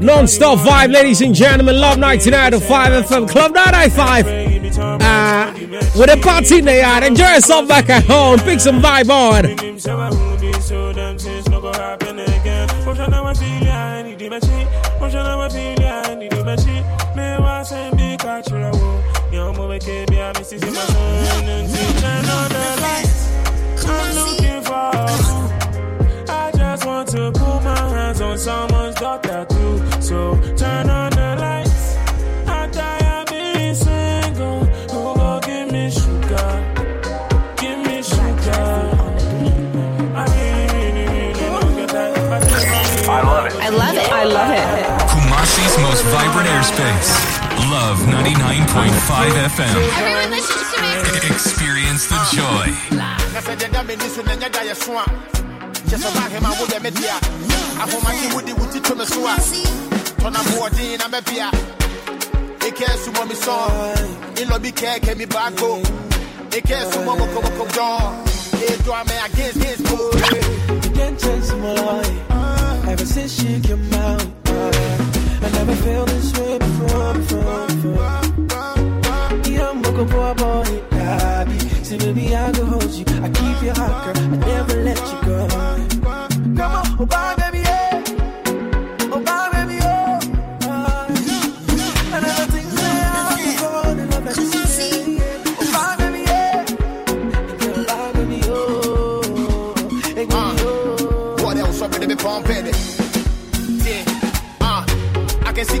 S59: non-stop vibe, ladies and gentlemen. Love 99.5 FM, Club 995. Ah, with a party in the yard. Enjoy yourself back at home. Pick some vibe on.
S20: I just want to put my hands on someone's got that too. So turn on the lights. I tired being single. Who go give me sugar? Give me sugar. I really, really, really don't get that.
S43: I love it.
S69: I love it. I love it.
S43: Kumasi's most vibrant airspace. Love 99.5 FM.
S73: Everyone listens to me.
S43: Experience the joy.
S4: Kasa jeda me ni so na nya da ye so a. Che so ba he ma wo ye me dia. Ahoma ti wudi wuti to me so a. Tona mo odin na me bia. Eke su mo mi so. In lo bi ke ke mi ba go. Eke su mo mo ko mo ko do. Do me against this go.
S58: You can't chase my life ever since she came out. I never felt this way before, before, before. Yeah, I'm looking for a boy, baby. See, baby, I can hold you. I keep you hot, girl. I never let you go. Come on, oh, bye, baby,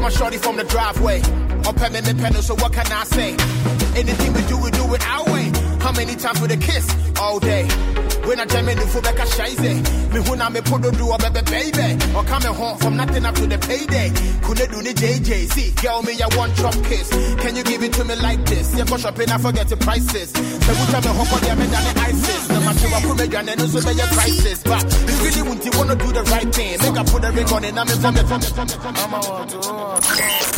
S4: my shorty from the driveway. At me, me pedal, so what can I say? Anything we do, we do it our way. How many times with a kiss? All day. When I jam in the foot back, I shine Me who na me put do a baby, baby. Or coming home from nothing up to the payday. Couldn't do the JJ. See, girl, me, I want chop kiss. Can you give it to me like this? Yeah, go shopping, I forget the prices. So we tell me hop on the than the ISIS. The matter of put me down and also be a crisis. But you really want to wanna do the right thing. Make I put a ring on it, I'm in from it, from it. I'm a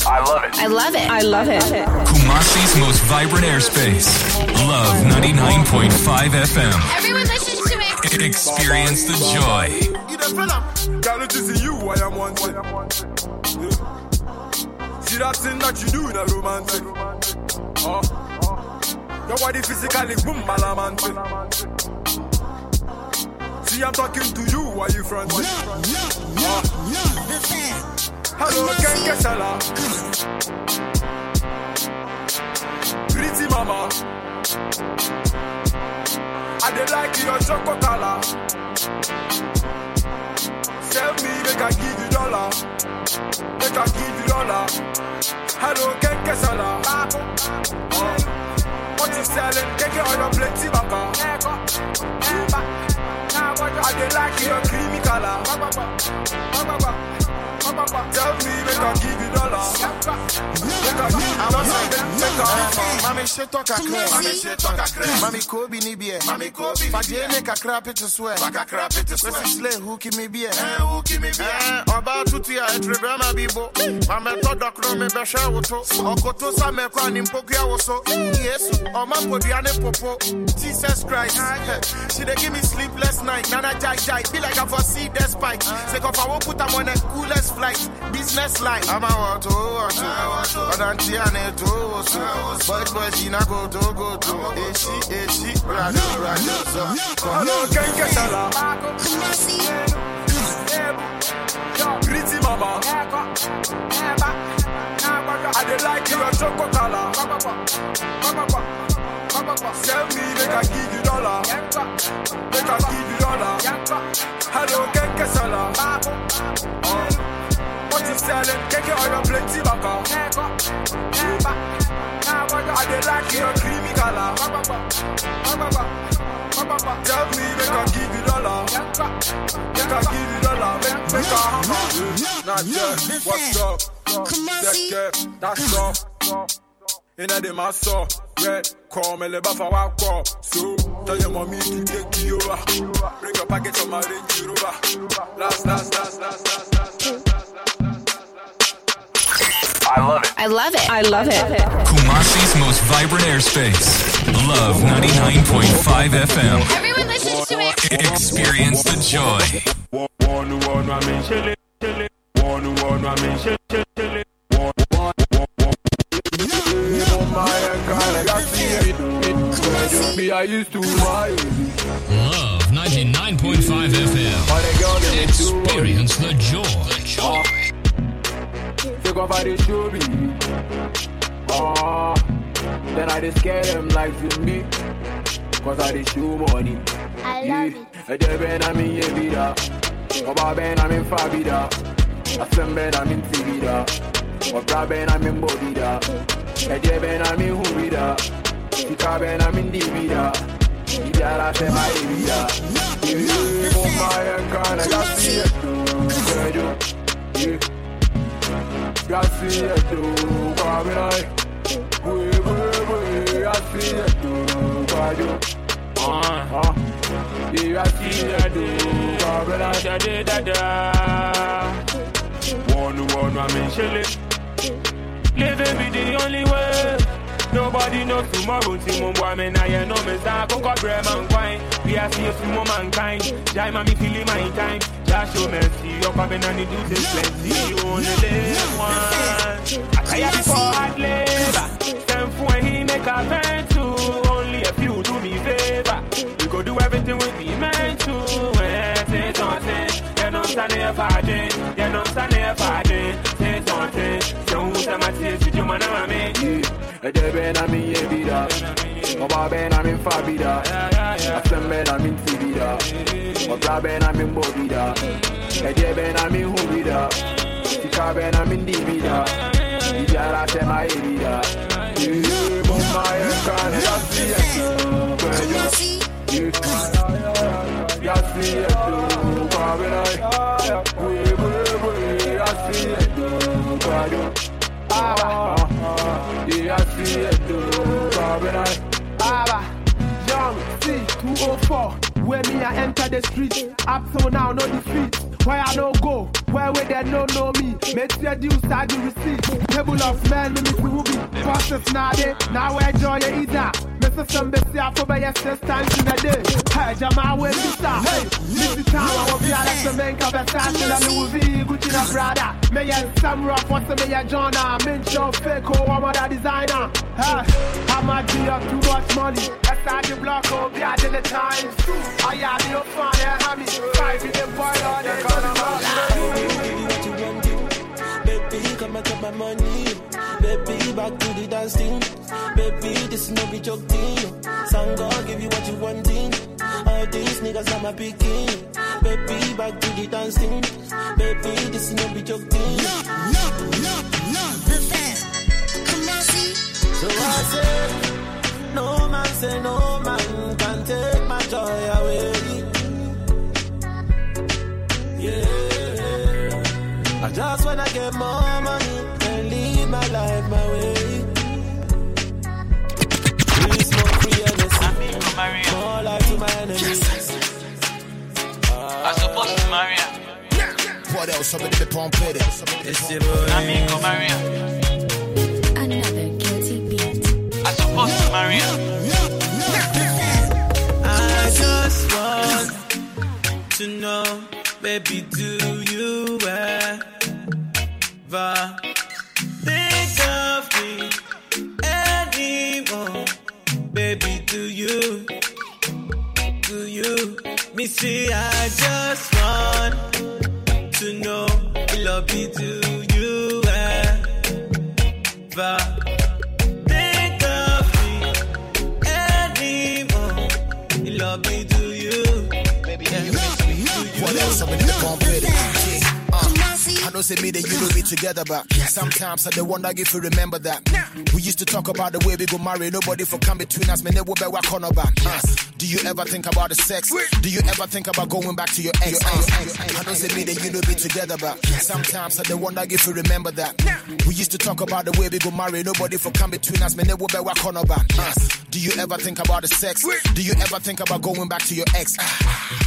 S43: I love it.
S69: I love it. I love it.
S43: Kumasi's most vibrant airspace. Love 99.5 FM.
S73: Everyone listens to.
S43: Experience the joy.
S4: You the fella?
S78: Girl, it is you I am wanting. Yeah. See that thing that you do in a romantic. Oh. Your body physically boom malamantic. See, I'm talking to you while you frantic. Oh. Hello, Ken Kesala. Pretty mama. I dey like your chocolate color. Sell me, make I give you dollar. Make I give you dollar. Hello, Ken Kesala. Oh. Uh, what you selling? Take it on your plenty baka. I dey like your creamy color. Tell me, make I give you dollar. Make I give you dollar.
S38: Mami sheto kakre, mami sheto kakre. Mami kobi ni bie, mami kobi. Fajene kakra pete swe, kakra pete swe. Wesi slay hooky me bie, eh hooky me bie. Oba tutu ya etrebe ma bibo. Mame to dokro me beshe woto. Okoto sa me kwa ni mpoku ya woso. Yesu, oma podiane popo. Jesus Christ, she dey give me sleepless night. Nana jai jai, be like I foresee the spike. Say I won't put them on the coolest flight, business life. I'm a wato wato, but I'm tiane to so. Boys boys, she na go to go to. Eshi eshi, rado rado so.
S78: Hello, Ken Kesala. Pretty mama. I dey like you a color. Sell me, make I give you dollar. Make I give you dollar. Hello, Ken Kesala. Oh. What you selling? Keke oil plenty baka. I dey like you a creamy color. Tell me, make I give you dollar. Make I give you dollar. Make, make I hammer. Not yet. What's up? Check That's up. Inna the maso, red, call me le bafa wa call. So, tell your mommy to take you over. Bring your package on my Range Rover. Last, last, last, last, last, last,
S43: I love it.
S69: I love it. I love it.
S43: Kumasi's most vibrant airspace. Love 99.5 FM.
S40: Everyone listens to it.
S43: Experience the joy.
S78: I used to.
S79: Love 99.5 FM. Experience the joy.
S78: Take off how they show me. Oh, then I just scare them like to me. Cause I just show money.
S40: I love it.
S78: A day ben I'm in ye vida. Oba ben I'm in fabida. A sem ben I'm in tibida. Obra ben I'm in bobida. Day ben I'm in humida. Sika ben I'm in divida. Ibiara se my vida. Yeah, my and got see it. Yeah, yeah. I see it too, in Wee, wee, wee, I see it too, come in Uh-huh. Yeah, see it in Da da. One, one, I mean, chillin'. Living be the only way. Nobody knows tomorrow. Timon boy, me na ye no me sa Conquer bread man wine. We are see some more mankind. Jai mami feeling my time. Just show mercy. Your coming and the dudes is plenty. You only live once. I tire before hard labor. Send for he make a vent to. Only a few do me favor. We go do everything we be meant to. Say something. You know I'm standing fighting. You know I'm standing fighting. Say something. So who's my tears? Did you man of me? Ede ben ami ye bida Oba ben ami fa ti benai Wee, wee, wee Ya si ye tu Kwenye Ah, yeah, I see it. Robin, I.
S80: Young, C, 204. Where me I enter the street. Up till now, no defeat. Where I no go, where we they no know me. Make your due side the receipt. Table of men, me miss will be. Process now day, now I enjoy it either. Mr. Some busy up over your six times in a day. Hey, Jamal, where you start? Hey, Missy Town, I will be Alex the main fashion and Louis V, Gucci the Prada. Me and Sam Rock, what's the me and Jonah? Min show fake, oh, I'm a designer. Hey, I'm a G up too much money. That's how the block, oh, be out in the times. I am your fan, yeah, hammy. Five in the boy, on the
S58: Baby, come and take my money. Baby, back to the dance thing. Baby, this is no be joke thing. Sang God give you what you wanting. All these niggas are my picking. Baby, back to the dance thing. Baby, this is no be joke thing. So I say, no man say no man can take my joy away. Yeah. I just wanna get more money and live my life my way.
S81: Please, more free energy.
S58: More life to my energy.
S81: Yes, I'm supposed to marry her.
S4: What else? I'm gonna be pumped with it.
S58: It's your
S81: amigo Maria.
S82: Another guilty beat.
S81: I'm supposed to marry her.
S58: I just want to know, baby, do you ever think of me anymore? Baby, do you? Do you? Me see, I just want to know, love do you
S4: I know say me that you don't be together, but sometimes I the wonder if you remember that. We used to talk about the way we go marry, nobody for come between us, man. They will be what corner back. Uh, do you ever think about the sex? Do you ever think about going back to your ex? Uh, I know say me that you don't be together, but sometimes I the wonder if you remember that. We used to talk about the way we go marry, nobody for come between us, man. They will be what corner back. Uh, do you ever think about the sex? Do you ever think about going back to your ex?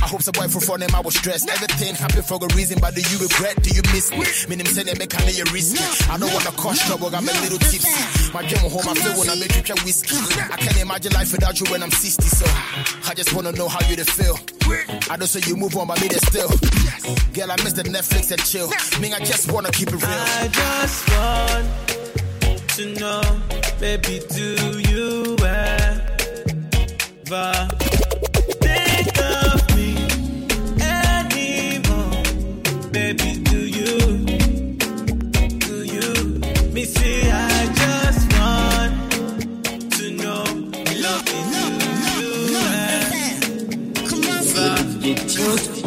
S4: I hope the boy for fun name I was stressed. Everything happen for a reason, but do you regret? Do you miss me? Minim say make me a risky. I don't wanna cause trouble, I'm a little tipsy. My dream home, I feel when I make you whiskey. I can't imagine life without you when I'm 60, so I just wanna know how you to feel. I don't say you move on, but me they still. Girl, I miss the Netflix and chill. Me, I just wanna keep it real.
S58: I just want to know, baby, do you ever ever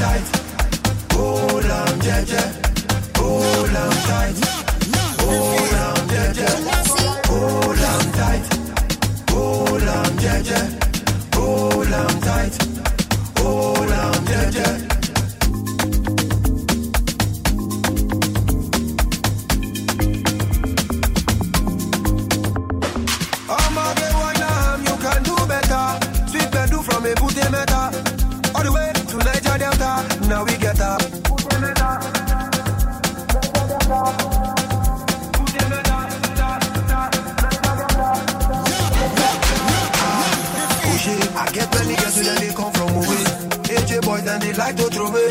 S83: tight,
S84: hold on,
S85: yeah, yeah,
S12: hold on tight. like otro vez.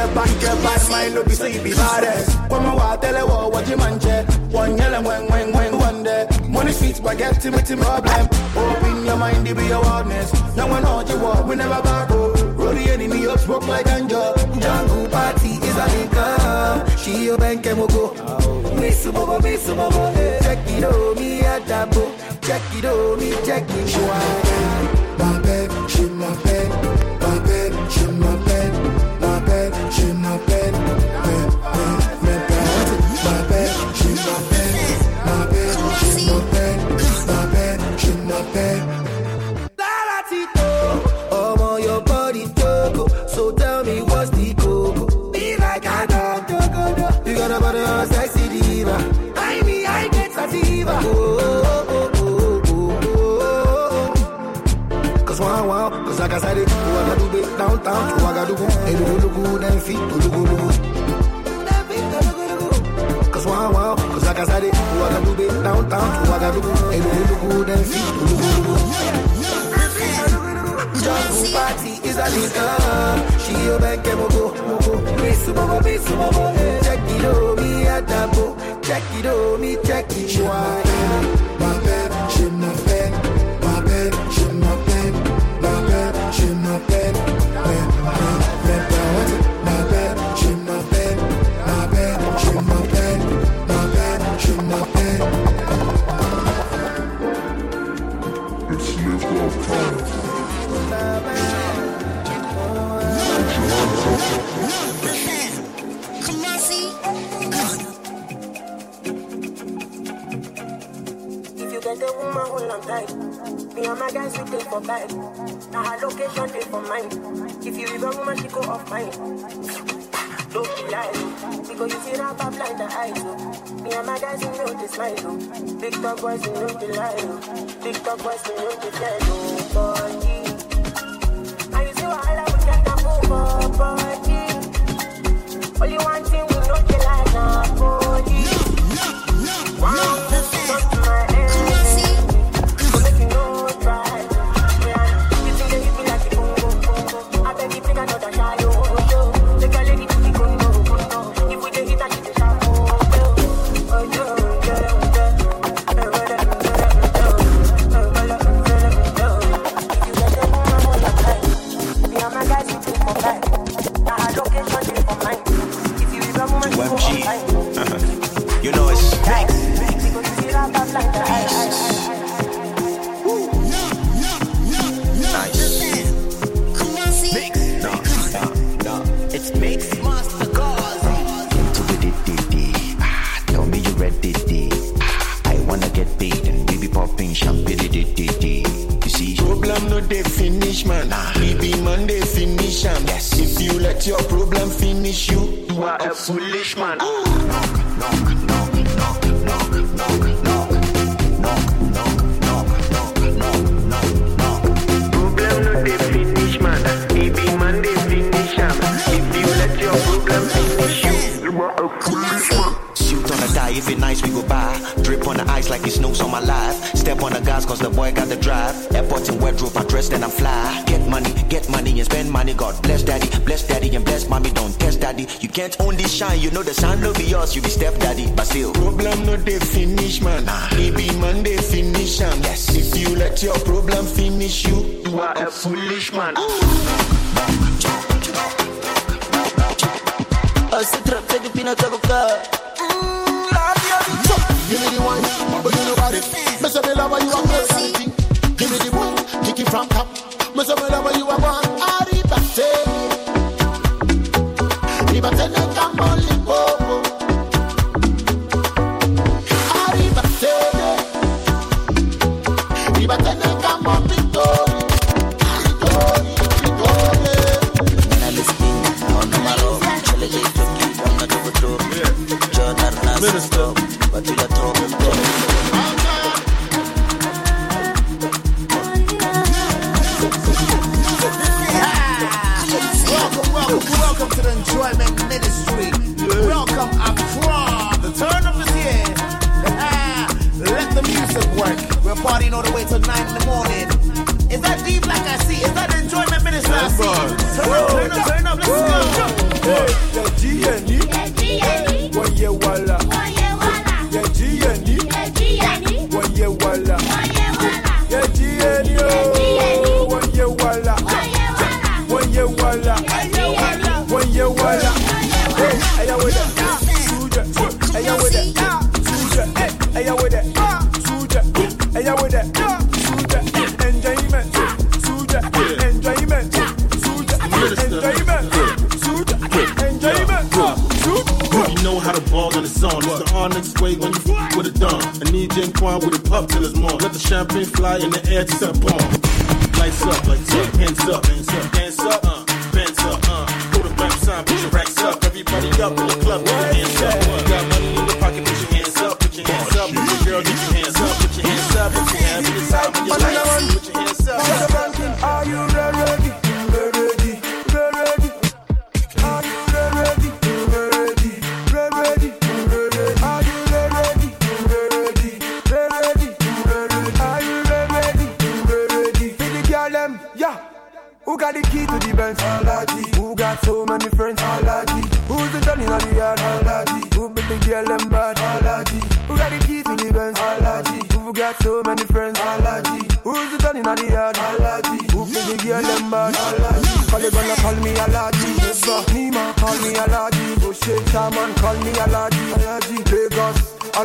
S12: get back, get back, my
S86: lobby be
S12: be baddest. Eh. When my wife tell her what, what you manche, one yelling, when, when, when, one day. Money sweet spaghetti with him problem. Open your mind, be your wildness. Now when all you walk, we never back up. Roll the enemy up, smoke like ganja.
S58: Jungle party is a liquor. She your bank and we'll go. Miss Bobo, Miss Bobo, eh. check it out, me a dabo. Check it out, me check it out. She my babe, she my babe. Cause like I got it, Ouagadougou, downtown, Ouagadougou, Elugulugu, then feet, Ulugulugu. all bound to Ouagadougou. Elugu, then feed party is a. She Check it out, me. Check it out, me check it.
S87: side. Me and my guys, we take for bed. Now her location is for mine. If you leave woman, she go off mine. Don't be lying. Because you see that pop like the eyes. Oh. Me and my guys, we know this smile. Oh. Big dog boys, we know the lie. Oh. Big dog boys, we
S88: know the
S80: dead.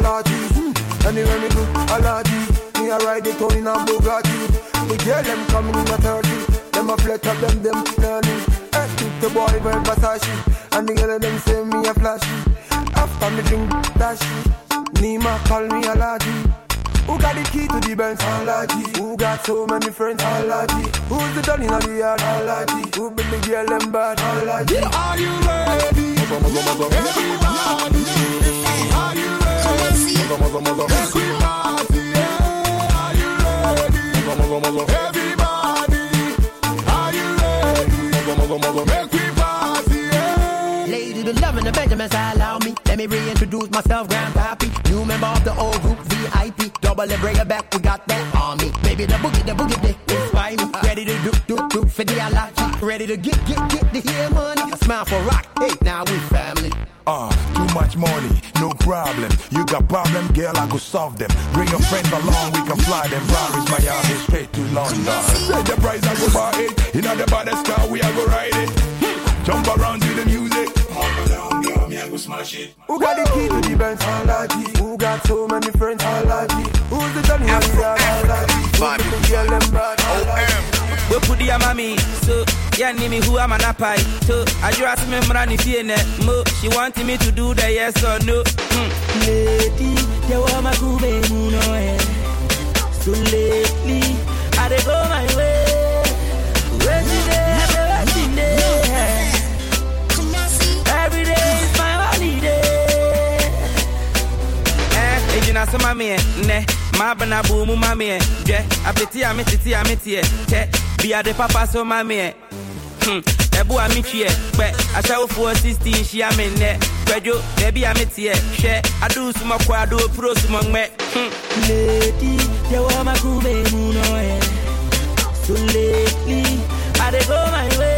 S80: allergies. Mm. Anywhere me go, allergies. Me a ride it on in a Bugatti. The girl them coming in a 30. Them a flat up them, them learning. Eh, I keep the boy wear Versace. And the girl them say me a flashy. After me drink dashy. Nima call me allergies. Who got the key to the Benz? Alaji. Who got so many friends? Alaji. Who's the darling of the yard? Alaji. Who bring the girl them bad? Alaji. Are you ready? Everybody. Are you muzo, muzo, muzo. We party, yeah. Are you ready? Everybody, are you ready? Make we party, yeah.
S89: Lady, the love and the Benjamins, allow me. Let me reintroduce myself, Grandpappy. New member of the old group, VIP. Double and bring it back, we got that me. Baby, the boogie, the boogie, they inspire me. Ready to do, do, do for the alachi. Ready to get, get, get the hair money. Smile for rock, hey, now we family.
S90: Uh much money, no problem. You got problem, girl, I go solve them. Bring your friends along, we can fly them. Paris, Miami, straight to London. Set the price, I go buy it. You know the baddest car, we are go ride it. Jump around to the music. Smash it.
S80: Who got the key to the Benz? Aladdin. Who got so many friends? Aladdin. Who's the Johnny? Aladdin. Who's the girl? Aladdin.
S91: O.M be a mommy. So, yeah, me who am an apai. So, I just me mrani fie ne mo. She wanted me to do the yes or no. Hmm.
S92: Lady, you want my kube muno eh. So lately, I dey go my way. Waiting there waiting there every day is my holiday.
S91: Eh, ejina mami ne. Ma bana bu mu mami. Je, apeti a metiti a meti e. Che, bi ade papa so mami e. Hmm, ebu a mitwi. Pe, ashawo fo 16 shi a me ne. Kwejo, debi a meti e. Hwe, adu suma kwa adu pro suma ngme. Hmm.
S92: Lady, you want my kube muno eh. So lately, I dey go my way.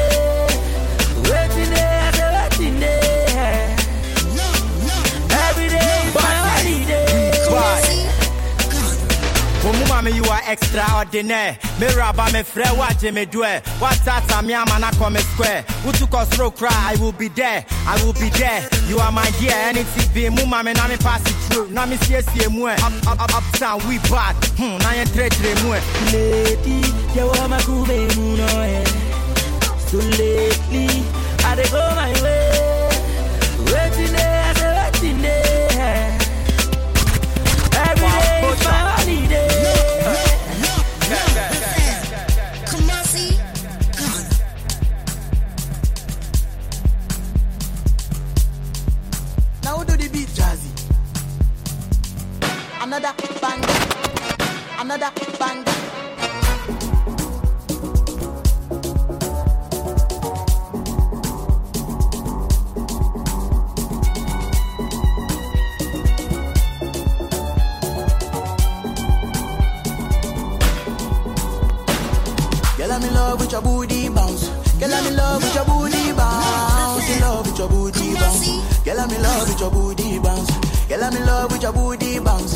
S13: Mami, you are extraordinaire. Me raba me fre wa me dwe. What tata me amana come square. Utu kosro cry, I will be there. I will be there. You are my dear. Anything be mu mami na me pass it through. Na me see see mu. Up up up uptown we bad. Hmm, na yen tre tre mu.
S92: Lady, you want my kube muno eh. So lately, I dey go my way.
S58: Another banger. Another banger. Girl, I'm in love with your booty bounce. Girl, I'm in love with your booty bounce. In love with your booty bounce. Girl, I'm in love with your booty bounce. Girl, I'm in love with your booty bounce.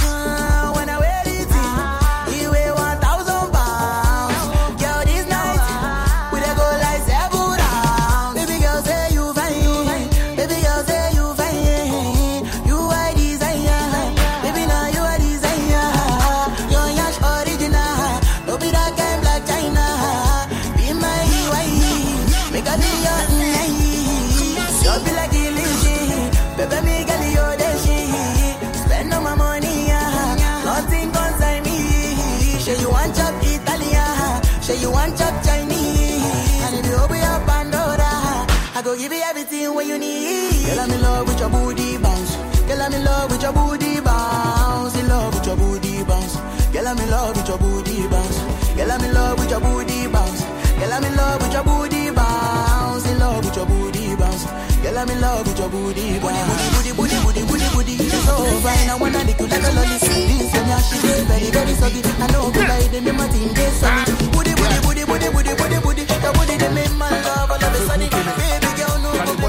S58: I give you everything what you need. Girl, I'm in love with your booty bounce. Girl, I'm in love with your booty bounce. In love with your booty bounce. Girl, I'm in love with your booty bounce. Girl, I'm in love with your booty bounce. Girl, I'm in love with your booty bounce. In love with your booty bounce. Girl, I'm in love with your booty bounce. Booty, booty, booty, booty, booty, booty. It's so fine. I wanna lick you like a lolly. This and that shit is very, very soggy. I know by them, them a think they sorry. Booty,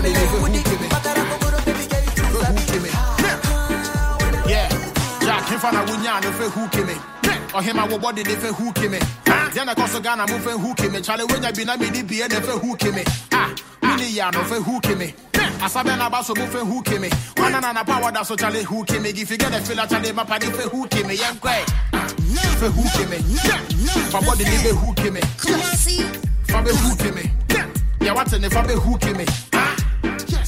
S58: no go booty, booty. Macarena, go, go, baby girl, you too sabi.
S4: Yeah, Jack, if I wunya no fe who came Or him I wo body de fe who came Then I also Ghana move fe who came Charlie when you be na me di be de fe who came Ah, mini ya no fe who came Asabe na baso move fe who came One na na power da so Charlie who came If you get a feel Charlie my party fe who came Yan kwe Fe who came Fa body de fe who came Come on see Fa be who came Yeah, what's in the fa be who came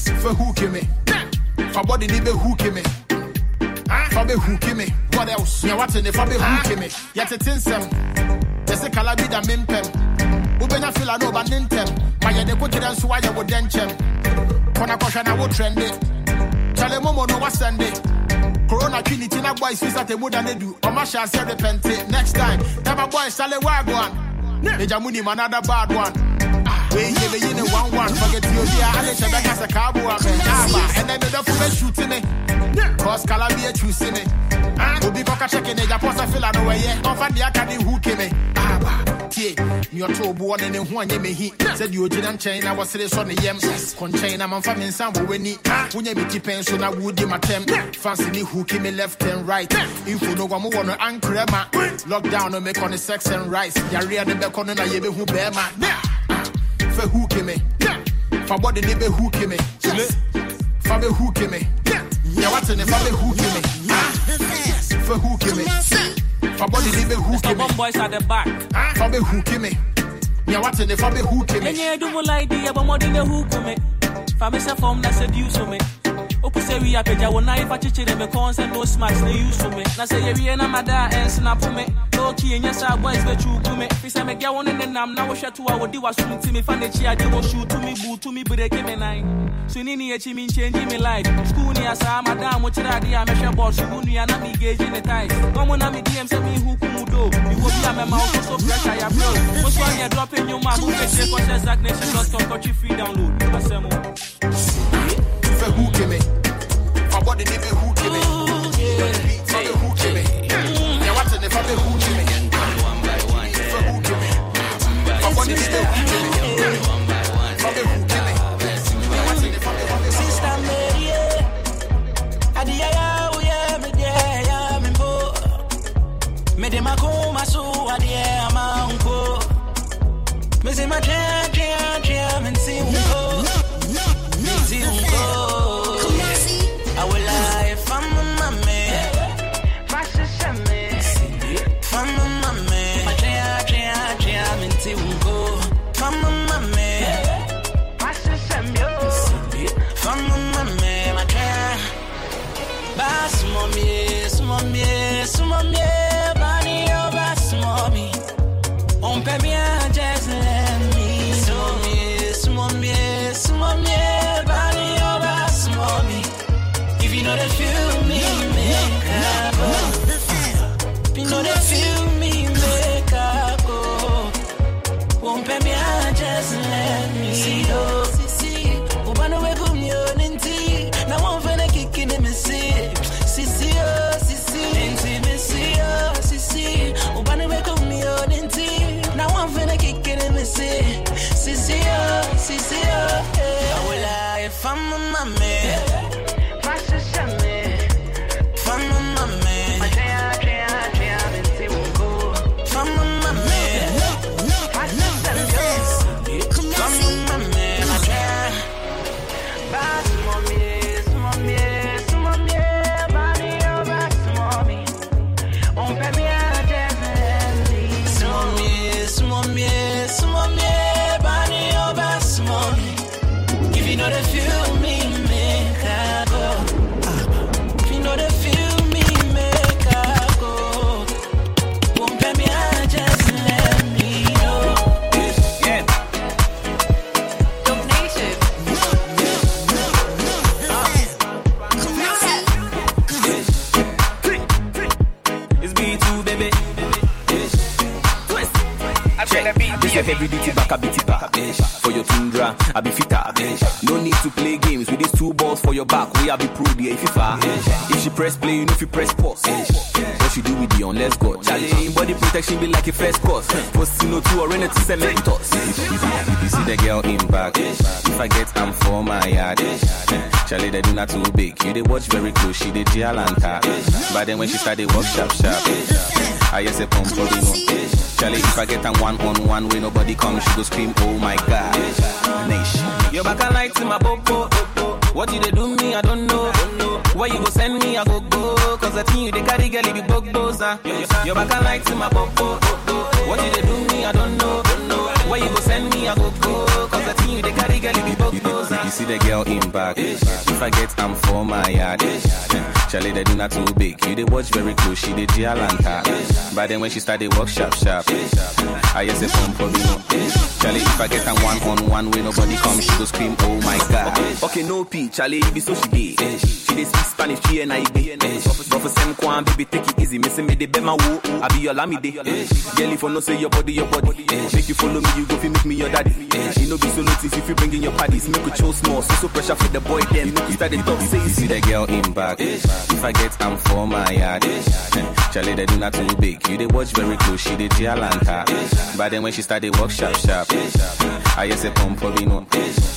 S4: Yes, fe who came Fa body de be who came fa bɛhuki me? What else? Nea wate ne fa bɛhuki me? Yet yɛtete nsɛm yɛ sɛ kala bi da mempɛm wobɛnya fila ne ɔba ne ntɛm ma yɛde kokyerɛ nso woayɛ wo dɛnkyɛm kɔna kɔhwɛ na wo trɛnde kyale momo no wasɛnde corona twi ne ti na boys fi sate mu da ne du ɔma hyɛ aseɛ repɛnte next time dama boys sale wagoan megya mu nim another bad one Ye be yin one one. Forget you be a ale chebe ka se kabo a aba and then the fu be shoot me. Cause kala be choose me. Obi ko ka check ne ja posa feel no we ye ofa dia ka ne hu ke me. Aba tie. Ni oto obo ne ne ho anye me hi said you ogina nchen na wasere so ne kon nchen na manfa me nsan wo wani wonya me ti pen so na wudi matem fancy ni hu ke me left and right. Info no wa mo wo no ankrema lockdown no on the sex and rice. Yare de be kono na ye be hu be ma hook me. Fa body ne be hook me. Fa be hook me. Yeah, what's in the fa be hook me. For who give me? For body live who give me?
S93: boys at the back.
S4: For me who give me? Yeah, what's in it for me who give me?
S93: Enye du mo like di ebo mo di ne hu ku me. Fa me se form na seduce me. Opu se wi apeja wo na ifa chichire me kon se no smash na use me. Na se ye wi na mada en eh, snap me. No ki enye sa boys be me. Se me gya wo ne nam na wo hwe to a wo di me wo shoot to me boot to me break me nine. So ni ni me change me life. School ni asa madam wo a me boss so nu ya me gauge ne ties. Komo na me DM se me do. Mi wo bi a me wo so pressure ya bro. Mo so anya drop in your mouth. Fe ko chi free download. Pasemo.
S4: For who give
S58: me?
S93: Is every ditty back a bitty back. For your tundra, I be fitter. No need to play games with balls for your back. We I be pro there if you far. If she press play, you know if you press pause. What she do with the on, let's go. Charlie, body protection be like a first course. Post no two or to cement. If you see the girl in back, if I get I'm for my yard. Charlie, they do not too big. You they watch very close, she did they Gialanta. But then when she start, they walk sharp, sharp. I just say pump for the Charlie, if I get am one on one way nobody come, she go scream, oh my god. Nation. Your back a light in my popo. What you they do me, I don't know. Where you go send me, I go go. Cause the thing you they carry, girl, it be bug dozer. Your back a light in my popo. What you they do me, I don't know. Where you go send me, I go go. Cause the thing you they carry, girl, it be bug dozer. You see the girl in back. If I get am for my yard. Charlie, they do not too big. You they watch very close, she they Gialanta. But then when she start, they walk sharp, sharp. I just say pump for me. Charlie, if I get am one on one way, nobody come, she go scream, oh my god. Okay, no P, Charlie, you be so she gay. She they speak Spanish, she and I be. But for some kwan, baby, take it easy. Missing me, they be my woo. I be your lammy day. Girl, if I no say your body, your body. Make you follow me, you go fi make me your daddy. You know be so notice if you bring in your parties. Make you chill small, so so pressure for the boy. You know you start the talk, say you see the girl in back. If I get am for my yard. Eh. Charlie, they do not too big. You they watch very close, she they Gialanta. But then when she start, they walk sharp, sharp. I just say pump for me, no.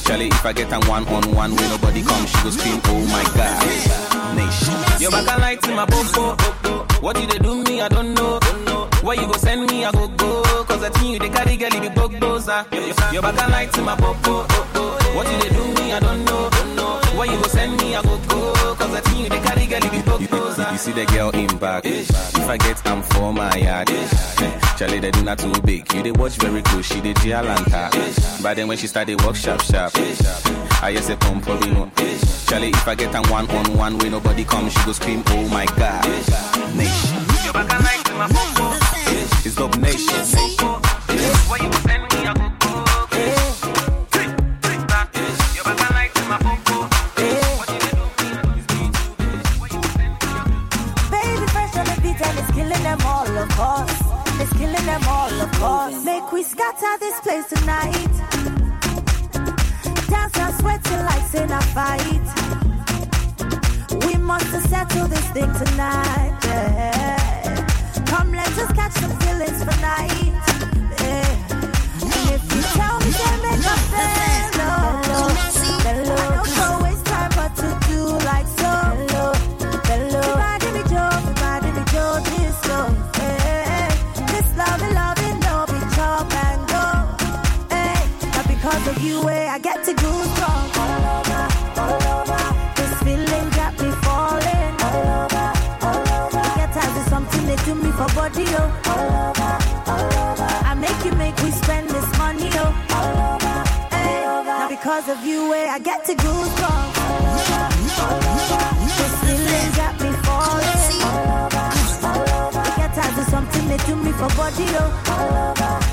S93: Charlie, if I get am one on one way nobody come, she go scream, oh my god. Nation. Your back a light in my popo. What you they do me, I don't know. Where you go send me, I go go. Cause the thing you they carry, girl, it be bug dozer. Your back a light in my popo. What you they do me, I don't know. Where you go send me, I go go. Cause the you they carry, girl, be bug dozer. You see the girl in back. If I get am for my yard. Charlie, they do not too big. You they watch very close, she did Gialanta. But then when she started walk sharp, sharp. I just say pump for me. Charlie, if I get am one on one way, nobody come, she go scream, oh my god. Nation. It's Dub Nation.
S72: Them all, of course. It's killing them all, of course. Make we scatter this place tonight. Dance and sweating like in a fight. We must settle this thing tonight. Yeah. Come, let us catch some feelings for night. Yeah. And if you tell me, then make a eh, I get to goosebumps. This feeling got me falling. Get something they do me for body, oh. I make you make spend this money, oh. Now because of you, eh, I get to. This feeling got me falling. Get something they do me for body, oh. All over.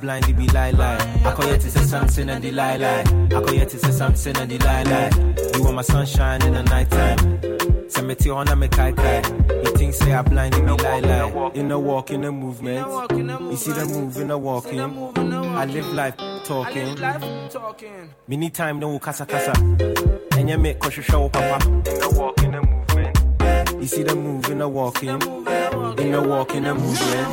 S94: Blind, you be lie lie. I call you to say something and the lie lie. I call you to say something and the lie lie. You are my sunshine in the nighttime. Cemetery on me kai kai. You think say I blind, you be lie lie. In the walk, in the movement. You see the move in the walking. I live life talking. Need time, no kasa kasa. And you make kosher show papa. You see them moving and walking. In a walking and moving.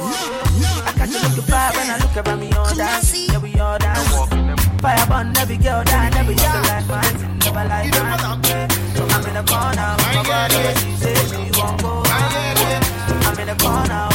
S78: I catch you looking vibe when I look around me all that. Yeah, we all that. Fire burn every girl down, every other like mine. Never like mine. I'm in the corner. My body, she says she won't go. I'm in the corner.